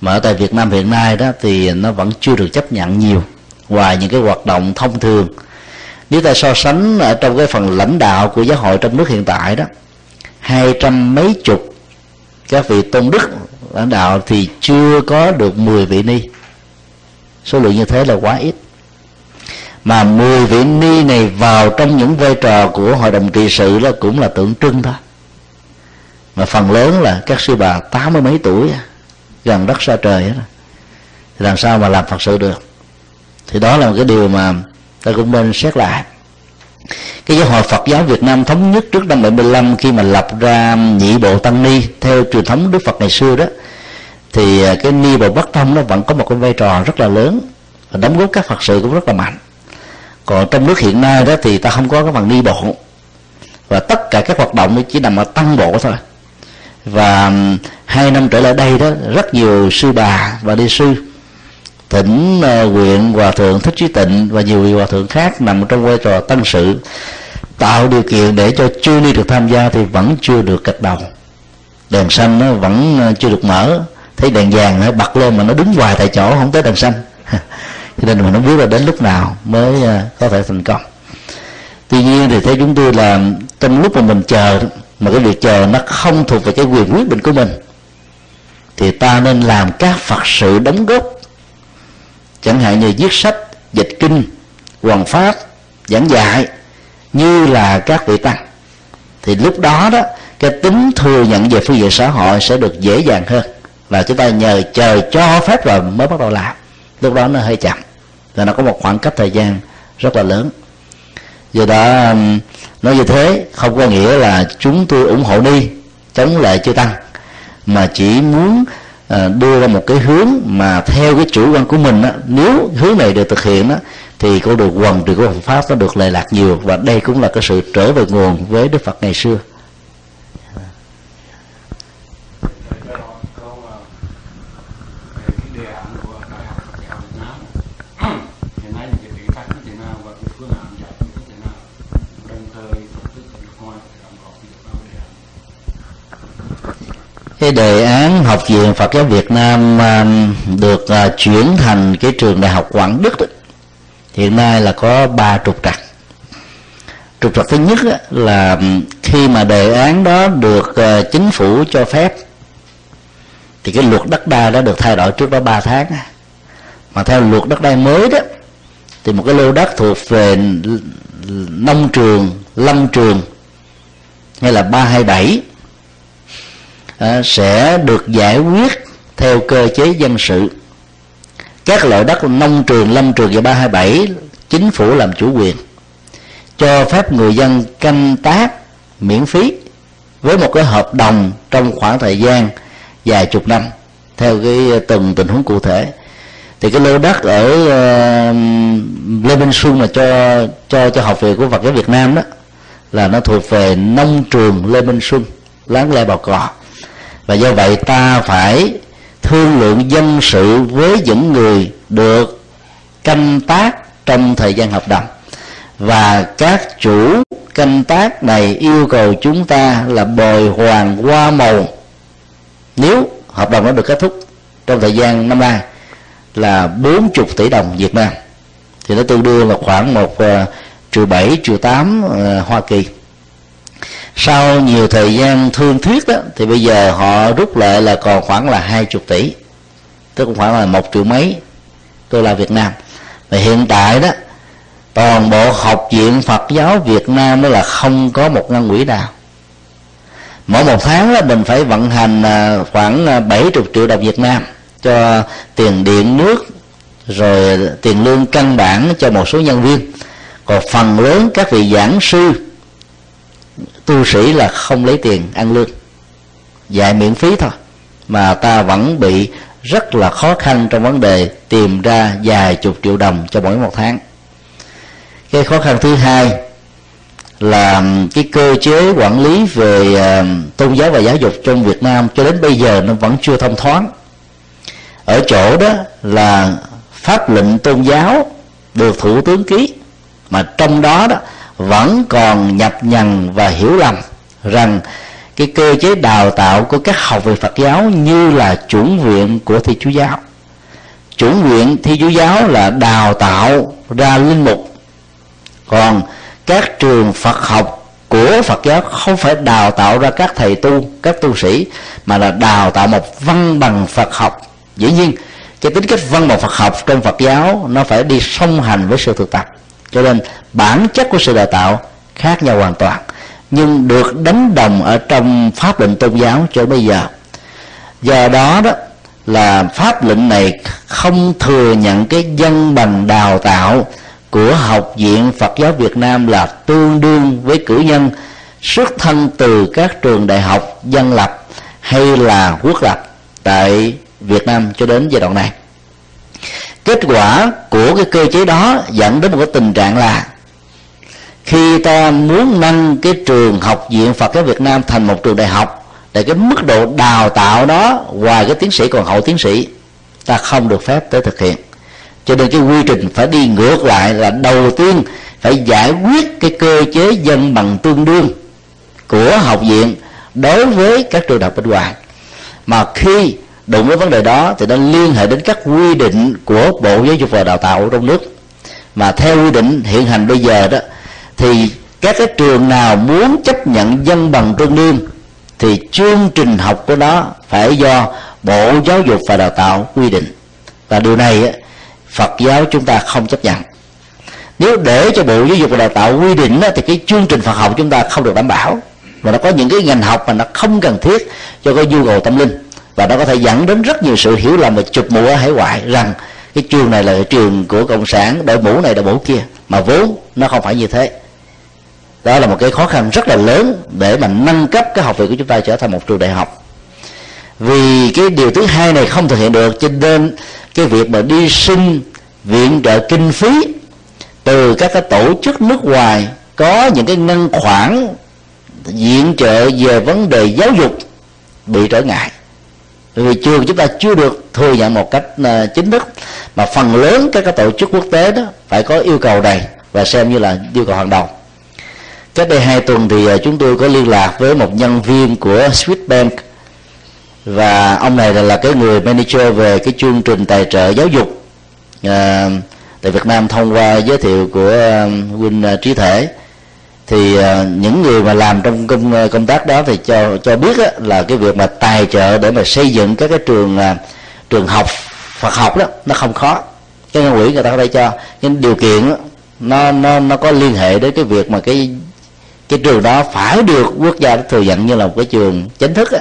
Speaker 1: mà ở tại Việt Nam hiện nay đó thì nó vẫn chưa được chấp nhận nhiều ngoài những cái hoạt động thông thường. Nếu ta so sánh ở trong cái phần lãnh đạo của giáo hội trong nước hiện tại đó, hai trăm mấy chục các vị tôn đức lãnh đạo thì chưa có được 10 vị ni. Số lượng như thế là quá ít. Mà 10 vị ni này vào trong những vai trò của hội đồng trị sự đó cũng là tượng trưng thôi. Mà phần lớn là các sư bà tám mươi mấy tuổi gần đất xa trời đó. thì làm sao mà làm phật sự được? Thì đó là một cái điều mà ta cũng nên xét lại. Cái giáo hội Phật giáo Việt Nam thống nhất trước năm 75 khi mà lập ra nhị bộ tăng ni theo truyền thống Đức Phật ngày xưa đó, thì à, cái ni bộ Bắc thông nó vẫn có một cái vai trò rất là lớn, và đóng góp các Phật sự cũng rất là mạnh. Còn trong nước hiện nay đó thì ta không có cái phần ni bộ, và tất cả các hoạt động chỉ nằm ở tăng bộ thôi và hai năm trở lại đây đó, rất nhiều sư bà và đi sư, tỉnh ờ, huyện, hòa thượng thích trí tịnh và nhiều vị hòa thượng khác nằm trong vai trò tăng sự, tạo điều kiện để cho chưa đi được tham gia thì vẫn chưa được cạch đầu. Đèn xanh nó vẫn ờ, chưa được mở. Thấy đèn vàng nó bật lên mà nó đứng hoài tại chỗ, không tới đèn xanh. [laughs] Cho nên mình không biết là đến lúc nào mới ờ, có thể thành công. Tuy nhiên thì theo chúng tôi là, trong lúc mà mình chờ mà cái việc chờ nó không thuộc về cái quyền quyết định của mình, thì ta nên làm các phật sự đóng góp. Chẳng hạn như viết sách, dịch kinh hoàn pháp, giảng dạy, như là các vị tăng. Thì lúc đó đó, cái tính thừa nhận về phương diện xã hội sẽ được dễ dàng hơn. Và chúng ta nhờ chờ cho phép rồi mới bắt đầu làm. Lúc đó nó hơi chậm. Và nó có một khoảng cách thời gian rất là lớn do đó um, nói như thế không có nghĩa là chúng tôi ủng hộ ni chống lại chư tăng mà chỉ muốn ờ, đưa ra một cái hướng mà theo cái chủ quan của mình á, nếu hướng này được thực hiện á, thì con đường quần trị của Phật pháp nó được lệ lạc nhiều và đây cũng là cái sự trở về nguồn với Đức Phật ngày xưa. Cái đề án học viện Phật giáo Việt Nam à, được à, chuyển thành cái trường đại học Quảng Đức đó. hiện nay là có ba trục trặc trục trặc thứ nhất là khi mà đề án đó được à, chính phủ cho phép thì cái luật đất đai đã được thay đổi trước đó 3 tháng mà theo luật đất đai mới đó thì một cái lô đất thuộc về nông trường lâm trường hay là 327 À, À, sẽ được giải quyết theo cơ chế dân sự. Các loại đất nông trường lâm trường và 327 chính phủ làm chủ quyền cho phép người dân canh tác miễn phí với một cái hợp đồng trong khoảng thời gian vài chục năm theo cái từng tình huống cụ thể. Thì cái lô đất ở uh, Lê Minh Xuân mà cho cho cho học viện của Phật giáo Việt Nam đó là nó thuộc về nông trường Lê Minh Xuân láng le bào cò và do vậy ta phải thương lượng dân sự với những người được canh tác trong thời gian hợp đồng. Và các chủ canh tác này yêu cầu chúng ta là bồi hoàn hoa màu. Nếu hợp đồng nó được kết thúc trong thời gian năm nay là 40 tỷ đồng Việt Nam thì nó tương đương là khoảng một uh, triệu bảy triệu tám uh, Hoa Kỳ sau nhiều thời gian thương thuyết đó, thì bây giờ họ rút lại là còn khoảng là hai chục tỷ, tức khoảng là một triệu mấy đô la Việt Nam. Và hiện tại đó, toàn bộ học viện Phật giáo Việt Nam đó là không có một ngân quỹ nào. Mỗi một tháng đó, mình phải vận hành à, khoảng à, 70 triệu đồng Việt Nam cho tiền điện, nước, rồi tiền lương căn bản cho một số nhân viên. Còn phần lớn các vị giảng sư tu sĩ là không lấy tiền ăn lương. Dạy miễn phí thôi, mà ta vẫn bị rất là khó khăn trong vấn đề tìm ra vài chục triệu đồng cho mỗi một tháng. Cái khó khăn thứ hai là cái cơ chế quản lý về ờ, tôn giáo và giáo dục trong Việt Nam cho đến bây giờ nó vẫn chưa thông thoáng. Ở chỗ đó là pháp lệnh tôn giáo được thủ tướng ký, mà trong đó đó vẫn còn nhập nhằn và hiểu lầm rằng cái cơ chế đào tạo của các học viện Phật giáo như là chuẩn viện của thi chúa giáo. Chuẩn viện thi chúa giáo là đào tạo ra linh mục. Còn các trường Phật học của Phật giáo không phải đào tạo ra các thầy tu, các tu sĩ, mà là đào tạo một văn bằng Phật học. Dĩ nhiên, cái tính cách văn bằng Phật học trong Phật giáo nó phải đi song hành với sự thực tập cho nên bản chất của sự đào tạo khác nhau hoàn toàn, nhưng được đánh đồng ở trong pháp lệnh tôn giáo cho bây giờ. Do đó đó là pháp lệnh này không thừa nhận cái dân bằng đào tạo của học viện Phật giáo Việt Nam là tương đương với cử nhân, xuất thân từ các trường đại học dân lập hay là quốc lập tại Việt Nam cho đến giai đoạn này kết quả của cái cơ chế đó dẫn đến một cái tình trạng là khi ta muốn nâng cái trường học viện Phật giáo Việt Nam thành một trường đại học để cái mức độ đào tạo đó ngoài cái tiến sĩ còn hậu tiến sĩ, ta không được phép tới thực hiện. Cho nên cái quy trình phải đi ngược lại là đầu tiên phải giải quyết cái cơ chế dân bằng tương đương của học viện đối với các trường đại học bên ngoài. Mà khi đụng với vấn đề đó thì nó liên hệ đến các quy định của bộ giáo dục và đào tạo trong nước. Mà theo quy định hiện hành bây giờ đó, thì các cái trường nào muốn chấp nhận dân bằng tương đương thì chương trình học của nó phải do bộ giáo dục và đào tạo quy định. Và điều này phật giáo chúng ta không chấp nhận. Nếu để cho bộ giáo dục và đào tạo quy định thì cái chương trình phật học chúng ta không được đảm bảo. Và nó có những cái ngành học mà nó không cần thiết cho cái nhu cầu tâm linh và nó có thể dẫn đến rất nhiều sự hiểu lầm và chụp mũ ở hải ngoại rằng cái trường này là cái trường của cộng sản, đội mũ này, đội mũ kia. Mà vốn, nó không phải như thế. Đó là một cái khó khăn rất là lớn để mà nâng cấp cái học viện của chúng ta trở thành một trường đại học. Vì cái điều thứ hai này không thực hiện được, cho nên cái việc mà đi xin viện trợ kinh phí từ các cái tổ chức nước ngoài có những cái ngân khoản viện trợ về vấn đề giáo dục bị trở ngại vì trường chúng ta chưa được thừa nhận một cách uh, chính thức mà phần lớn các các tổ chức quốc tế đó phải có yêu cầu này và xem như là yêu cầu hàng đầu. Cách đây hai tuần thì à, chúng tôi có liên lạc với một nhân viên của Swissbank và ông này là, là cái người manager về cái chương trình tài trợ giáo dục uh, tại Việt Nam thông qua giới thiệu của uh, huynh uh, trí thể thì ờ, những người mà làm trong công ờ, công tác đó thì cho cho biết á, là cái việc mà tài trợ để mà xây dựng các cái trường ờ, trường học Phật học đó nó không khó. Cái ngân quỹ người ta có thể cho. Nhưng điều kiện đó, nó nó nó có liên hệ đến cái việc mà cái cái trường đó phải được quốc gia thừa nhận như là một cái trường chính thức á,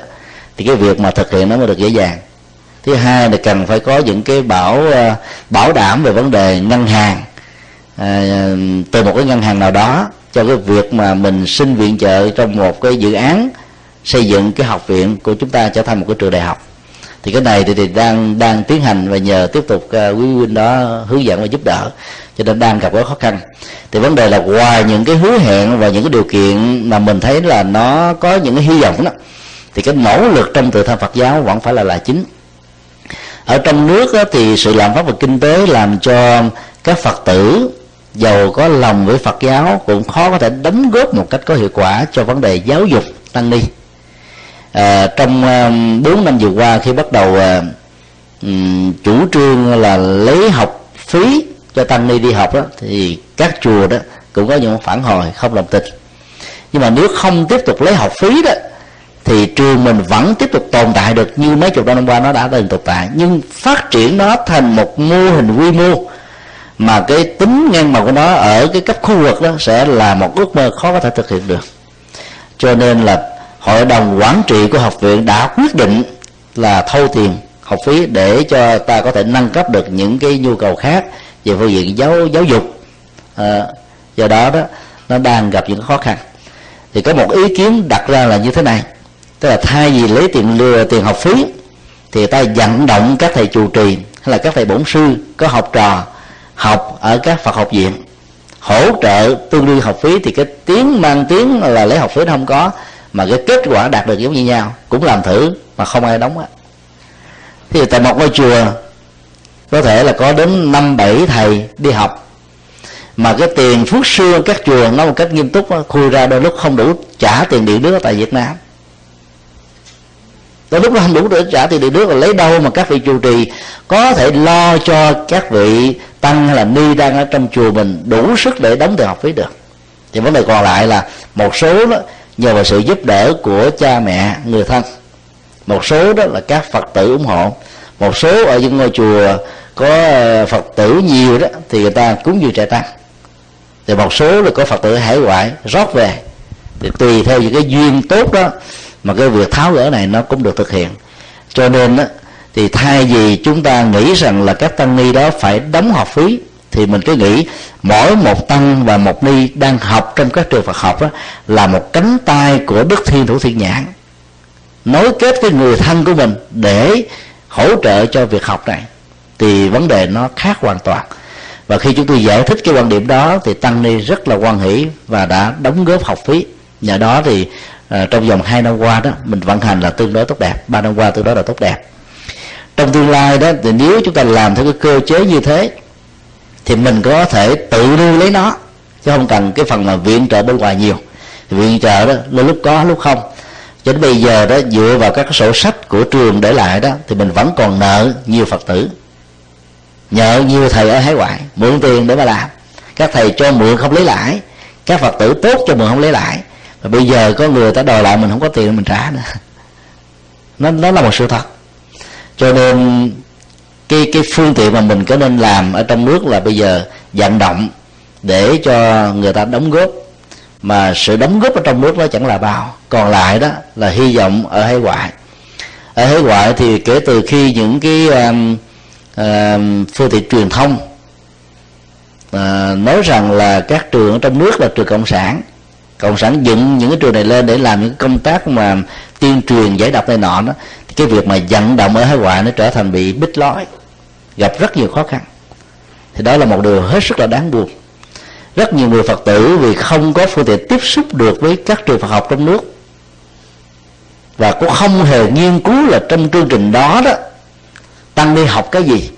Speaker 1: thì cái việc mà thực hiện nó mới được dễ dàng. Thứ hai là cần phải có những cái bảo bảo đảm về vấn đề ngân hàng à, từ một cái ngân hàng nào đó cho cái việc mà mình xin viện trợ trong một cái dự án xây dựng cái học viện của chúng ta trở thành một cái trường đại học. Thì cái này thì, thì đang đang tiến hành và nhờ tiếp tục uh, quý huynh đó hướng dẫn và giúp đỡ cho nên đang gặp rất khó khăn. Thì vấn đề là ngoài những cái hứa hẹn và những cái điều kiện mà mình thấy là nó có những cái hy vọng đó thì cái nỗ lực trong tự thân Phật giáo vẫn phải là là chính. Ở trong nước đó, thì sự làm pháp và kinh tế làm cho các Phật tử giàu có lòng với Phật giáo cũng khó có thể đóng góp một cách có hiệu quả cho vấn đề giáo dục tăng ni. À, trong à, bốn uh, năm vừa qua khi bắt đầu uh, chủ trương là lấy học phí cho tăng ni đi học đó thì các chùa đó cũng có những phản hồi không đồng tình. Nhưng mà nếu không tiếp tục lấy học phí đó thì trường mình vẫn tiếp tục tồn tại được như mấy chục năm qua nó đã từng tồn tại. Nhưng phát triển nó thành một mô hình quy mô mà cái tính ngang màu của nó ở cái cấp khu vực đó sẽ là một ước mơ khó có thể thực hiện được. Cho nên là hội đồng quản trị của học viện đã quyết định là thâu tiền học phí để cho ta có thể nâng cấp được những cái nhu cầu khác về phương diện giáo giáo dục. À, do đó đó nó đang gặp những khó khăn. Thì có một ý kiến đặt ra là như thế này. Tức là thay vì lấy tiền lừa tiền học phí thì ta vận động các thầy chủ trì hay là các thầy bổn sư có học trò học ở các Phật học viện. Hỗ trợ tương đương học phí thì cái tiếng mang tiếng là lấy học phí nó không có, mà cái kết quả đạt được giống như nhau, cũng làm thử mà không ai đóng á. Thì tại một ngôi chùa, có thể là có đến năm, bảy thầy đi học, mà cái tiền phước xưa các chùa nó một cách nghiêm túc khui ra đôi lúc không đủ trả tiền điện nước tại Việt Nam cái lúc đó không đủ để trả tiền điện nước là lấy đâu mà các vị trụ trì có thể lo cho các vị tăng hay là ni đang ở trong chùa mình đủ sức để đóng tiền học phí được. Thì vấn đề còn lại là một số đó, nhờ vào sự giúp đỡ của cha mẹ, người thân. Một số đó là các phật tử ủng hộ. Một số ở những ngôi chùa có ờ, phật tử nhiều đó, thì người ta cúng dường trại tăng. Thì một số là có phật tử hải ngoại rót về. Thì tùy theo những cái duyên tốt đó mà cái việc tháo gỡ này nó cũng được thực hiện. Cho nên đó, thì thay vì chúng ta nghĩ rằng là các tăng ni đó phải đóng học phí thì mình cứ nghĩ mỗi một tăng và một ni đang học trong các trường Phật học đó, là một cánh tay của Đức Thiên Thủ Thiên Nhãn nối kết với người thân của mình để hỗ trợ cho việc học này. Thì vấn đề nó khác hoàn toàn. Và khi chúng tôi giải thích cái quan điểm đó thì tăng ni rất là quan hỷ và đã đóng góp học phí. Nhờ đó thì à, trong vòng hai năm qua đó mình vận hành là tương đối tốt đẹp. Ba năm qua tương đối là tốt đẹp. Trong tương lai đó thì nếu chúng ta làm theo cái cơ chế như thế thì mình có thể tự nuôi lấy nó chứ không cần cái phần là viện trợ bên ngoài nhiều. Viện trợ đó lúc lúc có lúc không. Cho đến bây giờ đó dựa vào các sổ sách của trường để lại đó thì mình vẫn còn nợ nhiều phật tử. Nhờ nhiều thầy ở hải ngoại mượn tiền để mà làm. Các thầy cho mượn không lấy lãi các phật tử tốt cho mượn không lấy lãi và bây giờ có người ta đòi lại mình không có tiền mình trả nữa. Nó nó là một sự thật. Cho nên cái cái phương tiện mà mình có nên làm ở trong nước là bây giờ vận động để cho người ta đóng góp. Mà sự đóng góp ở trong nước nó chẳng là bao. Còn lại đó là hy vọng ở hải ngoại. Ở hải ngoại thì kể từ khi những cái um, uh, phương tiện truyền thông uh, nói rằng là các trường ở trong nước là trường cộng sản cộng sản dựng những cái trường này lên để làm những công tác mà tuyên truyền, giải độc này nọ đó, thì cái việc mà vận động ở hải ngoại nó trở thành bị bích lói, gặp rất nhiều khó khăn. Thì đó là một điều hết sức là đáng buồn. Rất nhiều người phật tử vì không có phương tiện tiếp xúc được với các trường phật học trong nước, và cũng không hề nghiên cứu là trong chương trình đó đó, tăng đi học cái gì,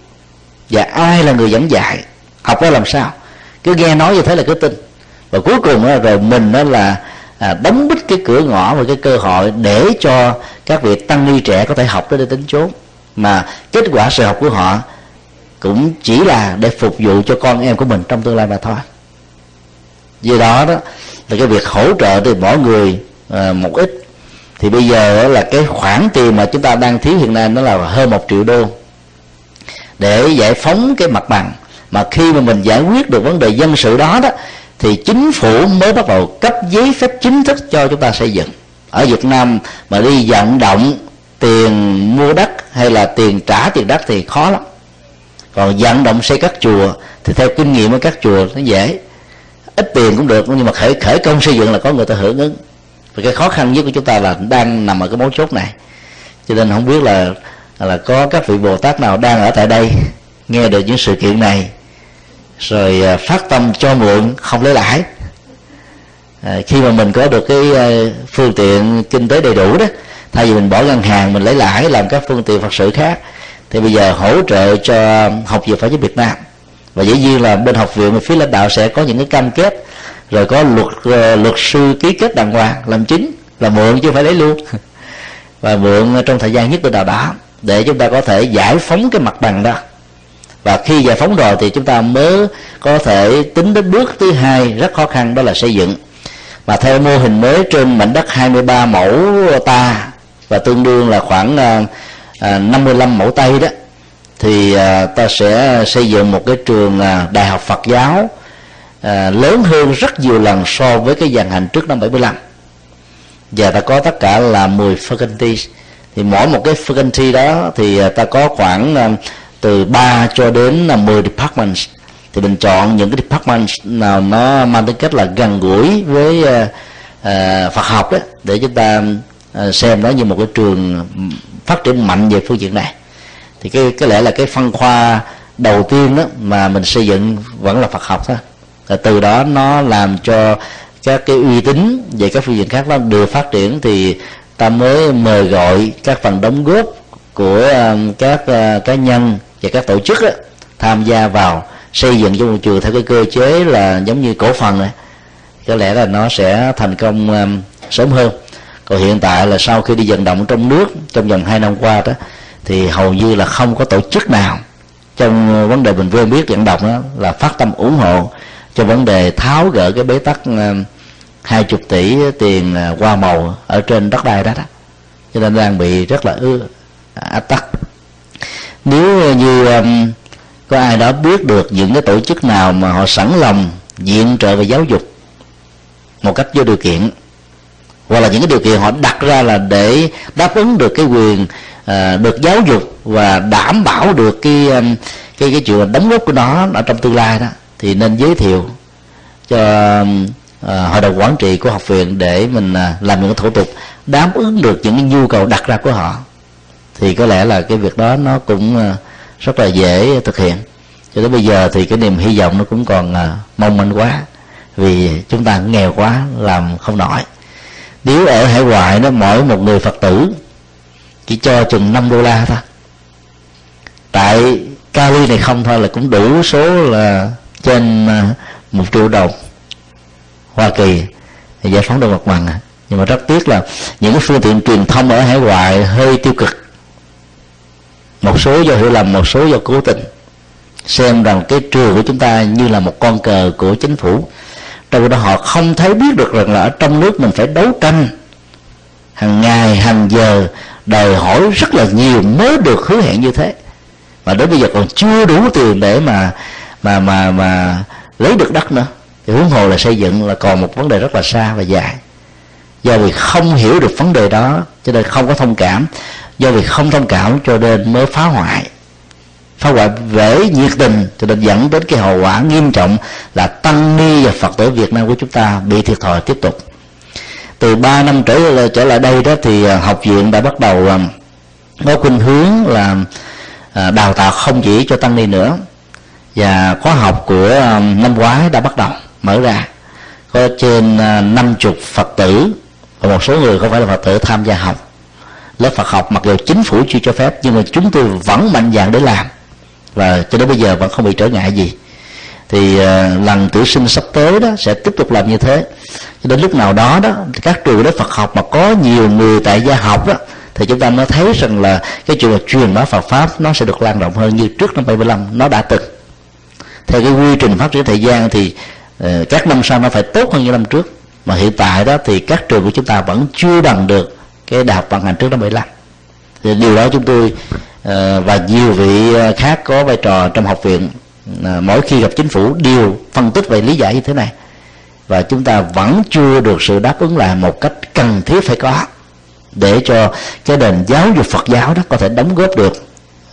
Speaker 1: và ai là người dẫn dạy, học ra làm sao. Cứ nghe nói như thế là cứ tin và cuối cùng đó, rồi mình đó là à, đóng bít cái cửa ngõ và cái cơ hội để cho các vị tăng ni trẻ có thể học tới để tính chốn. Mà kết quả sự học của họ cũng chỉ là để phục vụ cho con em của mình trong tương lai mà thôi. Vì đó đó là cái việc hỗ trợ từ mỗi người à, một ít. Thì bây giờ là cái khoản tiền mà chúng ta đang thiếu hiện nay nó là hơn một triệu đô. Để giải phóng cái mặt bằng. Mà khi mà mình giải quyết được vấn đề dân sự đó đó thì chính phủ mới bắt đầu cấp giấy phép chính thức cho chúng ta xây dựng. Ở Việt Nam mà đi vận động tiền mua đất hay là tiền trả tiền đất thì khó lắm. Còn vận động xây các chùa thì theo kinh nghiệm của các chùa nó dễ. Ít tiền cũng được, nhưng mà khởi khởi công xây dựng là có người ta hưởng ứng. Và cái khó khăn nhất của chúng ta là đang nằm ở cái mấu chốt này. Cho nên không biết là là có các vị bồ tát nào đang ở tại đây nghe được những sự kiện này rồi à, phát tâm cho mượn không lấy lãi. À, khi mà mình có được cái à, phương tiện kinh tế đầy đủ đó thay vì mình bỏ ngân hàng mình lấy lãi làm các phương tiện phật sự khác thì bây giờ hỗ trợ cho học viện phải với Việt Nam. Và dĩ nhiên là bên học viện phía lãnh đạo sẽ có những cái cam kết rồi có luật à, luật sư ký kết đàng hoàng làm chính là mượn chứ không phải lấy luôn. [laughs] Và mượn trong thời gian nhất định nào đó để chúng ta có thể giải phóng cái mặt bằng đó và khi giải phóng rồi thì chúng ta mới có thể tính đến bước thứ hai rất khó khăn, đó là xây dựng. Và theo mô hình mới trên mảnh đất 23 mẫu ta, và tương đương là khoảng à, à, 55 mẫu tây đó, thì à, ta sẽ xây dựng một cái trường đại học Phật giáo lớn hơn rất nhiều lần so với cái dàn hành trước năm 75 và ta có tất cả là 10 faculty thì mỗi một cái faculty đó thì ta có khoảng từ 3 cho đến là 10 departments. Thì mình chọn những cái department nào nó mang tính cách là gần gũi với uh, uh, Phật học đó để chúng ta uh, xem nó như một cái trường phát triển mạnh về phương diện này. Thì cái có lẽ là cái phân khoa đầu tiên đó mà mình xây dựng vẫn là Phật học thôi. Và từ đó nó làm cho các cái uy tín về các phương diện khác nó được phát triển thì ta mới mời gọi các phần đóng góp của các cá nhân và các tổ chức đó, tham gia vào xây dựng cho một trường theo cái cơ chế là giống như cổ phần này. Có lẽ là nó sẽ thành công um, sớm hơn. Còn hiện tại là sau khi đi vận động trong nước trong vòng hai năm qua đó thì hầu như là không có tổ chức nào trong uh, vấn đề bình vương biết vận động đó là phát tâm ủng hộ cho vấn đề tháo gỡ cái bế tắc um, hai chục tỷ tiền uh, hoa qua màu ở trên đất đai đó, đó. Cho nên đang bị rất là ư ách tắc nếu như um, có ai đó biết được những cái tổ chức nào mà họ sẵn lòng viện trợ về giáo dục một cách vô điều kiện hoặc là những cái điều kiện họ đặt ra là để đáp ứng được cái quyền uh, được giáo dục và đảm bảo được cái um, cái cái chuyện đóng góp của nó ở trong tương lai đó thì nên giới thiệu cho uh, hội đồng quản trị của học viện để mình uh, làm những thủ tục đáp ứng được những cái nhu cầu đặt ra của họ thì có lẽ là cái việc đó nó cũng ờ, rất là dễ thực hiện. Cho tới bây giờ thì cái niềm hy vọng nó cũng còn ờ, mong manh quá. Vì chúng ta nghèo quá, làm không nổi. Nếu ở hải ngoại nó mỗi một người phật tử chỉ cho chừng 5 đô la thôi. Tại Cali này không thôi, là cũng đủ số là trên ờ, một triệu đồng. Hoa Kỳ giải phóng được mặt bằng nhưng mà rất tiếc là những cái phương tiện truyền thông ở hải ngoại hơi tiêu cực một số do hiểu lầm, một số do cố tình. Xem rằng cái trường của chúng ta như là một con cờ của chính phủ. Trong đó họ không thấy biết được rằng là ở trong nước mình phải đấu tranh. Hàng ngày, hàng giờ, đòi hỏi rất là nhiều mới được hứa hẹn như thế. Mà đến bây giờ còn chưa đủ tiền để mà mà mà mà lấy được đất nữa. Thì huống hồ là xây dựng là còn một vấn đề rất là xa và dài. Do vì không hiểu được vấn đề đó, cho nên không có thông cảm do việc không thông cảm cho nên mới phá hoại. Phá hoại vẻ nhiệt tình cho nên dẫn đến cái hậu quả nghiêm trọng là tăng ni và phật tử việt nam của chúng ta bị thiệt thòi tiếp tục. Từ 3 năm trở lại trở lại đây đó thì à, học viện đã bắt đầu à, có khuynh hướng là à, đào tạo không chỉ cho tăng ni nữa. Và khóa học của năm ngoái đã bắt đầu mở ra. Có trên năm chục phật tử và một số người không phải là phật tử tham gia học lớp phật học mặc dù chính phủ chưa cho phép nhưng mà chúng tôi vẫn mạnh dạn để làm. Và cho đến bây giờ vẫn không bị trở ngại gì. Thì uh, lần tuyển sinh sắp tới đó sẽ tiếp tục làm như thế. Cho đến lúc nào đó đó các trường lớp Phật học mà có nhiều người tại gia học đó thì chúng ta mới thấy rằng là cái chuyện là truyền bá Phật pháp nó sẽ được lan rộng hơn như trước năm 75 nó đã từng. Theo cái quy trình phát triển thời gian thì uh, các năm sau nó phải tốt hơn như năm trước. Mà hiện tại đó thì các trường của chúng ta vẫn chưa bằng được cái đại học vận hành trước năm 75 thì điều đó chúng tôi ờ, và nhiều vị ờ, khác có vai trò trong học viện ờ, mỗi khi gặp chính phủ đều phân tích về lý giải như thế này. Và chúng ta vẫn chưa được sự đáp ứng lại một cách cần thiết phải có để cho cái nền giáo dục Phật giáo đó có thể đóng góp được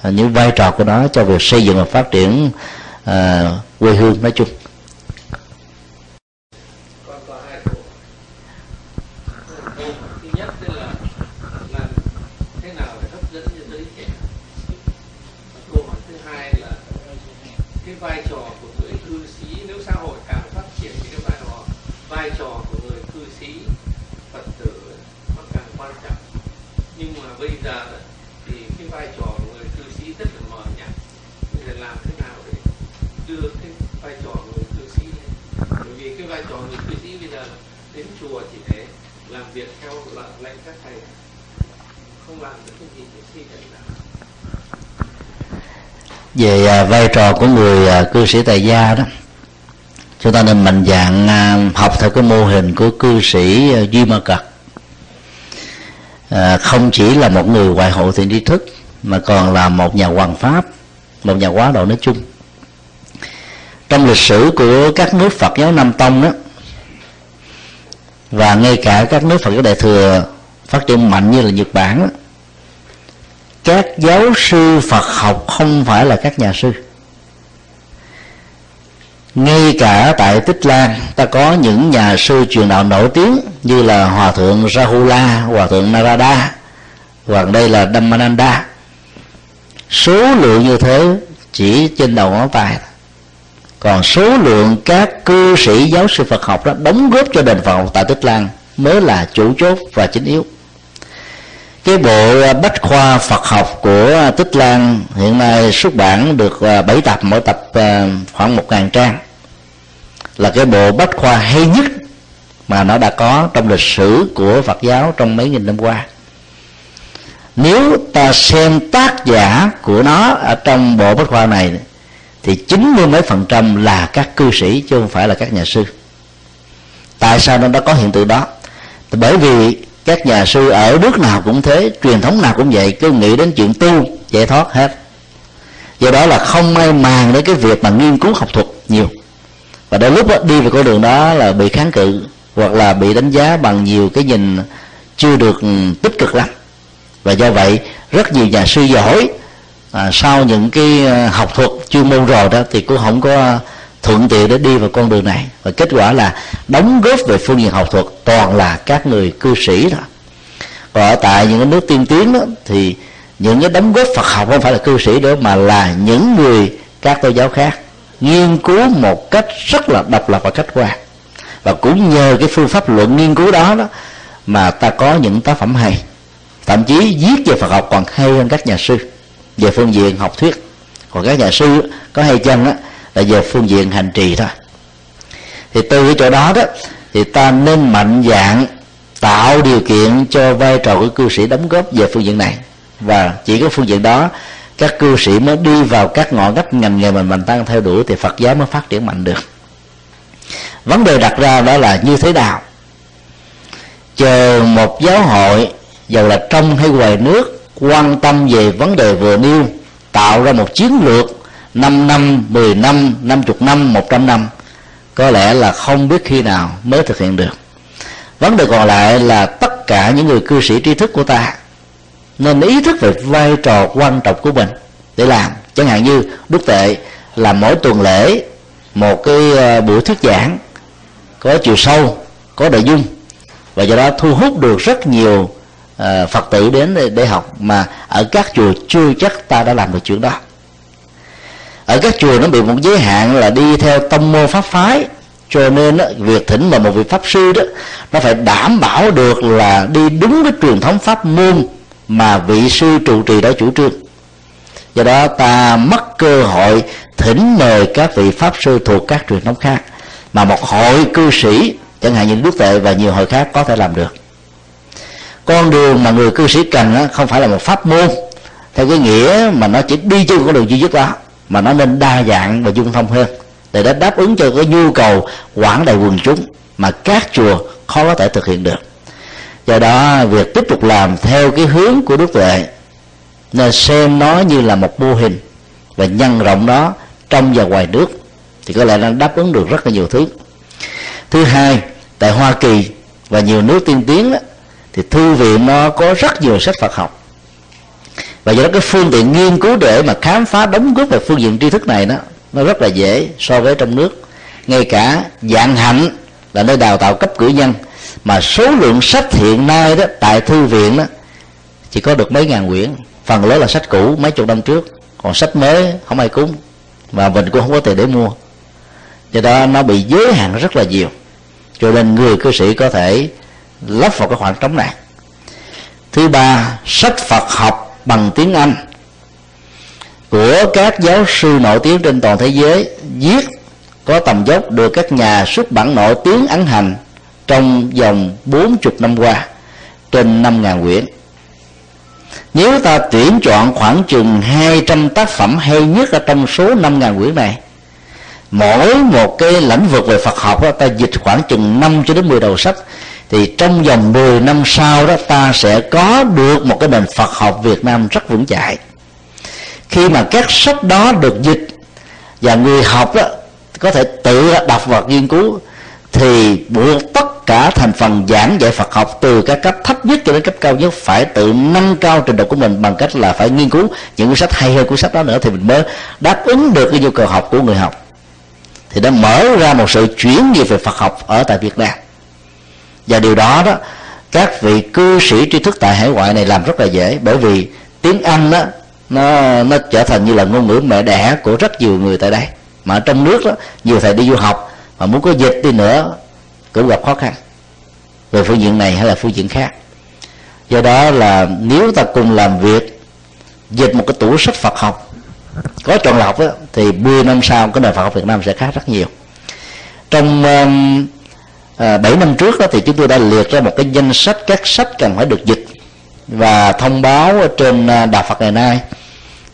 Speaker 1: những vai trò của nó cho việc xây dựng và phát triển uh, quê hương nói chung. Về à, vai trò của người à, cư sĩ tại gia đó. Chúng ta nên mạnh dạng à, học theo cái mô hình của cư sĩ duy ma cật. Không chỉ là một người ngoại hộ thiện tri thức mà còn là một nhà hoàng pháp một nhà quá độ nói chung. Trong lịch sử của các nước Phật giáo Nam Tông đó và ngay cả các nước Phật giáo Đại thừa phát triển mạnh như là Nhật Bản đó, các giáo sư phật học không phải là các nhà sư. Ngay cả tại tích lan, ta có những nhà sư truyền đạo nổi tiếng như là hòa thượng rahula, hòa thượng narada, hoặc đây là dhammananda. Số lượng như thế chỉ trên đầu ngón tay. Còn số lượng các cư sĩ giáo sư phật học đó đóng góp cho đền phật tại tích lan mới là chủ chốt và chính yếu cái bộ à, bách khoa Phật học của à, Tích Lan hiện nay xuất bản được à, 7 tập, mỗi tập khoảng một ngàn trang. Là cái bộ bách khoa hay nhất mà nó đã có trong lịch sử của Phật giáo trong mấy nghìn năm qua. Nếu ta xem tác giả của nó ở trong bộ bách khoa này, thì chín mươi mấy phần trăm là các cư sĩ chứ không phải là các nhà sư. Tại sao nó đã có hiện tượng đó? Bởi vì các nhà sư ở nước nào cũng thế truyền thống nào cũng vậy cứ nghĩ đến chuyện tu giải thoát hết. Do đó là không may màng đến cái việc mà nghiên cứu học thuật nhiều. Và đến lúc đó, đi về con đường đó là bị kháng cự hoặc là bị đánh giá bằng nhiều cái nhìn chưa được ừ, tích cực lắm. Và do vậy rất nhiều nhà sư giỏi à, sau những cái ờ, học thuật chuyên môn rồi đó thì cũng không có thuận tiện để đi vào con đường này. Và kết quả là đóng góp về phương diện học thuật toàn là các người cư sĩ đó. Còn ở tại những cái nước tiên tiến đó, thì những cái đóng góp Phật học không phải là cư sĩ nữa mà là những người các tôn giáo khác nghiên cứu một cách rất là độc lập và khách quan. Và cũng nhờ cái phương pháp luận nghiên cứu đó đó mà ta có những tác phẩm hay. Thậm chí viết về Phật học còn hay hơn các nhà sư, về phương diện học thuyết. Còn các nhà sư có hay chăng á là về phương diện hành trì thôi. Thì từ cái chỗ đó đó, thì ta nên mạnh dạng tạo điều kiện cho vai trò của cư sĩ đóng góp về phương diện này. Và chỉ có phương diện đó, các cư sĩ mới đi vào các ngõ ngách ngành nghề mình mình tăng theo đuổi thì Phật giáo mới phát triển mạnh được. Vấn đề đặt ra đó là như thế nào? Chờ một giáo hội, dầu là trong hay ngoài nước, quan tâm về vấn đề vừa nêu, tạo ra một chiến lược 5 năm, 10 năm, 50 năm, 100 năm có lẽ là không biết khi nào mới thực hiện được. Vấn đề còn lại là tất cả những người cư sĩ tri thức của ta nên ý thức về vai trò quan trọng của mình để làm. Chẳng hạn như đức tệ là mỗi tuần lễ một cái ờ, buổi thuyết giảng có chiều sâu có nội dung và do đó thu hút được rất nhiều ờ, phật tử đến để học mà ở các chùa chưa chắc ta đã làm được chuyện đó ở các chùa nó bị một giới hạn là đi theo tông môn pháp phái. Cho nên đó, việc thỉnh mà một vị pháp sư đó nó phải đảm bảo được là đi đúng cái truyền thống pháp môn mà vị sư trụ trì đã chủ trương. Do đó ta mất cơ hội thỉnh mời các vị pháp sư thuộc các truyền thống khác. Mà một hội cư sĩ chẳng hạn như đức tệ và nhiều hội khác có thể làm được. Con đường mà người cư sĩ cần đó, không phải là một pháp môn. Theo cái nghĩa mà nó chỉ đi trên con đường duy nhất đó mà nó nên đa dạng và dung thông hơn. Để đã đáp ứng cho cái nhu cầu quảng đại quần chúng mà các chùa khó có thể thực hiện được. Do đó việc tiếp tục làm theo cái hướng của đức tuệ nên xem nó như là một mô hình và nhân rộng nó trong và ngoài nước thì có lẽ đang đáp ứng được rất là nhiều thứ. Thứ hai tại hoa kỳ và nhiều nước tiên tiến đó, thì thư viện nó có rất nhiều sách phật học và do đó cái phương tiện nghiên cứu để mà khám phá, đóng góp về phương diện tri thức này đó, nó rất là dễ so với trong nước. Ngay cả dạng hạnh là nơi đào tạo cấp cử nhân, mà số lượng sách hiện nay đó, tại thư viện đó, chỉ có được mấy ngàn quyển. Phần lớn là sách cũ, mấy chục năm trước. Còn sách mới không ai cúng và mình cũng không có tiền để mua. Do đó nó bị giới hạn rất là nhiều. Cho nên người cư sĩ có thể lấp vào cái khoảng trống này. Thứ ba, sách phật học bằng tiếng anh của các giáo sư nổi tiếng trên toàn thế giới viết có tầm dốc được các nhà xuất bản nổi tiếng ấn hành trong vòng 40 năm qua trên 5.000 quyển. Nếu ta tuyển chọn khoảng chừng 200 tác phẩm hay nhất ở trong số 5.000 quyển này mỗi một cái lĩnh vực về Phật học đó, ta dịch khoảng chừng 5 cho đến 10 đầu sách thì trong vòng 10 năm sau đó ta sẽ có được một cái nền Phật học Việt Nam rất vững chãi. Khi mà các sách đó được dịch và người học đó có thể tự đọc và nghiên cứu, thì buộc tất cả thành phần giảng dạy Phật học từ các cấp thấp nhất cho đến cấp cao nhất phải tự nâng cao trình độ của mình bằng cách là phải nghiên cứu những cuốn sách hay hơn cuốn sách đó nữa thì mình mới đáp ứng được cái nhu cầu học của người học. Thì đã mở ra một sự chuyển nghiệp về Phật học ở tại Việt Nam và điều đó đó các vị cư sĩ tri thức tại hải ngoại này làm rất là dễ bởi vì tiếng Anh đó nó nó trở thành như là ngôn ngữ mẹ đẻ của rất nhiều người tại đây. Mà ở trong nước đó nhiều thầy đi du học mà muốn có dịch đi nữa cũng gặp khó khăn. Về phương diện này hay là phương diện khác. Do đó là nếu ta cùng làm việc dịch một cái tủ sách Phật học có chọn lọc đó, thì 10 năm sau cái nền Phật học Việt Nam sẽ khác rất nhiều. Trong um, à, 7 năm trước đó, thì chúng tôi đã liệt ra một cái danh sách các sách cần phải được dịch và thông báo trên à, đạo Phật ngày nay.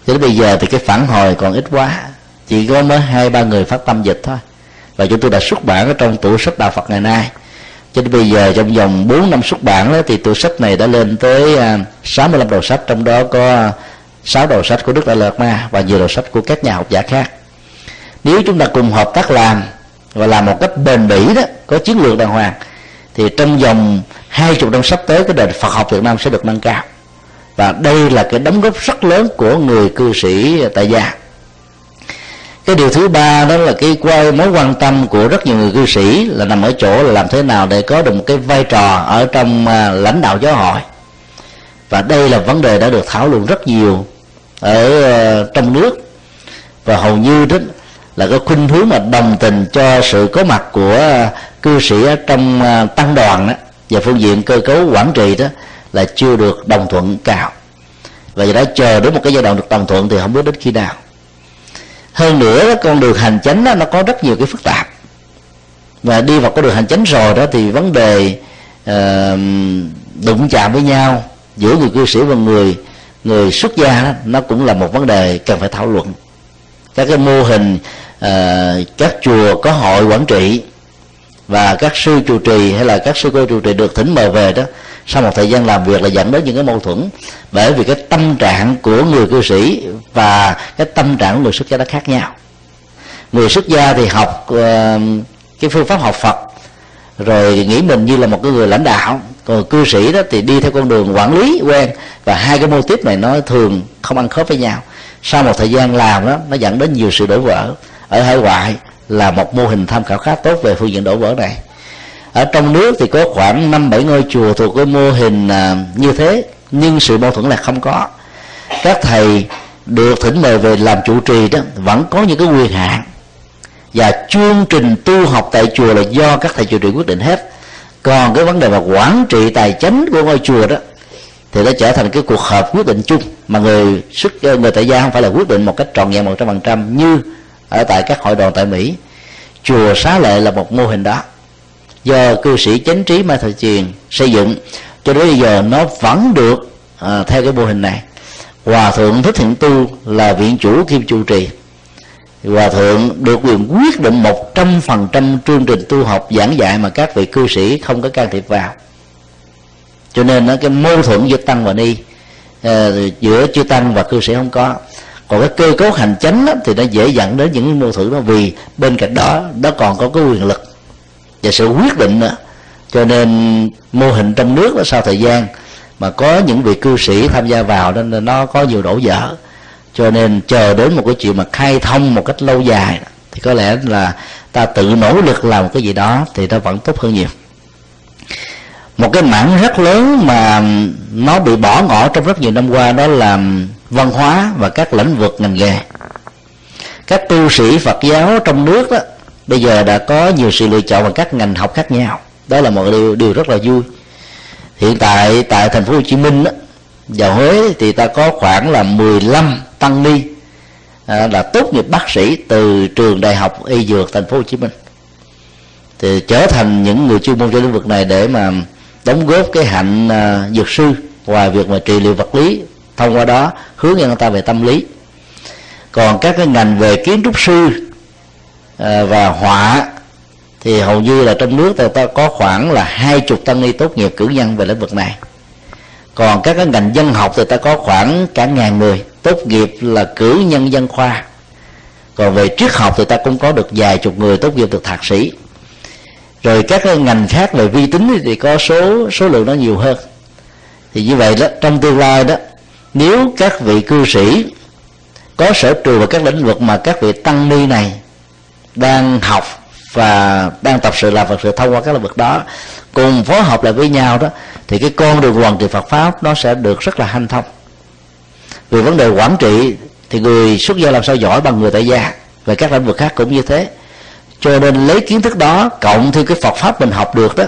Speaker 1: Cho đến bây giờ thì cái phản hồi còn ít quá chỉ có mới hai ba người phát tâm dịch thôi. Và chúng tôi đã xuất bản ở trong tủ sách đạo Phật ngày nay. Cho đến bây giờ trong vòng 4 năm xuất bản đó, thì tủ sách này đã lên tới à, 65 đầu sách trong đó có 6 đầu sách của Đức Đại Lạt Ma và nhiều đầu sách của các nhà học giả khác. Nếu chúng ta cùng hợp tác làm và làm một cách bền bỉ đó, có chiến lược đàng hoàng. Thì trong vòng hai chục năm sắp tới, cái nền Phật học Việt Nam sẽ được nâng cao. Và đây là cái đóng góp rất lớn của người cư sĩ tại gia. Cái điều thứ ba đó là cái quay mối quan tâm của rất nhiều người cư sĩ là nằm ở chỗ là làm thế nào để có được một cái vai trò ở trong à, lãnh đạo giáo hội. Và đây là vấn đề đã được thảo luận rất nhiều ở à, trong nước. Và hầu như đó là có khuynh hướng mà đồng tình cho sự có mặt của cư sĩ trong à, tăng đoàn đó và phương diện cơ cấu quản trị đó là chưa được đồng thuận cao. Và do đó chờ đến một cái giai đoạn được đồng thuận thì không biết đến khi nào. Hơn nữa con đường hành chánh đó, nó có rất nhiều cái phức tạp. Và đi vào con đường hành chánh rồi đó thì vấn đề uh, đụng chạm với nhau giữa người cư sĩ và người người xuất gia đó, nó cũng là một vấn đề cần phải thảo luận. Các cái mô hình uh, các chùa có hội quản trị và các sư trụ trì hay là các sư cô trụ trì được thỉnh mời về đó sau một thời gian làm việc là dẫn đến những cái mâu thuẫn. Bởi vì cái tâm trạng của người cư sĩ và cái tâm trạng của người xuất gia nó khác nhau. Người xuất gia thì học uh, cái phương pháp học phật rồi nghĩ mình như là một cái người lãnh đạo. Còn cư sĩ đó thì đi theo con đường quản lý quen và hai cái mô tiếp này nó thường không ăn khớp với nhau. Sau một thời gian làm đó nó dẫn đến nhiều sự đổ vỡ ở hải ngoại là một mô hình tham khảo khá tốt về phương diện đổ vỡ này. Ở trong nước thì có khoảng năm bảy ngôi chùa thuộc cái mô hình à, như thế, nhưng sự mâu thuẫn là không có. Các thầy được thỉnh mời về làm chủ trì đó, vẫn có những cái quyền hạn. Và chương trình tu học tại chùa là do các thầy chủ trì quyết định hết. Còn cái vấn đề mà quản trị tài chính của ngôi chùa đó, thì nó trở thành cái cuộc họp quyết định chung mà người xuất ờ, người tại gia không phải là quyết định một cách trọn vẹn một trăm phần trăm như ở tại các hội đoàn tại mỹ. Chùa xá lệ là một mô hình đó. Do cư sĩ chánh trí mai thời truyền xây dựng cho đến bây giờ nó vẫn được à, theo cái mô hình này. Hòa thượng thích thiện tu là viện chủ kim chủ trì. Hòa thượng được quyền quyết định một trăm phần trăm chương trình tu học giảng dạy mà các vị cư sĩ không có can thiệp vào. Cho nên nó cái mâu thuẫn giữa tăng và ni à, giữa chư tăng và cư sĩ không có còn cái cơ cấu hành chánh đó, thì nó dễ dẫn đến những mâu thuẫn đó vì bên cạnh đó nó còn có cái quyền lực và sự quyết định nữa cho nên mô hình trong nước đó, sau thời gian mà có những vị cư sĩ tham gia vào nên nó có nhiều đổ vỡ cho nên chờ đến một cái chuyện mà khai thông một cách lâu dài thì có lẽ là ta tự nỗ lực làm một cái gì đó thì nó vẫn tốt hơn nhiều một cái mảng rất lớn mà nó bị bỏ ngỏ trong rất nhiều năm qua đó là văn hóa và các lĩnh vực ngành nghề. Các tu sĩ phật giáo trong nước đó bây giờ đã có nhiều sự lựa chọn vào các ngành học khác nhau. Đó là một điều, điều rất là vui. Hiện tại tại thành phố Hồ Chí Minh đó, và Huế thì ta có khoảng là 15 tăng ni à, là tốt nghiệp bác sĩ từ trường đại học y dược thành phố Hồ Chí Minh. Thì trở thành những người chuyên môn trên lĩnh vực này để mà đóng góp cái hạnh uh, dược sư ngoài việc mà trị liệu vật lý thông qua đó hướng dẫn người ta về tâm lý. Còn các cái ngành về kiến trúc sư uh, và họa thì hầu như là trong nước ta có khoảng là hai chục tăng ni tốt nghiệp cử nhân về lĩnh vực này. Còn các cái ngành dân học thì ta có khoảng cả ngàn người tốt nghiệp là cử nhân dân khoa. Còn về triết học thì ta cũng có được vài chục người tốt nghiệp được thạc sĩ rồi các cái ngành khác về vi tính thì có số số lượng nó nhiều hơn. Thì như vậy đó, trong tương lai đó, nếu các vị cư sĩ có sở trường vào các lĩnh vực mà các vị tăng ni này, đang học và đang tập sự làm Phật sự thông qua các lĩnh vực đó, cùng phối hợp lại với nhau đó, thì cái con đường hoàn trị Phật pháp nó sẽ được rất là hanh thông. Vì vấn đề quản trị thì người xuất gia làm sao giỏi bằng người tại gia về các lĩnh vực khác cũng như thế cho nên lấy kiến thức đó cộng thêm cái Phật pháp mình học được đó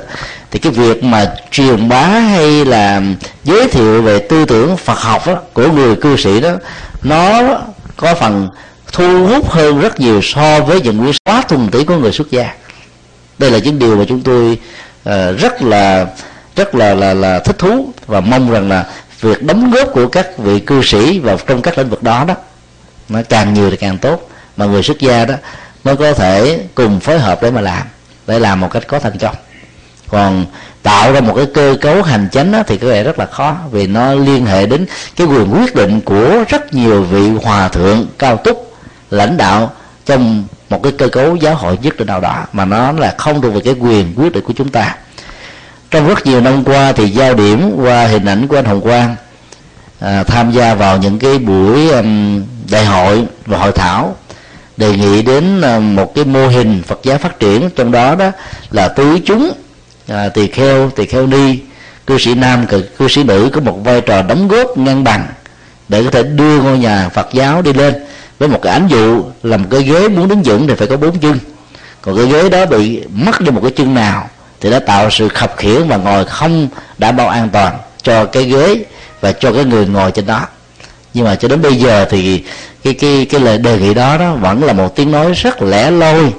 Speaker 1: thì cái việc mà truyền bá hay là giới thiệu về tư tưởng Phật học đó, của người cư sĩ đó nó có phần thu hút hơn rất nhiều so với những quyển quá thuần túy của người xuất gia. Đây là những điều mà chúng tôi uh, rất là rất là là là thích thú và mong rằng là việc đóng góp của các vị cư sĩ vào trong các lĩnh vực đó đó nó càng nhiều thì càng tốt. Mà người xuất gia đó mới có thể cùng phối hợp để mà làm để làm một cách có thành công. Còn tạo ra một cái cơ cấu hành chánh đó, thì có vẻ rất là khó vì nó liên hệ đến cái quyền quyết định của rất nhiều vị hòa thượng cao túc lãnh đạo trong một cái cơ cấu giáo hội nhất định nào đó mà nó là không thuộc về cái quyền quyết định của chúng ta. Trong rất nhiều năm qua thì giao điểm qua hình ảnh của anh Hồng Quang à, tham gia vào những cái buổi um, đại hội và hội thảo đề nghị đến à, một cái mô hình Phật giáo phát triển. Trong đó đó là tứ chúng à, tỳ kheo tỳ kheo ni. Cư sĩ nam cư sĩ nữ có một vai trò đóng góp ngang bằng để có thể đưa ngôi nhà Phật giáo đi lên. Với một cái ánh dụ là một cái ghế muốn đứng vững thì phải có bốn chân. Còn cái ghế đó bị mất đi một cái chân nào thì đã tạo sự khập khiễng và ngồi không đảm bảo an toàn cho cái ghế và cho cái người ngồi trên đó nhưng mà cho đến bây giờ thì cái cái cái lời đề nghị đó đó vẫn là một tiếng nói rất lẻ loi.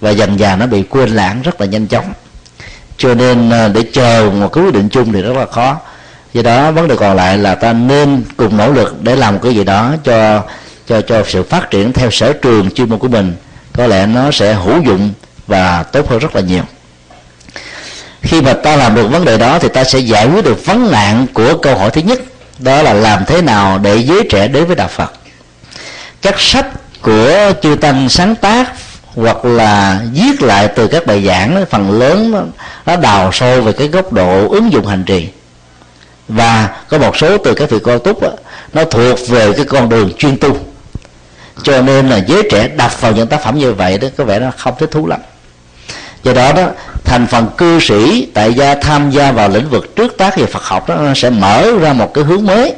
Speaker 1: Và dần dà nó bị quên lãng rất là nhanh chóng. Cho nên à, để chờ một cái quyết định chung thì rất là khó. Do đó, vấn đề còn lại là ta nên cùng nỗ lực để làm cái gì đó cho cho cho sự phát triển theo sở trường chuyên môn của mình. Có lẽ nó sẽ hữu dụng và tốt hơn rất là nhiều. Khi mà ta làm được vấn đề đó thì ta sẽ giải quyết được vấn nạn của câu hỏi thứ nhất đó là làm thế nào để giới trẻ đến với đạo phật? Các sách của chư tăng sáng tác hoặc là viết lại từ các bài giảng phần lớn nó, đào sâu về cái góc độ ứng dụng hành trì. Và có một số từ các vị con túc đó, nó thuộc về cái con đường chuyên tu. Cho nên là giới trẻ đọc vào những tác phẩm như vậy đó có vẻ nó không thích thú lắm do đó đó, thành phần cư sĩ tại gia tham gia vào lĩnh vực trước tác về Phật học đó, nó sẽ mở ra một cái hướng mới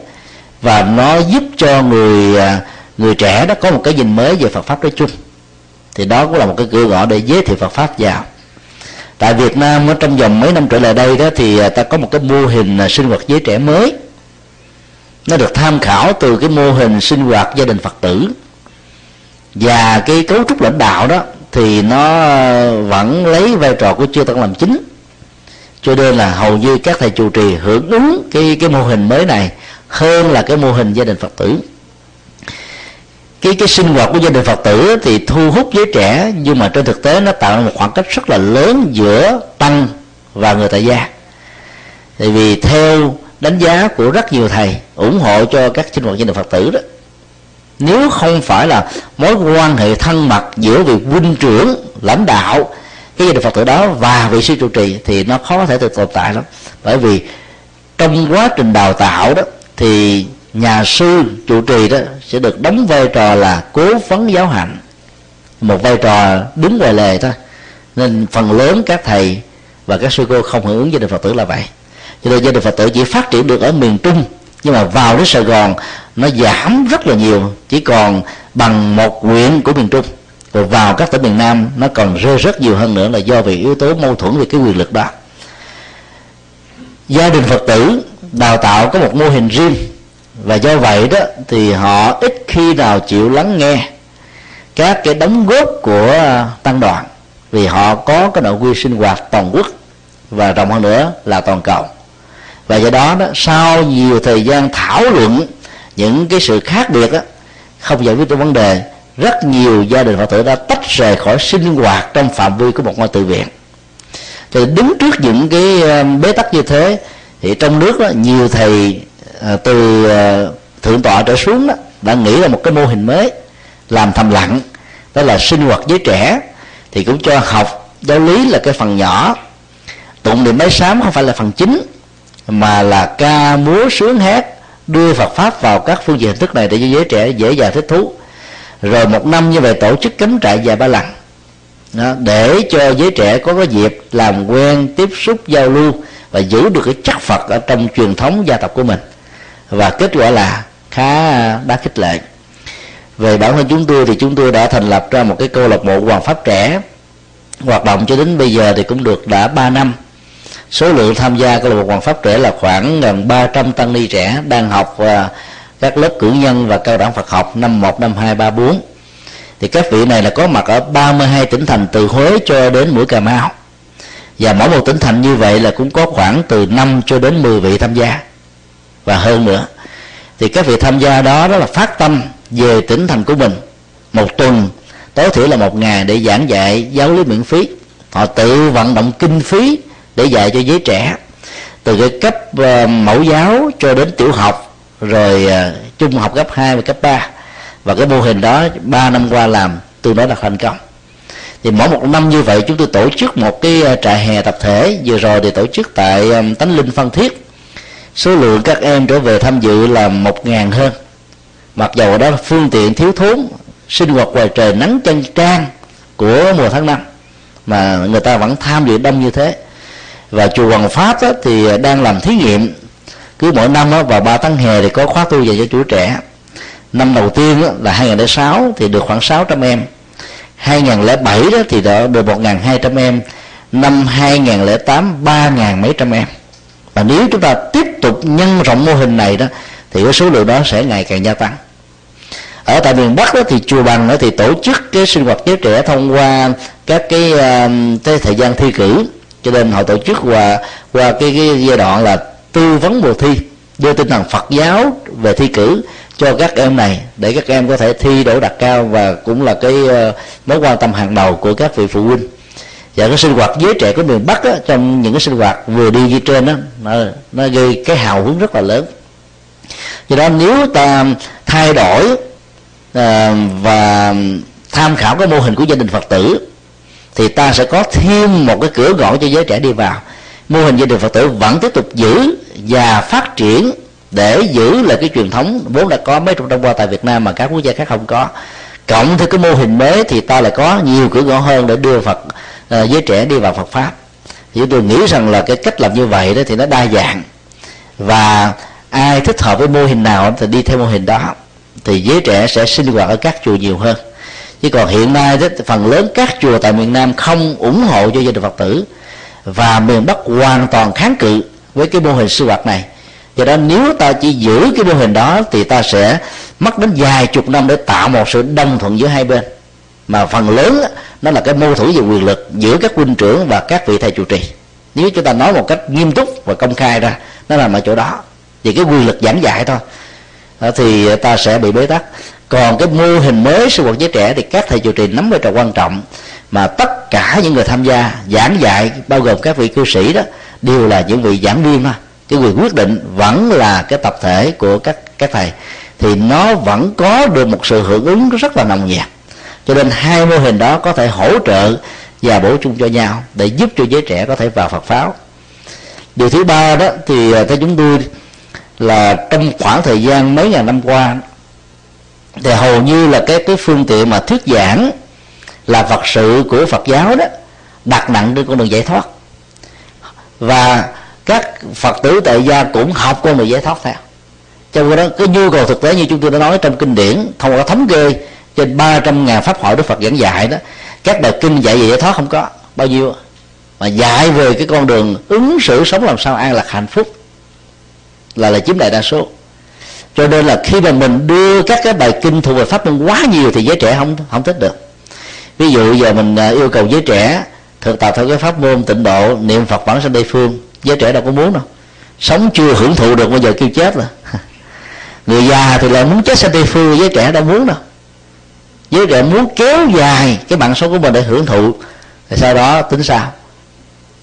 Speaker 1: và nó giúp cho người à, người trẻ đó có một cái nhìn mới về Phật pháp nói chung. Thì đó cũng là một cái cửa ngõ để giới thiệu Phật pháp vào. Tại Việt Nam ở trong vòng mấy năm trở lại đây đó, thì à, ta có một cái mô hình à, sinh hoạt giới trẻ mới. Nó được tham khảo từ cái mô hình sinh hoạt gia đình Phật tử và cái cấu trúc lãnh đạo đó thì nó vẫn lấy vai trò của chư tăng làm chính. Cho nên là hầu như các thầy chủ trì hưởng ứng cái cái mô hình mới này hơn là cái mô hình gia đình phật tử. Cái cái sinh hoạt của gia đình phật tử thì thu hút giới trẻ, nhưng mà trên thực tế nó tạo ra một khoảng cách rất là lớn giữa tăng và người tại gia. Tại vì theo đánh giá của rất nhiều thầy ủng hộ cho các sinh hoạt gia đình phật tử đó nếu không phải là mối quan hệ thân mật giữa vị huynh trưởng, lãnh đạo, cái gia đình phật tử đó và vị sư trụ trì thì nó khó có thể được tồn tại lắm. Bởi vì trong quá trình đào tạo đó, thì nhà sư trụ trì đó sẽ được đóng vai trò là cố vấn giáo hạnh. Một vai trò đứng ngoài lề thôi. Nên phần lớn các thầy và các sư cô không hưởng ứng gia đình phật tử là vậy. Cho nên gia đình phật tử chỉ phát triển được ở miền trung, nhưng mà vào đến sài gòn nó giảm rất là nhiều, chỉ còn bằng một huyện của miền trung. Rồi vào các tỉnh miền nam, nó còn rơi rất nhiều hơn nữa là do vì yếu tố mâu thuẫn về cái quyền lực đó. Gia đình phật tử đào tạo có một mô hình riêng, và do vậy đó thì họ ít khi nào chịu lắng nghe các cái đóng góp của tăng đoàn, vì họ có cái nội quy sinh hoạt toàn quốc và rộng hơn nữa là toàn cầu. Và do đó đó, sau nhiều thời gian thảo luận những cái sự khác biệt đó, không giải quyết được vấn đề. Rất nhiều gia đình phật tử đã tách rời khỏi sinh hoạt trong phạm vi của một ngôi tự viện. Thì đứng trước những cái ờ, bế tắc như thế thì trong nước đó, nhiều thầy ờ, từ ờ, thượng tọa trở xuống đó, đã nghĩ ra một cái mô hình mới làm thầm lặng đó là sinh hoạt với trẻ thì cũng cho học giáo lý là cái phần nhỏ. Tụng niệm bái sám không phải là phần chính mà là ca múa sướng hát đưa Phật pháp vào các phương diện hình thức này để cho giới trẻ dễ dàng thích thú. Rồi một năm như vậy tổ chức cắm trại vài ba lần đó, để cho giới trẻ có cái dịp làm quen tiếp xúc giao lưu và giữ được cái chất Phật ở trong truyền thống gia tộc của mình. Và kết quả là khá đáng khích lệ. Về bản thân chúng tôi thì chúng tôi đã thành lập ra một cái câu lạc bộ hoàng pháp trẻ. Hoạt động cho đến bây giờ thì cũng được đã 3 năm số lượng tham gia câu lạc bộ hoàng pháp trẻ là khoảng gần 300 tăng ni trẻ đang học các lớp cử nhân và cao đẳng Phật học năm 1, năm 2, 3, 4 thì các vị này là có mặt ở 32 tỉnh thành từ Huế cho đến mũi Cà Mau. Và mỗi một tỉnh thành như vậy là cũng có khoảng từ 5 cho đến 10 vị tham gia. Và hơn nữa thì các vị tham gia đó đó là phát tâm về tỉnh thành của mình. Một tuần tối thiểu là một ngày để giảng dạy giáo lý miễn phí. Họ tự vận động kinh phí để dạy cho giới trẻ. Từ cái cấp uh, mẫu giáo cho đến tiểu học rồi uh, trung học cấp 2 và cấp 3 và cái mô hình đó 3 năm qua làm tương đối là thành công. Thì mỗi một năm như vậy chúng tôi tổ chức một cái ờ, trại hè tập thể. Vừa rồi thì tổ chức tại um, tánh linh phan thiết. Số lượng các em trở về tham dự là một ngàn hơn. Mặc dầu đó phương tiện thiếu thốn sinh hoạt ngoài trời nắng chân trang của mùa tháng năm mà người ta vẫn tham dự đông như thế và chùa Hoàng Pháp đó, thì đang làm thí nghiệm. Cứ mỗi năm đó, vào 3 tháng hè thì có khóa tu dành cho chủ trẻ. Năm đầu tiên đó, là 2006 thì được khoảng 600 em. 2007 đó thì đã được 1.200 em. Năm 2008 3.000 mấy trăm em. Và nếu chúng ta tiếp tục nhân rộng mô hình này đó thì cái số lượng đó sẽ ngày càng gia tăng. Ở tại miền Bắc đó thì chùa Bằng đó thì tổ chức cái sinh hoạt giới trẻ thông qua các cái, ờ, cái thời gian thi cử cho nên họ tổ chức qua qua cái, cái giai đoạn là tư vấn mùa thi đưa tinh thần Phật giáo về thi cử cho các em này để các em có thể thi đỗ đạt cao và cũng là cái uh, mối quan tâm hàng đầu của các vị phụ huynh. Và cái sinh hoạt giới trẻ của miền Bắc á, trong những cái sinh hoạt vừa đi như trên đó nó, nó gây cái hào hứng rất là lớn. Do đó nếu ta thay đổi uh, và tham khảo cái mô hình của gia đình Phật tử thì ta sẽ có thêm một cái cửa gõ cho giới trẻ đi vào. Mô hình gia đình Phật tử vẫn tiếp tục giữ và phát triển để giữ lại cái truyền thống vốn đã có mấy trăm năm qua tại Việt Nam mà các quốc gia khác không có. Cộng thêm cái mô hình mới thì ta lại có nhiều cửa ngõ hơn để đưa Phật uh, giới trẻ đi vào Phật pháp. Thì tôi nghĩ rằng là cái cách làm như vậy đó thì nó đa dạng. Và ai thích hợp với mô hình nào thì đi theo mô hình đó thì giới trẻ sẽ sinh hoạt ở các chùa nhiều hơn chứ còn hiện nay đó, phần lớn các chùa tại miền Nam không ủng hộ cho gia đình Phật tử. Và miền Bắc hoàn toàn kháng cự với cái mô hình sư hoạt này. Do đó nếu ta chỉ giữ cái mô hình đó thì ta sẽ mất đến vài chục năm để tạo một sự đồng thuận giữa hai bên. Mà phần lớn nó là cái mâu thuẫn về quyền lực giữa các huynh trưởng và các vị thầy chủ trì. Nếu chúng ta nói một cách nghiêm túc và công khai ra nó nằm ở chỗ đó. Vì cái quyền lực giảng dạy thôi. Thì ta sẽ bị bế tắc còn cái mô hình mới sinh hoạt giới trẻ thì các thầy chủ trì nắm vai trò quan trọng mà tất cả những người tham gia giảng dạy, bao gồm các vị cư sĩ đó, đều là những vị giảng viên thôi. Cái quyền quyết định vẫn là cái tập thể của các các thầy. Thì nó vẫn có được một sự hưởng ứng rất là nồng nhiệt. Cho nên hai mô hình đó có thể hỗ trợ và bổ sung cho nhau để giúp cho giới trẻ có thể vào Phật pháp điều thứ ba đó thì à, theo chúng tôi là trong khoảng thời gian mấy ngàn năm qua thì hầu như là cái cái phương tiện mà thuyết giảng là vật sự của Phật giáo đó, đặt nặng trên con đường giải thoát. Và các Phật tử tại gia cũng học con đường giải thoát theo. Trong cái đó cái nhu cầu thực tế như chúng tôi đã nói trong kinh điển, thông qua thống kê trên 300 ngàn pháp hội Đức Phật giảng dạy đó, các bài kinh dạy về giải thoát không có, bao nhiêu? Mà dạy về cái con đường ứng xử sống làm sao an lạc hạnh phúc là là chiếm đại đa số cho nên là khi mà mình đưa các cái bài kinh thuộc về pháp môn quá nhiều thì giới trẻ không không thích được. Ví dụ giờ mình à, yêu cầu giới trẻ thực tập theo cái pháp môn, tịnh độ, niệm phật bản sanh tây phương, giới trẻ đâu có muốn đâu. Sống chưa hưởng thụ được bây giờ kêu chết rồi [laughs] người già thì lại muốn chết sanh tây phương, giới trẻ đâu muốn đâu. Giới trẻ muốn kéo dài cái mạng sống của mình để hưởng thụ. Thì sau đó tính sao?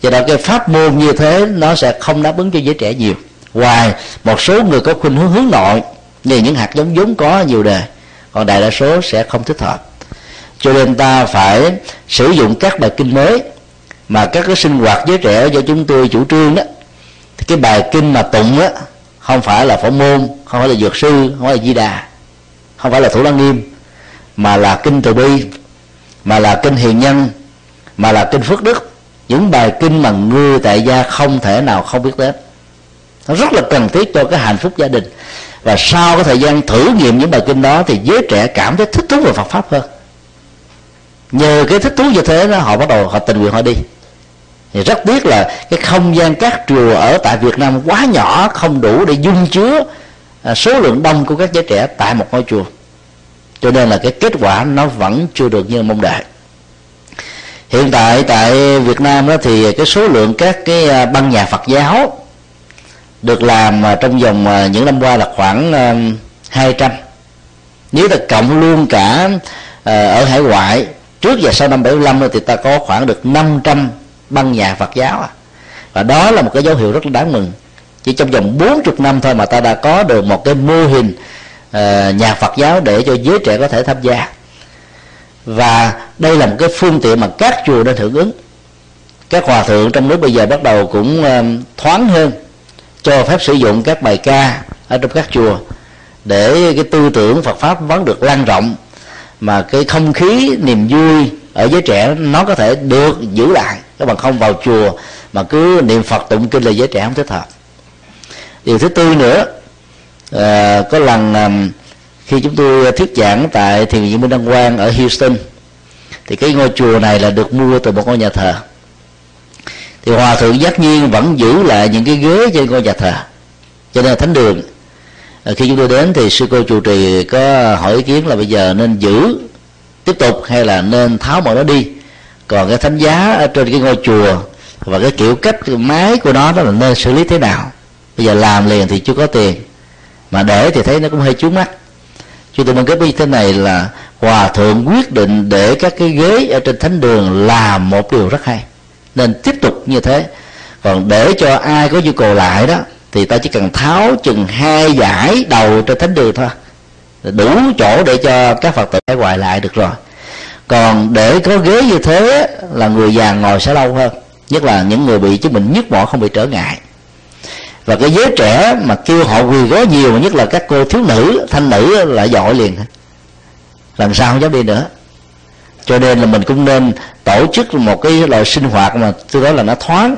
Speaker 1: Cho nên cái pháp môn như thế, nó sẽ không đáp ứng cho giới trẻ nhiều ngoài, một số người có khuynh hướng hướng nội, như những hạt giống vốn có nhiều đề còn đại đa số sẽ không thích hợp. Cho nên ta phải sử dụng các bài kinh mới mà các cái sinh hoạt giới trẻ do chúng tôi chủ trương đó. Thì cái bài kinh mà tụng á, không phải là phổ môn, không phải là dược sư, không phải là di đà, không phải là thủ lăng nghiêm, mà là kinh từ bi, mà là kinh hiền nhân, mà là kinh phước đức. Những bài kinh mà người tại gia không thể nào không biết đến nó rất là cần thiết cho cái hạnh phúc gia đình. Và sau cái thời gian thử nghiệm những bài kinh đó thì giới trẻ cảm thấy thích thú về Phật pháp hơn. Nhờ cái thích thú như thế đó, họ bắt đầu họ tình nguyện họ đi. Thì rất tiếc là cái không gian các chùa ở tại Việt Nam quá nhỏ, không đủ để dung chứa à, số lượng đông của các giới trẻ tại một ngôi chùa. Cho nên là cái kết quả nó vẫn chưa được như mong đợi. Hiện tại tại Việt Nam đó thì cái số lượng các cái à, băng nhà Phật giáo được làm à, trong vòng à, những năm qua là khoảng à, 200 nếu ta cộng luôn cả ở hải ngoại, trước và sau năm 75 thì ta có khoảng được 500 băng nhà Phật giáo và đó là một cái dấu hiệu rất là đáng mừng. Chỉ trong vòng 40 năm thôi mà ta đã có được một cái mô hình nhà Phật giáo để cho giới trẻ có thể tham gia. Và đây là một cái phương tiện mà các chùa nên hưởng ứng. Các hòa thượng trong nước bây giờ bắt đầu cũng thoáng hơn cho phép sử dụng các bài ca ở trong các chùa để cái tư tưởng Phật pháp vẫn được lan rộng mà cái không khí niềm vui ở giới trẻ nó có thể được giữ lại. Các bạn không vào chùa mà cứ niệm Phật tụng kinh là giới trẻ không thích hợp. Điều thứ tư nữa à, có lần à, khi chúng tôi thuyết giảng tại thiền viện Minh Đăng Quang ở Houston thì cái ngôi chùa này là được mua từ một ngôi nhà thờ thì hòa thượng giác nhiên vẫn giữ lại những cái ghế trên ngôi nhà thờ, cho nên là thánh đường. Ờ, khi chúng tôi đến thì sư cô chủ trì có hỏi ý kiến là bây giờ nên giữ, tiếp tục hay là nên tháo mọi nó đi. Còn cái thánh giá ở trên cái ngôi chùa và cái kiểu cách máy của nó, đó là nên xử lý thế nào? Bây giờ làm liền thì chưa có tiền, mà để thì thấy nó cũng hơi chướng mắt. Chúng tôi mong cái như thế này là hòa thượng quyết định để các cái ghế ở trên thánh đường là một điều rất hay nên tiếp tục như thế. Còn để cho ai có nhu cầu lại đó, thì ta chỉ cần tháo chừng hai giải đầu trên thánh đường thôi. Đủ chỗ để cho các phật tử phải hoài lại được rồi. Còn để có ghế như thế là người già ngồi sẽ lâu hơn, nhất là những người bị chứng bệnh nhức mỏi không bị trở ngại. Và cái giới trẻ mà kêu họ quỳ gối nhiều, nhất là các cô thiếu nữ, thanh nữ là giỏi liền. Làm sao không dám đi nữa cho nên là mình cũng nên tổ chức một cái loại sinh hoạt mà tôi nói là nó thoáng.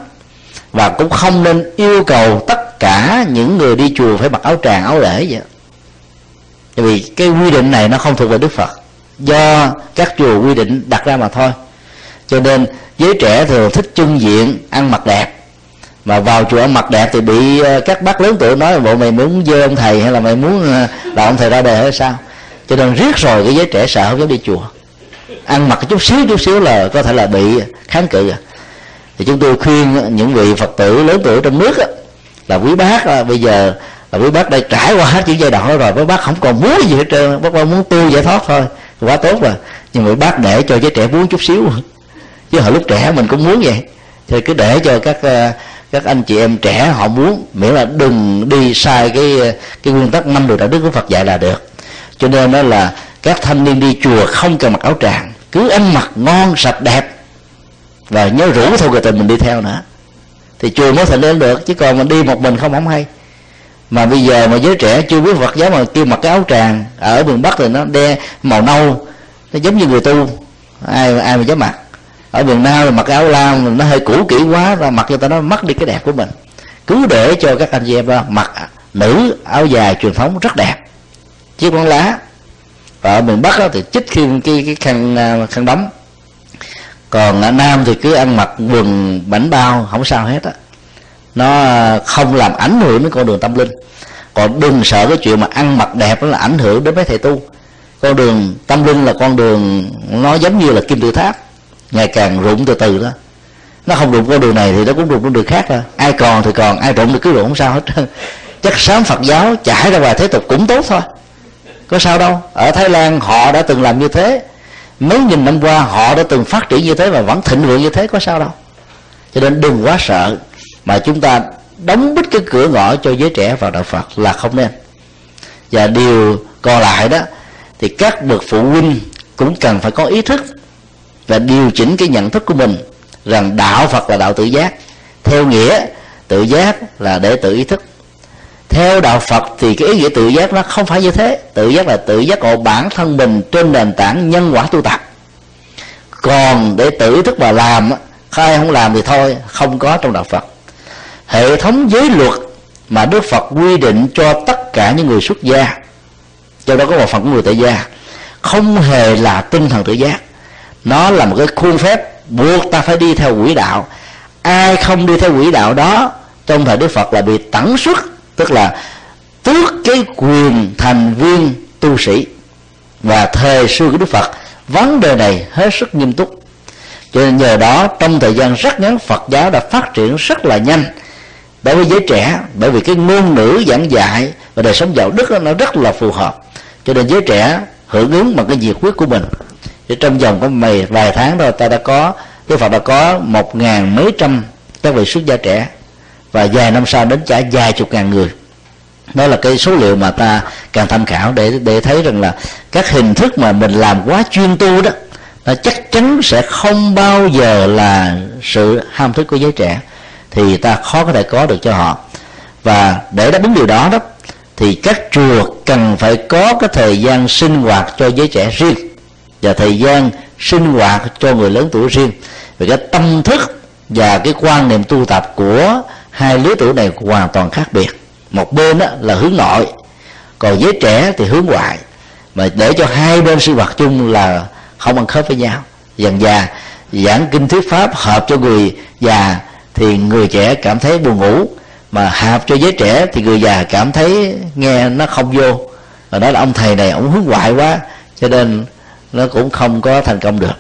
Speaker 1: Và cũng không nên yêu cầu tất cả những người đi chùa phải mặc áo tràng áo lễ vậy. Bởi vì cái quy định này nó không thuộc về đức phật. Do các chùa quy định đặt ra mà thôi. Cho nên giới trẻ thường thích chân diện ăn mặc đẹp. Mà vào chùa ăn mặc đẹp thì bị ờ, các bác lớn tuổi nói là bộ mày muốn dơ ông thầy hay là mày muốn ờ, ông thầy ra đề hay sao? Cho nên riết rồi cái giới trẻ sợ không dám đi chùa ăn mặc chút xíu chút xíu là có thể là bị kháng cự. Thì chúng tôi khuyên những vị phật tử lớn tuổi trong nước á, là quý bác à, bây giờ là quý bác đã trải qua hết những giai đoạn đó rồi quý bác không còn muốn gì hết trơn bác muốn tu giải thoát thôi quá tốt rồi. Nhưng mà bác để cho giới trẻ muốn chút xíu. Chứ hồi lúc trẻ mình cũng muốn vậy. Thì cứ để cho các à, các anh chị em trẻ họ muốn miễn là đừng đi sai cái à, cái nguyên tắc năm điều đạo đức của Phật dạy là được. Cho nên đó là các thanh niên đi chùa không cần mặc áo tràng, cứ ăn mặc ngon, sạch đẹp. Và nhớ rủ thôi người tình mình đi theo nữa. Thì chùa mới thành lên được, chứ còn mình đi một mình không không hay. Mà bây giờ mà giới trẻ chưa biết Phật giáo mà kêu mặc cái áo tràng, ở miền Bắc thì nó đe màu nâu, nó giống như người tu. Ai ai mà dám mặc? Ở miền Nam thì mặc áo lam, nó hơi cũ kỹ quá và mặc cho ta nó mất đi cái đẹp của mình. Cứ để cho các anh chị em mặc nữ áo dài truyền thống rất đẹp. Chiếc con lá và ở miền bắc đó, thì chích khi cái, cái khăn à, khăn đóng. Còn ở nam thì cứ ăn mặc quần bảnh bao không sao hết á. Nó không làm ảnh hưởng đến con đường tâm linh. Còn đừng sợ cái chuyện mà ăn mặc đẹp nó là ảnh hưởng đến mấy thầy tu. Con đường tâm linh là con đường nó giống như là kim tự tháp ngày càng rụng từ từ đó. Nó không rụng con đường này thì nó cũng rụng con đường khác thôi ai còn thì còn ai rụng thì cứ rụng không sao hết. [laughs] Chắc sám phật giáo trải ra ngoài thế tục cũng tốt thôi có sao đâu. Ở thái lan họ đã từng làm như thế. Mấy nghìn năm qua họ đã từng phát triển như thế và vẫn thịnh vượng như thế, có sao đâu. Cho nên đừng quá sợ mà chúng ta đóng bít cái cửa ngõ cho giới trẻ vào đạo phật là không nên. Và điều còn lại đó, thì các bậc phụ huynh cũng cần phải có ý thức và điều chỉnh cái nhận thức của mình rằng đạo phật là đạo tự giác, theo nghĩa tự giác là để tự ý thức theo đạo phật thì cái ý nghĩa tự giác nó không phải như thế. Tự giác là tự giác ngộ bản thân mình trên nền tảng nhân quả tu tập. Còn để tự thức mà làm ai không làm thì thôi, không có trong đạo phật. Hệ thống giới luật mà đức phật quy định cho tất cả những người xuất gia trong đó có một phần của người tại gia, không hề là tinh thần tự giác. Nó là một cái khuôn phép buộc ta phải đi theo quỹ đạo. Ai không đi theo quỹ đạo đó, trong thời đức phật là bị tẩn xuất tức là tước cái quyền thành viên tu sĩ. Và thời xưa của đức phật, vấn đề này hết sức nghiêm túc. Cho nên nhờ đó, trong thời gian rất ngắn, phật giáo đã phát triển rất là nhanh. Đối với giới trẻ, bởi vì cái ngôn ngữ giảng dạy và đời sống đạo đức nó rất là phù hợp. Cho nên giới trẻ hưởng ứng bằng cái nhiệt huyết của mình. Thì trong vòng có mày vài tháng rồi ta đã có, Đức Phật đã có một ngàn mấy trăm các vị xuất gia trẻ và vài năm sau đến trả vài chục ngàn người. Đó là cái số liệu mà ta càng tham khảo để để thấy rằng là các hình thức mà mình làm quá chuyên tu đó, nó chắc chắn sẽ không bao giờ là sự ham thích của giới trẻ, thì ta khó có thể có được cho họ. Và để đáp ứng điều đó đó, thì các chùa cần phải có cái thời gian sinh hoạt cho giới trẻ riêng, và thời gian sinh hoạt cho người lớn tuổi riêng. Về cái tâm thức và cái quan niệm tu tập của hai lứa tuổi này hoàn toàn khác biệt. Một bên đó là hướng nội, còn giới trẻ thì hướng ngoại. Mà để cho hai bên sinh hoạt chung là không ăn khớp với nhau. Dần già giảng kinh thuyết pháp hợp cho người già thì người trẻ cảm thấy buồn ngủ. Mà hợp cho giới trẻ thì người già cảm thấy nghe nó không vô. Và đó là ông thầy này, ông hướng ngoại quá, cho nên nó cũng không có thành công được.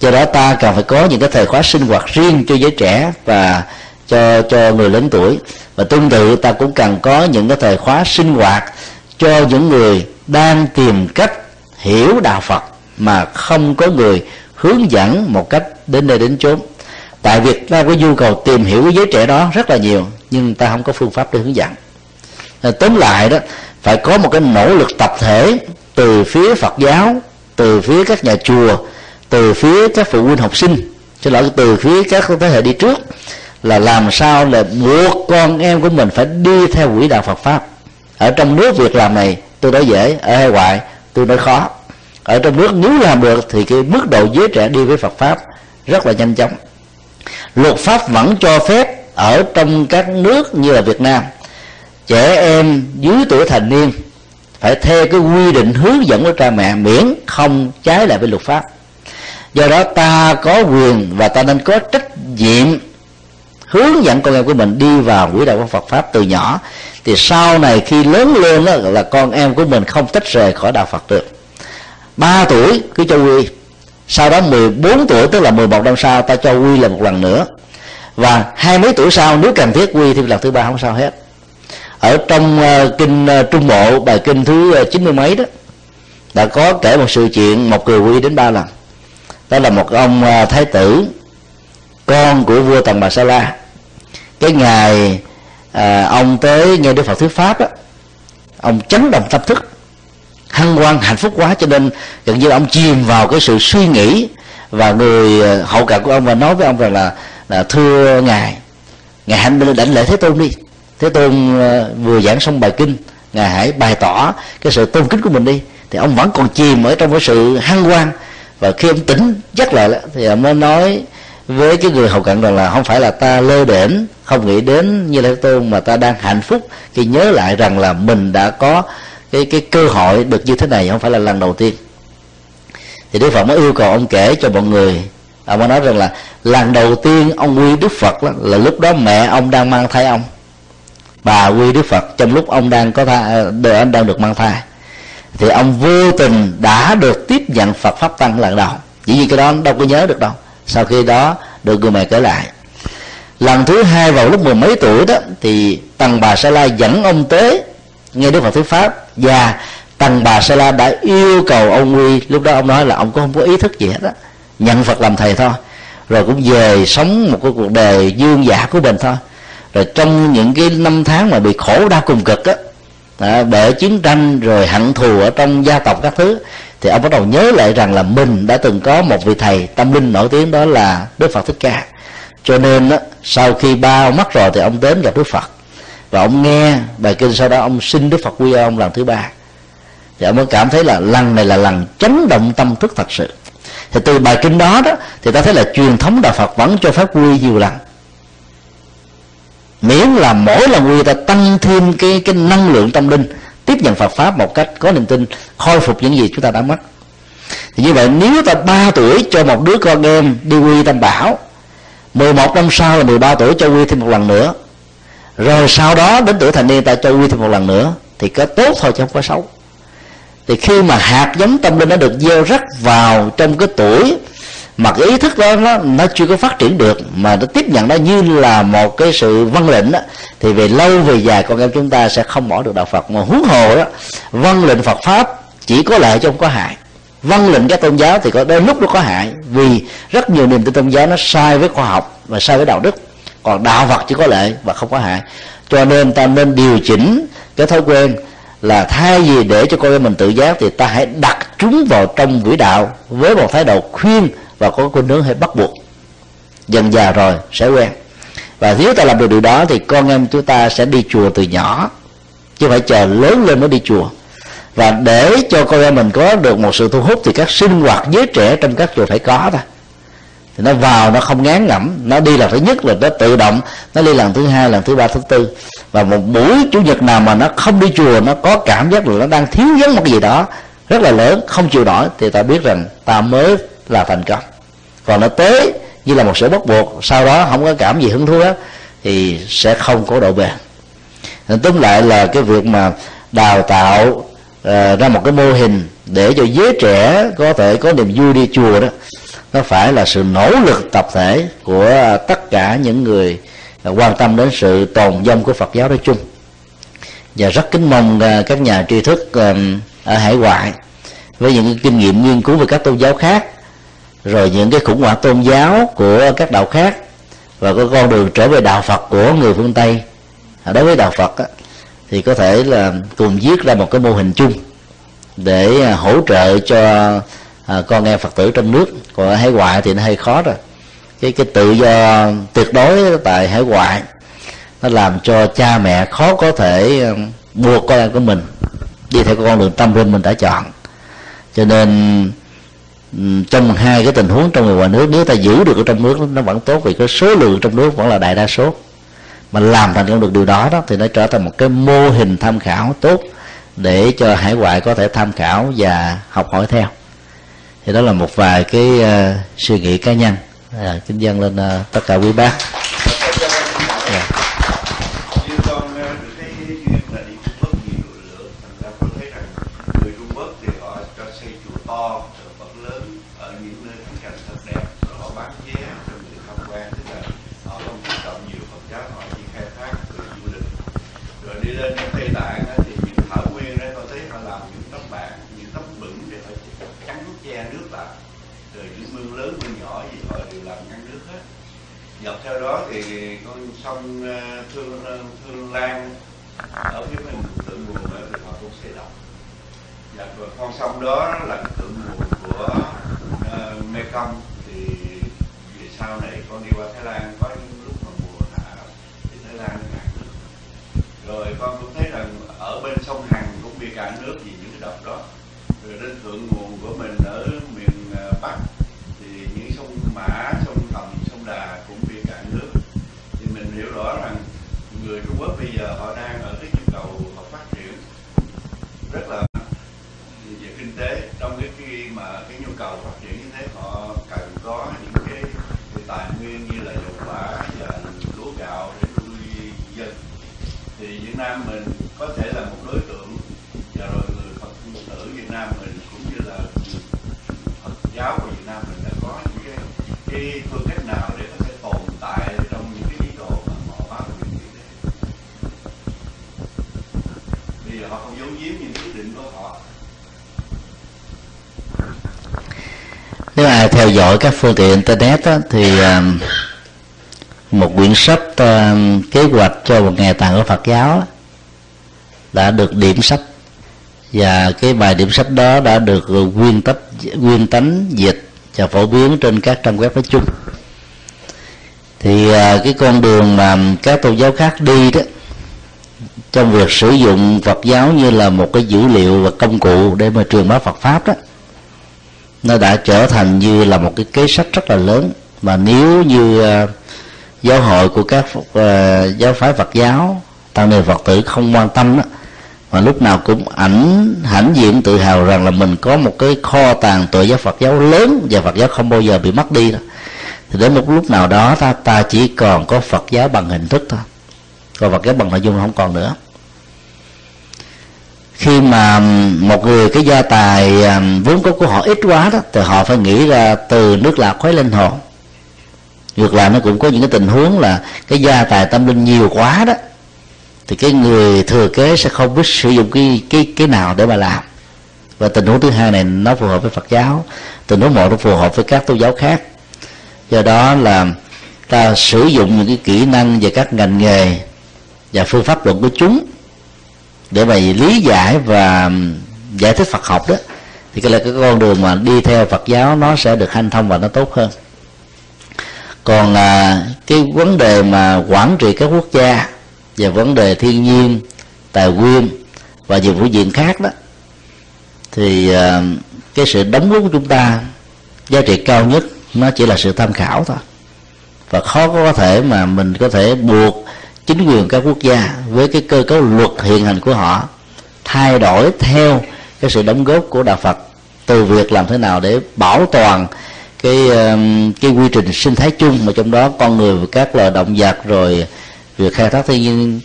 Speaker 1: Do đó ta cần phải có những cái thời khóa sinh hoạt riêng cho giới trẻ và cho cho người lớn tuổi. Và tương tự, ta cũng cần có những cái thời khóa sinh hoạt cho những người đang tìm cách hiểu đạo Phật mà không có người hướng dẫn một cách đến nơi đến chốn. Tại việc ta có nhu cầu tìm hiểu với giới trẻ đó rất là nhiều, nhưng ta không có phương pháp để hướng dẫn. À, tóm lại đó, phải có một cái nỗ lực tập thể từ phía Phật giáo, từ phía các nhà chùa, từ phía các phụ huynh học sinh. Cho lỗi, từ phía các thế hệ đi trước là làm sao là buộc con em của mình phải đi theo quỹ đạo Phật pháp. Ở trong nước việc làm này, tôi nói dễ, ở hải ngoại, tôi nói khó. Ở trong nước nếu làm được thì cái mức độ giới trẻ đi với Phật pháp rất là nhanh chóng. Luật pháp vẫn cho phép ở trong các nước như là Việt Nam, trẻ em dưới tuổi thành niên phải theo cái quy định hướng dẫn của cha mẹ miễn không trái lại với luật pháp. Do đó ta có quyền và ta nên có trách nhiệm hướng dẫn con em của mình đi vào quỹ đạo của Phật pháp từ nhỏ. Thì sau này khi lớn lên đó, là con em của mình không tách rời khỏi đạo Phật được. 3 tuổi cứ cho quy. Sau đó 14 tuổi tức là 11 năm sau ta cho quy là một lần nữa. Và hai mấy tuổi sau nếu cần thiết quy thì lần thứ ba không sao hết. Ở trong uh, kinh uh, trung bộ bài kinh thứ ờ, chín mươi mấy đó đã có kể một sự chuyện một người quy đến ba lần. Đó là một ông uh, thái tử con của vua tần bà sa la cái ngày à, ông tới nghe đức phật thuyết pháp đó, ông chấn động tâm thức hân hoan hạnh phúc quá cho nên gần như ông chìm vào cái sự suy nghĩ và người à, hậu cận của ông và nói với ông rằng là, là thưa ngài ngài hãy đảnh lễ thế tôn đi. Thế tôn à, vừa giảng xong bài kinh ngài hãy bày tỏ cái sự tôn kính của mình đi. Thì ông vẫn còn chìm ở trong cái sự hăng hoan và khi ông tỉnh giấc lại thì ông mới nói với cái người hậu cận rằng là không phải là ta lơ đễnh không nghĩ đến như thế tôn mà ta đang hạnh phúc khi nhớ lại rằng là mình đã có cái cái cơ hội được như thế này không phải là lần đầu tiên. Thì đức phật mới yêu cầu ông kể cho mọi người. Ông nói rằng là lần đầu tiên ông quy đức phật đó, là lúc đó mẹ ông đang mang thai ông. Bà quy đức phật trong lúc ông đang có thai đời anh đang được mang thai. Thì ông vô tình đã được tiếp nhận phật pháp tăng lần đầu. Chỉ vì cái đó ông đâu có nhớ được đâu sau khi đó được người mẹ kể lại. Lần thứ hai vào lúc mười mấy tuổi đó, thì tần bà sa la dẫn ông tới nghe đức phật thuyết pháp. Và tần bà sa la đã yêu cầu ông huy, lúc đó ông nói là ông cũng không có ý thức gì hết á, nhận phật làm thầy thôi. Rồi cũng về sống một cái cuộc đời dương giả của mình thôi. Rồi trong những cái năm tháng mà bị khổ đau cùng cực á à, bởi chiến tranh rồi hận thù ở trong gia tộc các thứ thì ông bắt đầu nhớ lại rằng là mình đã từng có một vị thầy tâm linh nổi tiếng đó là đức phật thích ca. Cho nên đó, sau khi ba ông mất rồi thì ông đến gặp đức phật. Và ông nghe bài kinh sau đó ông xin đức phật quy ông lần thứ ba. Thì ông mới cảm thấy là lần này là lần chấn động tâm thức thật sự. Thì từ bài kinh đó đó thì ta thấy là truyền thống đạo phật vẫn cho phép quy nhiều lần. Miễn là mỗi lần quy ta tăng thêm cái cái năng lượng tâm linh tiếp nhận Phật pháp một cách có niềm tin, khôi phục những gì chúng ta đã mất. Thì như vậy, nếu ta ba tuổi cho một đứa con em đi quy tam bảo 11 năm sau là 13 tuổi cho quy thêm một lần nữa, rồi sau đó đến tuổi thành niên ta cho quy thêm một lần nữa, thì có tốt thôi chứ không có xấu. Thì khi mà hạt giống tâm linh nó được gieo rắc vào trong cái tuổi mà cái ý thức đó, nó nó chưa có phát triển được, mà nó tiếp nhận nó như là một cái sự văn lệnh đó thì về lâu về dài con em chúng ta sẽ không bỏ được đạo Phật. Mà huống hồ đó, văn lệnh Phật pháp chỉ có lợi chứ không có hại. Văn lệnh các tôn giáo thì có, đôi lúc nó có hại, vì rất nhiều niềm tin tôn giáo nó sai với khoa học và sai với đạo đức. Còn đạo Phật chỉ có lợi và không có hại. Cho nên ta nên điều chỉnh cái thói quen là thay vì để cho con em mình tự giác thì ta hãy đặt chúng vào trong quỹ đạo với một thái độ khuyên và có khuynh hướng hay bắt buộc. Dần già rồi, sẽ quen. Và nếu ta làm được điều đó, thì con em chúng ta sẽ đi chùa từ nhỏ. Chứ phải chờ lớn lên mới đi chùa. Và để cho con em mình có được một sự thu hút, thì các sinh hoạt giới trẻ trong các chùa phải có thôi thì nó vào, nó không ngán ngẩm. Nó đi là thứ nhất là nó tự động, nó đi lần thứ hai, lần thứ ba, thứ tư. Và một buổi chủ nhật nào mà nó không đi chùa, nó có cảm giác là nó đang thiếu vắng một cái gì đó rất là lớn, không chịu nổi, thì ta biết rằng ta mới là thành công. Còn nó tới như là một sự bắt buộc sau đó không có cảm gì hứng thú hết thì sẽ không có độ bền. Tóm lại là cái việc mà đào tạo uh, ra một cái mô hình để cho giới trẻ có thể có niềm vui đi chùa đó nó phải là sự nỗ lực tập thể của tất cả những người quan tâm đến sự tồn vong của Phật giáo nói chung. Và rất kính mong ờ, các nhà tri thức ở hải ngoại với những kinh nghiệm nghiên cứu về các tôn giáo khác rồi những cái khủng hoảng tôn giáo của các đạo khác và có con đường trở về đạo Phật của người phương Tây. Đối với đạo Phật thì có thể là cùng viết ra một cái mô hình chung để à, hỗ trợ cho à, con em phật tử trong nước. Còn ở hải ngoại thì nó hơi khó rồi. Cái cái tự do tuyệt đối tại hải ngoại nó làm cho cha mẹ khó có thể à, buộc con em của mình đi theo con đường tâm linh mình đã chọn. Cho nên trong hai cái tình huống trong người ngoài nước nếu ta giữ được ở trong nước nó vẫn tốt vì cái số lượng trong nước vẫn là đại đa số. Mà làm thành công được điều đó đó thì nó trở thành một cái mô hình tham khảo tốt để cho hải ngoại có thể tham khảo và học hỏi theo. Thì đó là một vài cái uh, suy nghĩ cá nhân à, kính dân lên uh, tất cả quý bác. Con
Speaker 3: sông ờ, thương ờ, thương lan ở phía bên thượng nguồn ở thì họ cũng sẽ đọc. Dạ, và con sông đó là thượng nguồn của uh, mekong. Thì về sau này con đi qua thái lan có những lúc mà mùa hạ thì thái lan cạn nước. Rồi con cũng thấy rằng ở bên sông hằng cũng bị cạn nước vì những cái đập đó. Rồi đến thượng nguồn của mình ở miền bắc thì những sông mã rõ rằng người Trung Quốc bây giờ họ đang ở cái nhu cầu họ phát triển rất là ừ, về kinh tế. Trong cái khi mà cái nhu cầu phát triển như thế họ cần có những cái, cái tài nguyên như là dầu quả và lúa gạo để nuôi dân. Thì Việt Nam mình có thể là một đối tượng và rồi người Phật tử Việt Nam mình cũng như là Phật giáo của Việt Nam mình đã có những cái, cái phương cách nào
Speaker 1: nếu ai theo dõi các phương tiện internet đó, thì um, một quyển sách um, kế hoạch cho một ngày tàn của Phật giáo đã được điểm sách. Và cái bài điểm sách đó đã được nguyên tách nguyên tánh dịch và phổ biến trên các trang web nói chung. Thì uh, cái con đường mà các tôn giáo khác đi đó trong việc sử dụng Phật giáo như là một cái dữ liệu và công cụ để mà truyền bá Phật pháp đó nó đã trở thành như là một cái kế sách rất là lớn. Mà nếu như uh, giáo hội của các uh, giáo phái Phật giáo tăng ni Phật tử không quan tâm đó mà lúc nào cũng ảnh hãnh diện tự hào rằng là mình có một cái kho tàng tự giáo Phật giáo lớn và Phật giáo không bao giờ bị mất đi đó thì đến một lúc nào đó ta ta chỉ còn có Phật giáo bằng hình thức thôi. Còn Phật giáo bằng nội dung không còn nữa khi mà một người cái gia tài vốn có của họ ít quá đó, thì họ phải nghĩ ra từ nước lạc khuấy lên hồn ngược lại nó cũng có những cái tình huống là cái gia tài tâm linh nhiều quá đó, thì cái người thừa kế sẽ không biết sử dụng cái cái cái nào để mà làm. Và tình huống thứ hai này nó phù hợp với Phật giáo, tình huống một nó phù hợp với các tôn giáo khác. Do đó là ta sử dụng những cái kỹ năng về các ngành nghề và phương pháp luận của chúng để mà lý giải và giải thích Phật học đó thì cái là cái con đường mà đi theo Phật giáo nó sẽ được hanh thông và nó tốt hơn. Còn à, cái vấn đề mà quản trị các quốc gia và vấn đề thiên nhiên tài nguyên và nhiều phương diện khác đó thì à, cái sự đóng góp của chúng ta giá trị cao nhất nó chỉ là sự tham khảo thôi. Và khó có thể mà mình có thể buộc chính quyền các quốc gia với cái cơ cấu luật hiện hành của họ, thay đổi theo cái sự đóng góp của đạo Phật, từ việc làm thế nào để bảo toàn cái um, cái quy trình sinh thái chung mà trong đó con người và các loài động vật rồi việc khai thác thiên nhiên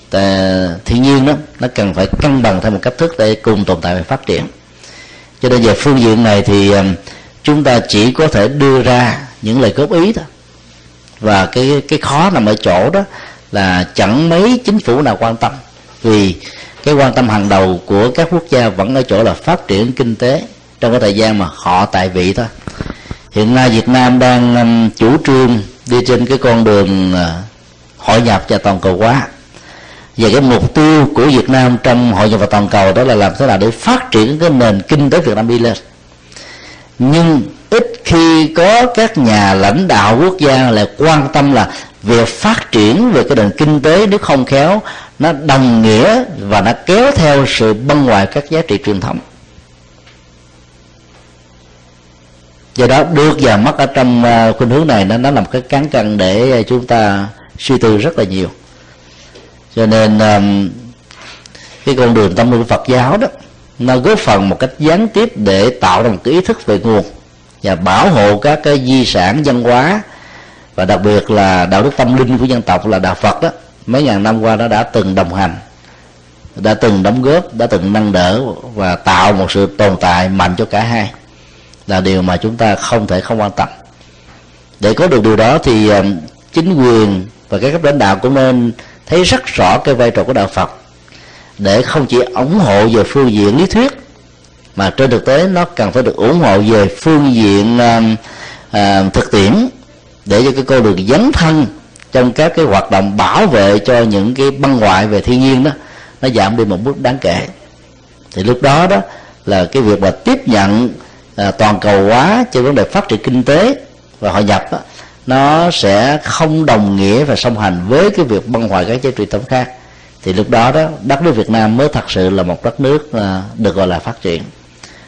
Speaker 1: thiên nhiên đó, nó cần phải cân bằng theo một cách thức để cùng tồn tại và phát triển. Cho nên về phương diện này thì um, chúng ta chỉ có thể đưa ra những lời góp ý thôi. Và cái cái khó nằm ở chỗ đó là chẳng mấy chính phủ nào quan tâm, vì cái quan tâm hàng đầu của các quốc gia vẫn ở chỗ là phát triển kinh tế trong cái thời gian mà họ tại vị thôi. Hiện nay Việt Nam đang um, chủ trương đi trên cái con đường à, hội nhập và toàn cầu hóa. Và cái mục tiêu của Việt Nam trong hội nhập và toàn cầu đó là làm thế nào để phát triển cái nền kinh tế Việt Nam đi lên. Nhưng ít khi có các nhà lãnh đạo quốc gia lại quan tâm là việc phát triển về cái nền kinh tế nếu không khéo, nó đồng nghĩa và nó kéo theo sự băng hoại các giá trị truyền thống. Do đó được và mất ở trong à, khuynh hướng này, nó nó là một cái cán cân để chúng ta suy tư rất là nhiều. Cho nên cái con đường tâm linh Phật giáo đó, nó góp phần một cách gián tiếp để tạo ra một cái ý thức về nguồn và bảo hộ các cái di sản văn hóa và đặc biệt là đạo đức tâm linh của dân tộc là đạo Phật đó mấy ngàn năm qua nó đã từng đồng hành đã từng đóng góp đã từng nâng đỡ và tạo một sự tồn tại mạnh cho cả hai là điều mà chúng ta không thể không quan tâm. Để có được điều đó thì ờ, chính quyền và các cấp lãnh đạo cũng nên thấy rất rõ cái vai trò của đạo Phật để không chỉ ủng hộ về phương diện lý thuyết mà trên thực tế nó cần phải được ủng hộ về phương diện uh, uh, thực tiễn để cho cái con đường dấn thân trong các cái hoạt động bảo vệ cho những cái băng hoại về thiên nhiên đó nó giảm đi một mức đáng kể. Thì lúc đó đó là cái việc mà tiếp nhận à, toàn cầu hóa trên vấn đề phát triển kinh tế và hội nhập đó, nó sẽ không đồng nghĩa và song hành với cái việc băng hoại các giá trị tổng khác. Thì lúc đó đó đất nước Việt Nam mới thật sự là một đất nước à, được gọi là phát triển.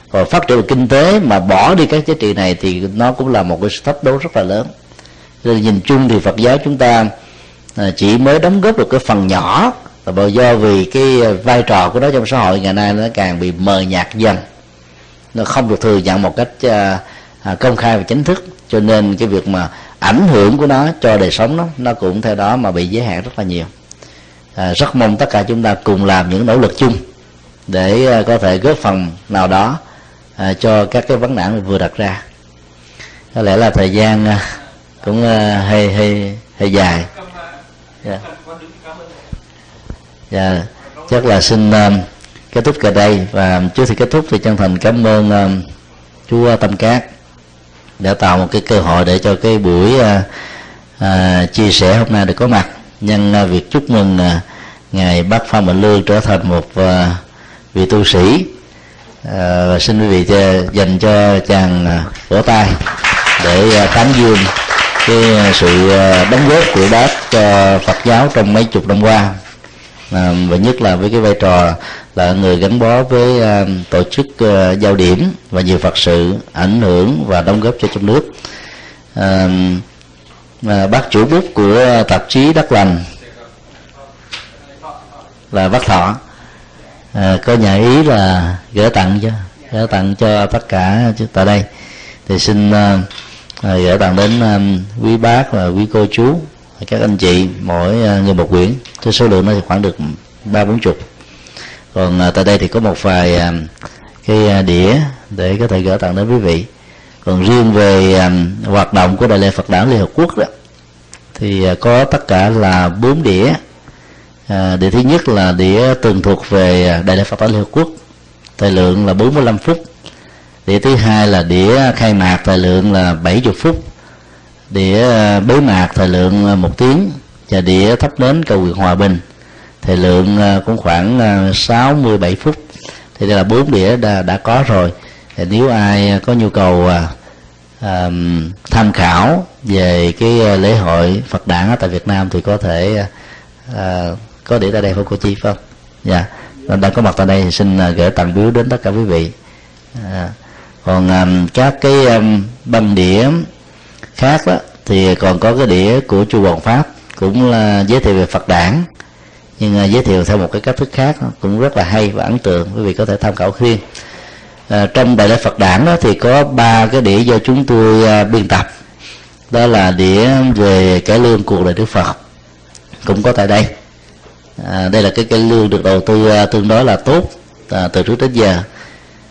Speaker 1: Còn phát triển về kinh tế mà bỏ đi các giá trị này thì nó cũng là một cái thách đố rất là lớn nên nhìn chung thì Phật giáo chúng ta à, chỉ mới đóng góp được cái phần nhỏ và do vì cái vai trò của nó trong xã hội ngày nay nó càng bị mờ nhạt dần. Nó không được thừa nhận một cách à, à, công khai và chính thức. Cho nên cái việc mà ảnh hưởng của nó cho đời sống nó nó cũng theo đó mà bị giới hạn rất là nhiều. À, rất mong tất cả chúng ta cùng làm những nỗ lực chung để có thể góp phần nào đó à, cho các cái vấn nạn vừa đặt ra. Có lẽ là thời gian à, cũng hơi hơi hơi dài. Dạ. yeah. Dạ, chắc là xin um, kết thúc tại đây và trước khi kết thúc thì chân thành cảm ơn ờ, um, chú Tâm Cát đã tạo một cái cơ hội để cho cái buổi uh, uh, chia sẻ hôm nay được có mặt nhân uh, việc chúc mừng uh, ngài bác Phan Mạnh Lương trở thành một uh, vị tu sĩ uh, và xin quý vị dành cho chàng uh, vỗ tay để uh, tán dương cái à, sự à, đóng góp của bác cho Phật giáo trong mấy chục năm qua. À, và nhất là với cái vai trò là người gắn bó với à, tổ chức à, giao điểm và nhiều Phật sự ảnh hưởng và đóng góp cho trong nước. À, à, bác chủ bút của tạp chí Đắc Lành là bác Thọ. À, có nhà ý là gửi tặng cho gửi tặng cho tất cả tại đây. Thì xin uh, à, dạ, gửi tặng đến um, quý bác và quý cô chú các anh chị mỗi uh, người một quyển. Cái số lượng nó thì khoảng được ba bốn chục. Còn uh, tại đây thì có một vài uh, cái uh, đĩa để có thể gửi tặng đến quý vị. Còn riêng về um, hoạt động của đại lễ Phật đản Liên Hợp Quốc đó thì uh, có tất cả là bốn đĩa. À, đĩa thứ nhất là đĩa tường thuộc về đại lễ Phật đản Liên Hợp Quốc. Thời lượng là 45 phút đĩa thứ hai là đĩa khai mạc thời lượng là 70 phút. Đĩa ờ, bế mạc thời lượng ờ, một tiếng và đĩa thắp nến cầu nguyện hòa bình. Thời lượng ờ, cũng khoảng 67 phút. Thì đây là bốn đĩa đã, đã có rồi. Thì nếu ai có nhu cầu à, tham khảo về cái lễ hội Phật đản ở tại Việt Nam thì có thể à, có đĩa tại đây không cô chi phải không? Dạ, đang có mặt tại đây thì xin gửi tặng biếu đến tất cả quý vị. À, còn um, các cái um, băng đĩa khác đó thì còn có cái đĩa của chu hoàng pháp cũng là giới thiệu về phật đản. Nhưng uh, giới thiệu theo một cái cách thức khác cũng rất là hay và ấn tượng quý vị có thể tham khảo khuyên. À, trong đại lễ phật đản đó thì có ba cái đĩa do chúng tôi uh, biên tập. Đó là đĩa về cải lương cuộc đời đức phật cũng có tại đây. À, đây là cái cái lương được đầu tư uh, tương đối là tốt à, từ trước đến giờ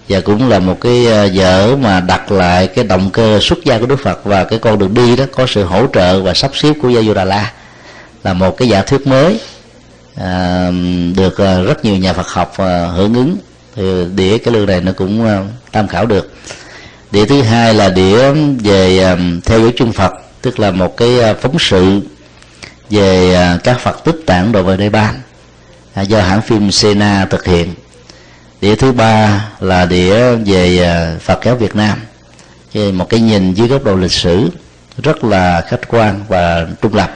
Speaker 1: và cũng là một cái ờ, vở mà đặt lại cái động cơ xuất gia của Đức Phật và cái con đường đi đó có sự hỗ trợ và sắp xếp của Gia Du Đà La là một cái giả thuyết mới à, được ờ, rất nhiều nhà Phật học à, hưởng ứng. Thì đĩa cái lương này nó cũng à, tham khảo được. Đĩa thứ hai là đĩa về à, theo dõi chung Phật tức là một cái à, phóng sự về à, các Phật tích tạng đồ về đây Ban à, do hãng phim Sena thực hiện đĩa thứ ba là đĩa về à, Phật giáo Việt Nam. Một cái nhìn dưới góc độ lịch sử rất là khách quan và trung lập.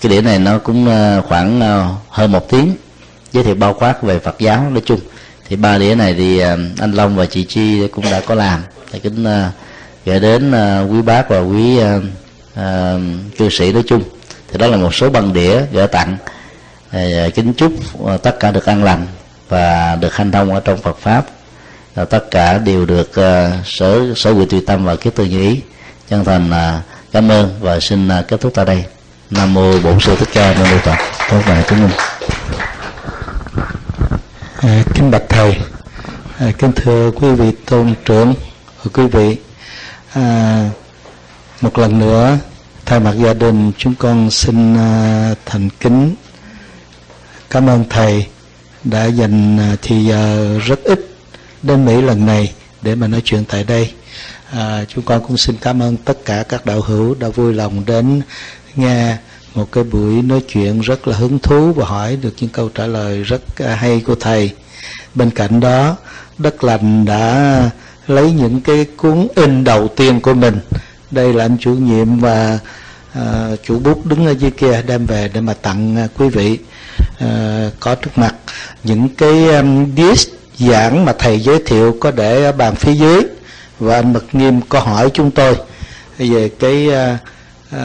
Speaker 1: Cái đĩa này nó cũng à, khoảng à, hơn một tiếng giới thiệu bao quát về Phật giáo nói chung. Thì ba đĩa này thì anh Long và chị Chi cũng đã có làm. Thì kính gửi đến quý bác và quý cư sĩ nói chung. Thì đó là một số băng đĩa gửi tặng. Kính chúc tất cả được an lành và được hanh thông ở trong Phật pháp. Là tất cả đều được uh, sở sở quyền tùy tâm và kiếp tư như ý. Chân thành uh, cảm ơn và xin uh, kết thúc tại đây. Nam mô bổn sư thích ca mâu ni phật. Tốt bài kính minh
Speaker 4: à, kính bạch thầy. À, kính thưa quý vị tôn trưởng và quý vị. À, một lần nữa thay mặt gia đình chúng con xin uh, thành kính. Cảm ơn thầy đã dành à, thì giờ rất ít đến Mỹ lần này để mà nói chuyện tại đây. À, chúng con cũng xin cảm ơn tất cả các đạo hữu đã vui lòng đến nghe một cái buổi nói chuyện rất là hứng thú và hỏi được những câu trả lời rất à, hay của thầy. Bên cạnh đó, Đất Lành đã lấy những cái cuốn in đầu tiên của mình. Đây là anh chủ nhiệm và à, chủ bút đứng ở dưới kia đem về để mà tặng à, quý vị à, có trước mặt những cái um, disc giảng mà thầy giới thiệu có để ở bàn phía dưới. Và anh mật nghiêm có hỏi chúng tôi về cái uh, uh,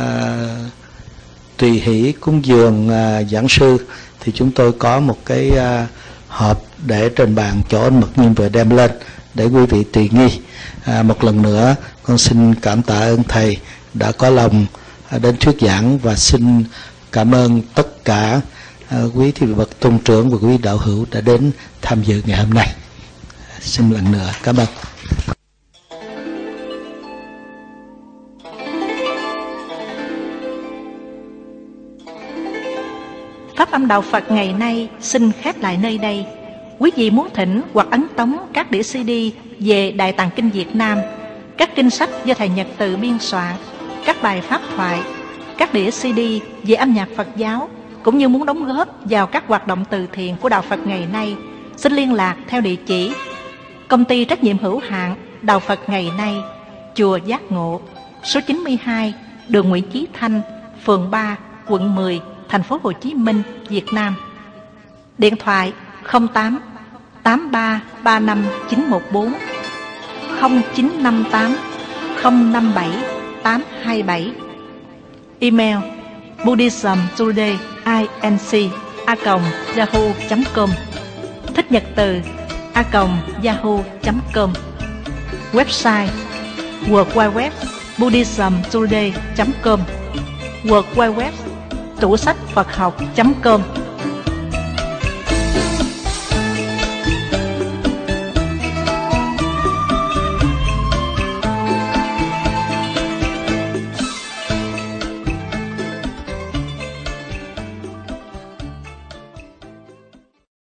Speaker 4: tùy hỷ cúng dường uh, giảng sư. Thì chúng tôi có một cái uh, hộp để trên bàn chỗ anh mật nghiêm vừa đem lên để quý vị tùy nghi. À, một lần nữa con xin cảm tạ ơn thầy đã có lòng à, đến thuyết giảng và xin cảm ơn tất cả Ờ, quý thì bậc tôn trưởng và quý đạo hữu đã đến tham dự ngày hôm nay xin lần nữa cảm ơn
Speaker 5: Pháp âm Đạo Phật ngày nay xin khép lại nơi đây. Quý vị muốn thỉnh hoặc ấn tống các đĩa CD về Đại Tạng Kinh Việt Nam, các kinh sách do Thầy Nhật Từ biên soạn, các bài pháp thoại, các đĩa CD về âm nhạc Phật giáo cũng như muốn đóng góp vào các hoạt động từ thiện của Đạo Phật ngày nay, xin liên lạc theo địa chỉ Công ty trách nhiệm hữu hạn Đạo Phật ngày nay, Chùa Giác Ngộ, số 92, đường Nguyễn Chí Thanh, phường 3, quận 10, thành phố Hồ Chí Minh, Việt Nam. Điện thoại 08 83 35 914 0958 057 827 Email Buddhism Today inc a yahoo.com thích nhật từ, a yahoo.com website, world wide web buddhismtoday.com world wide web tủ sách phật học.com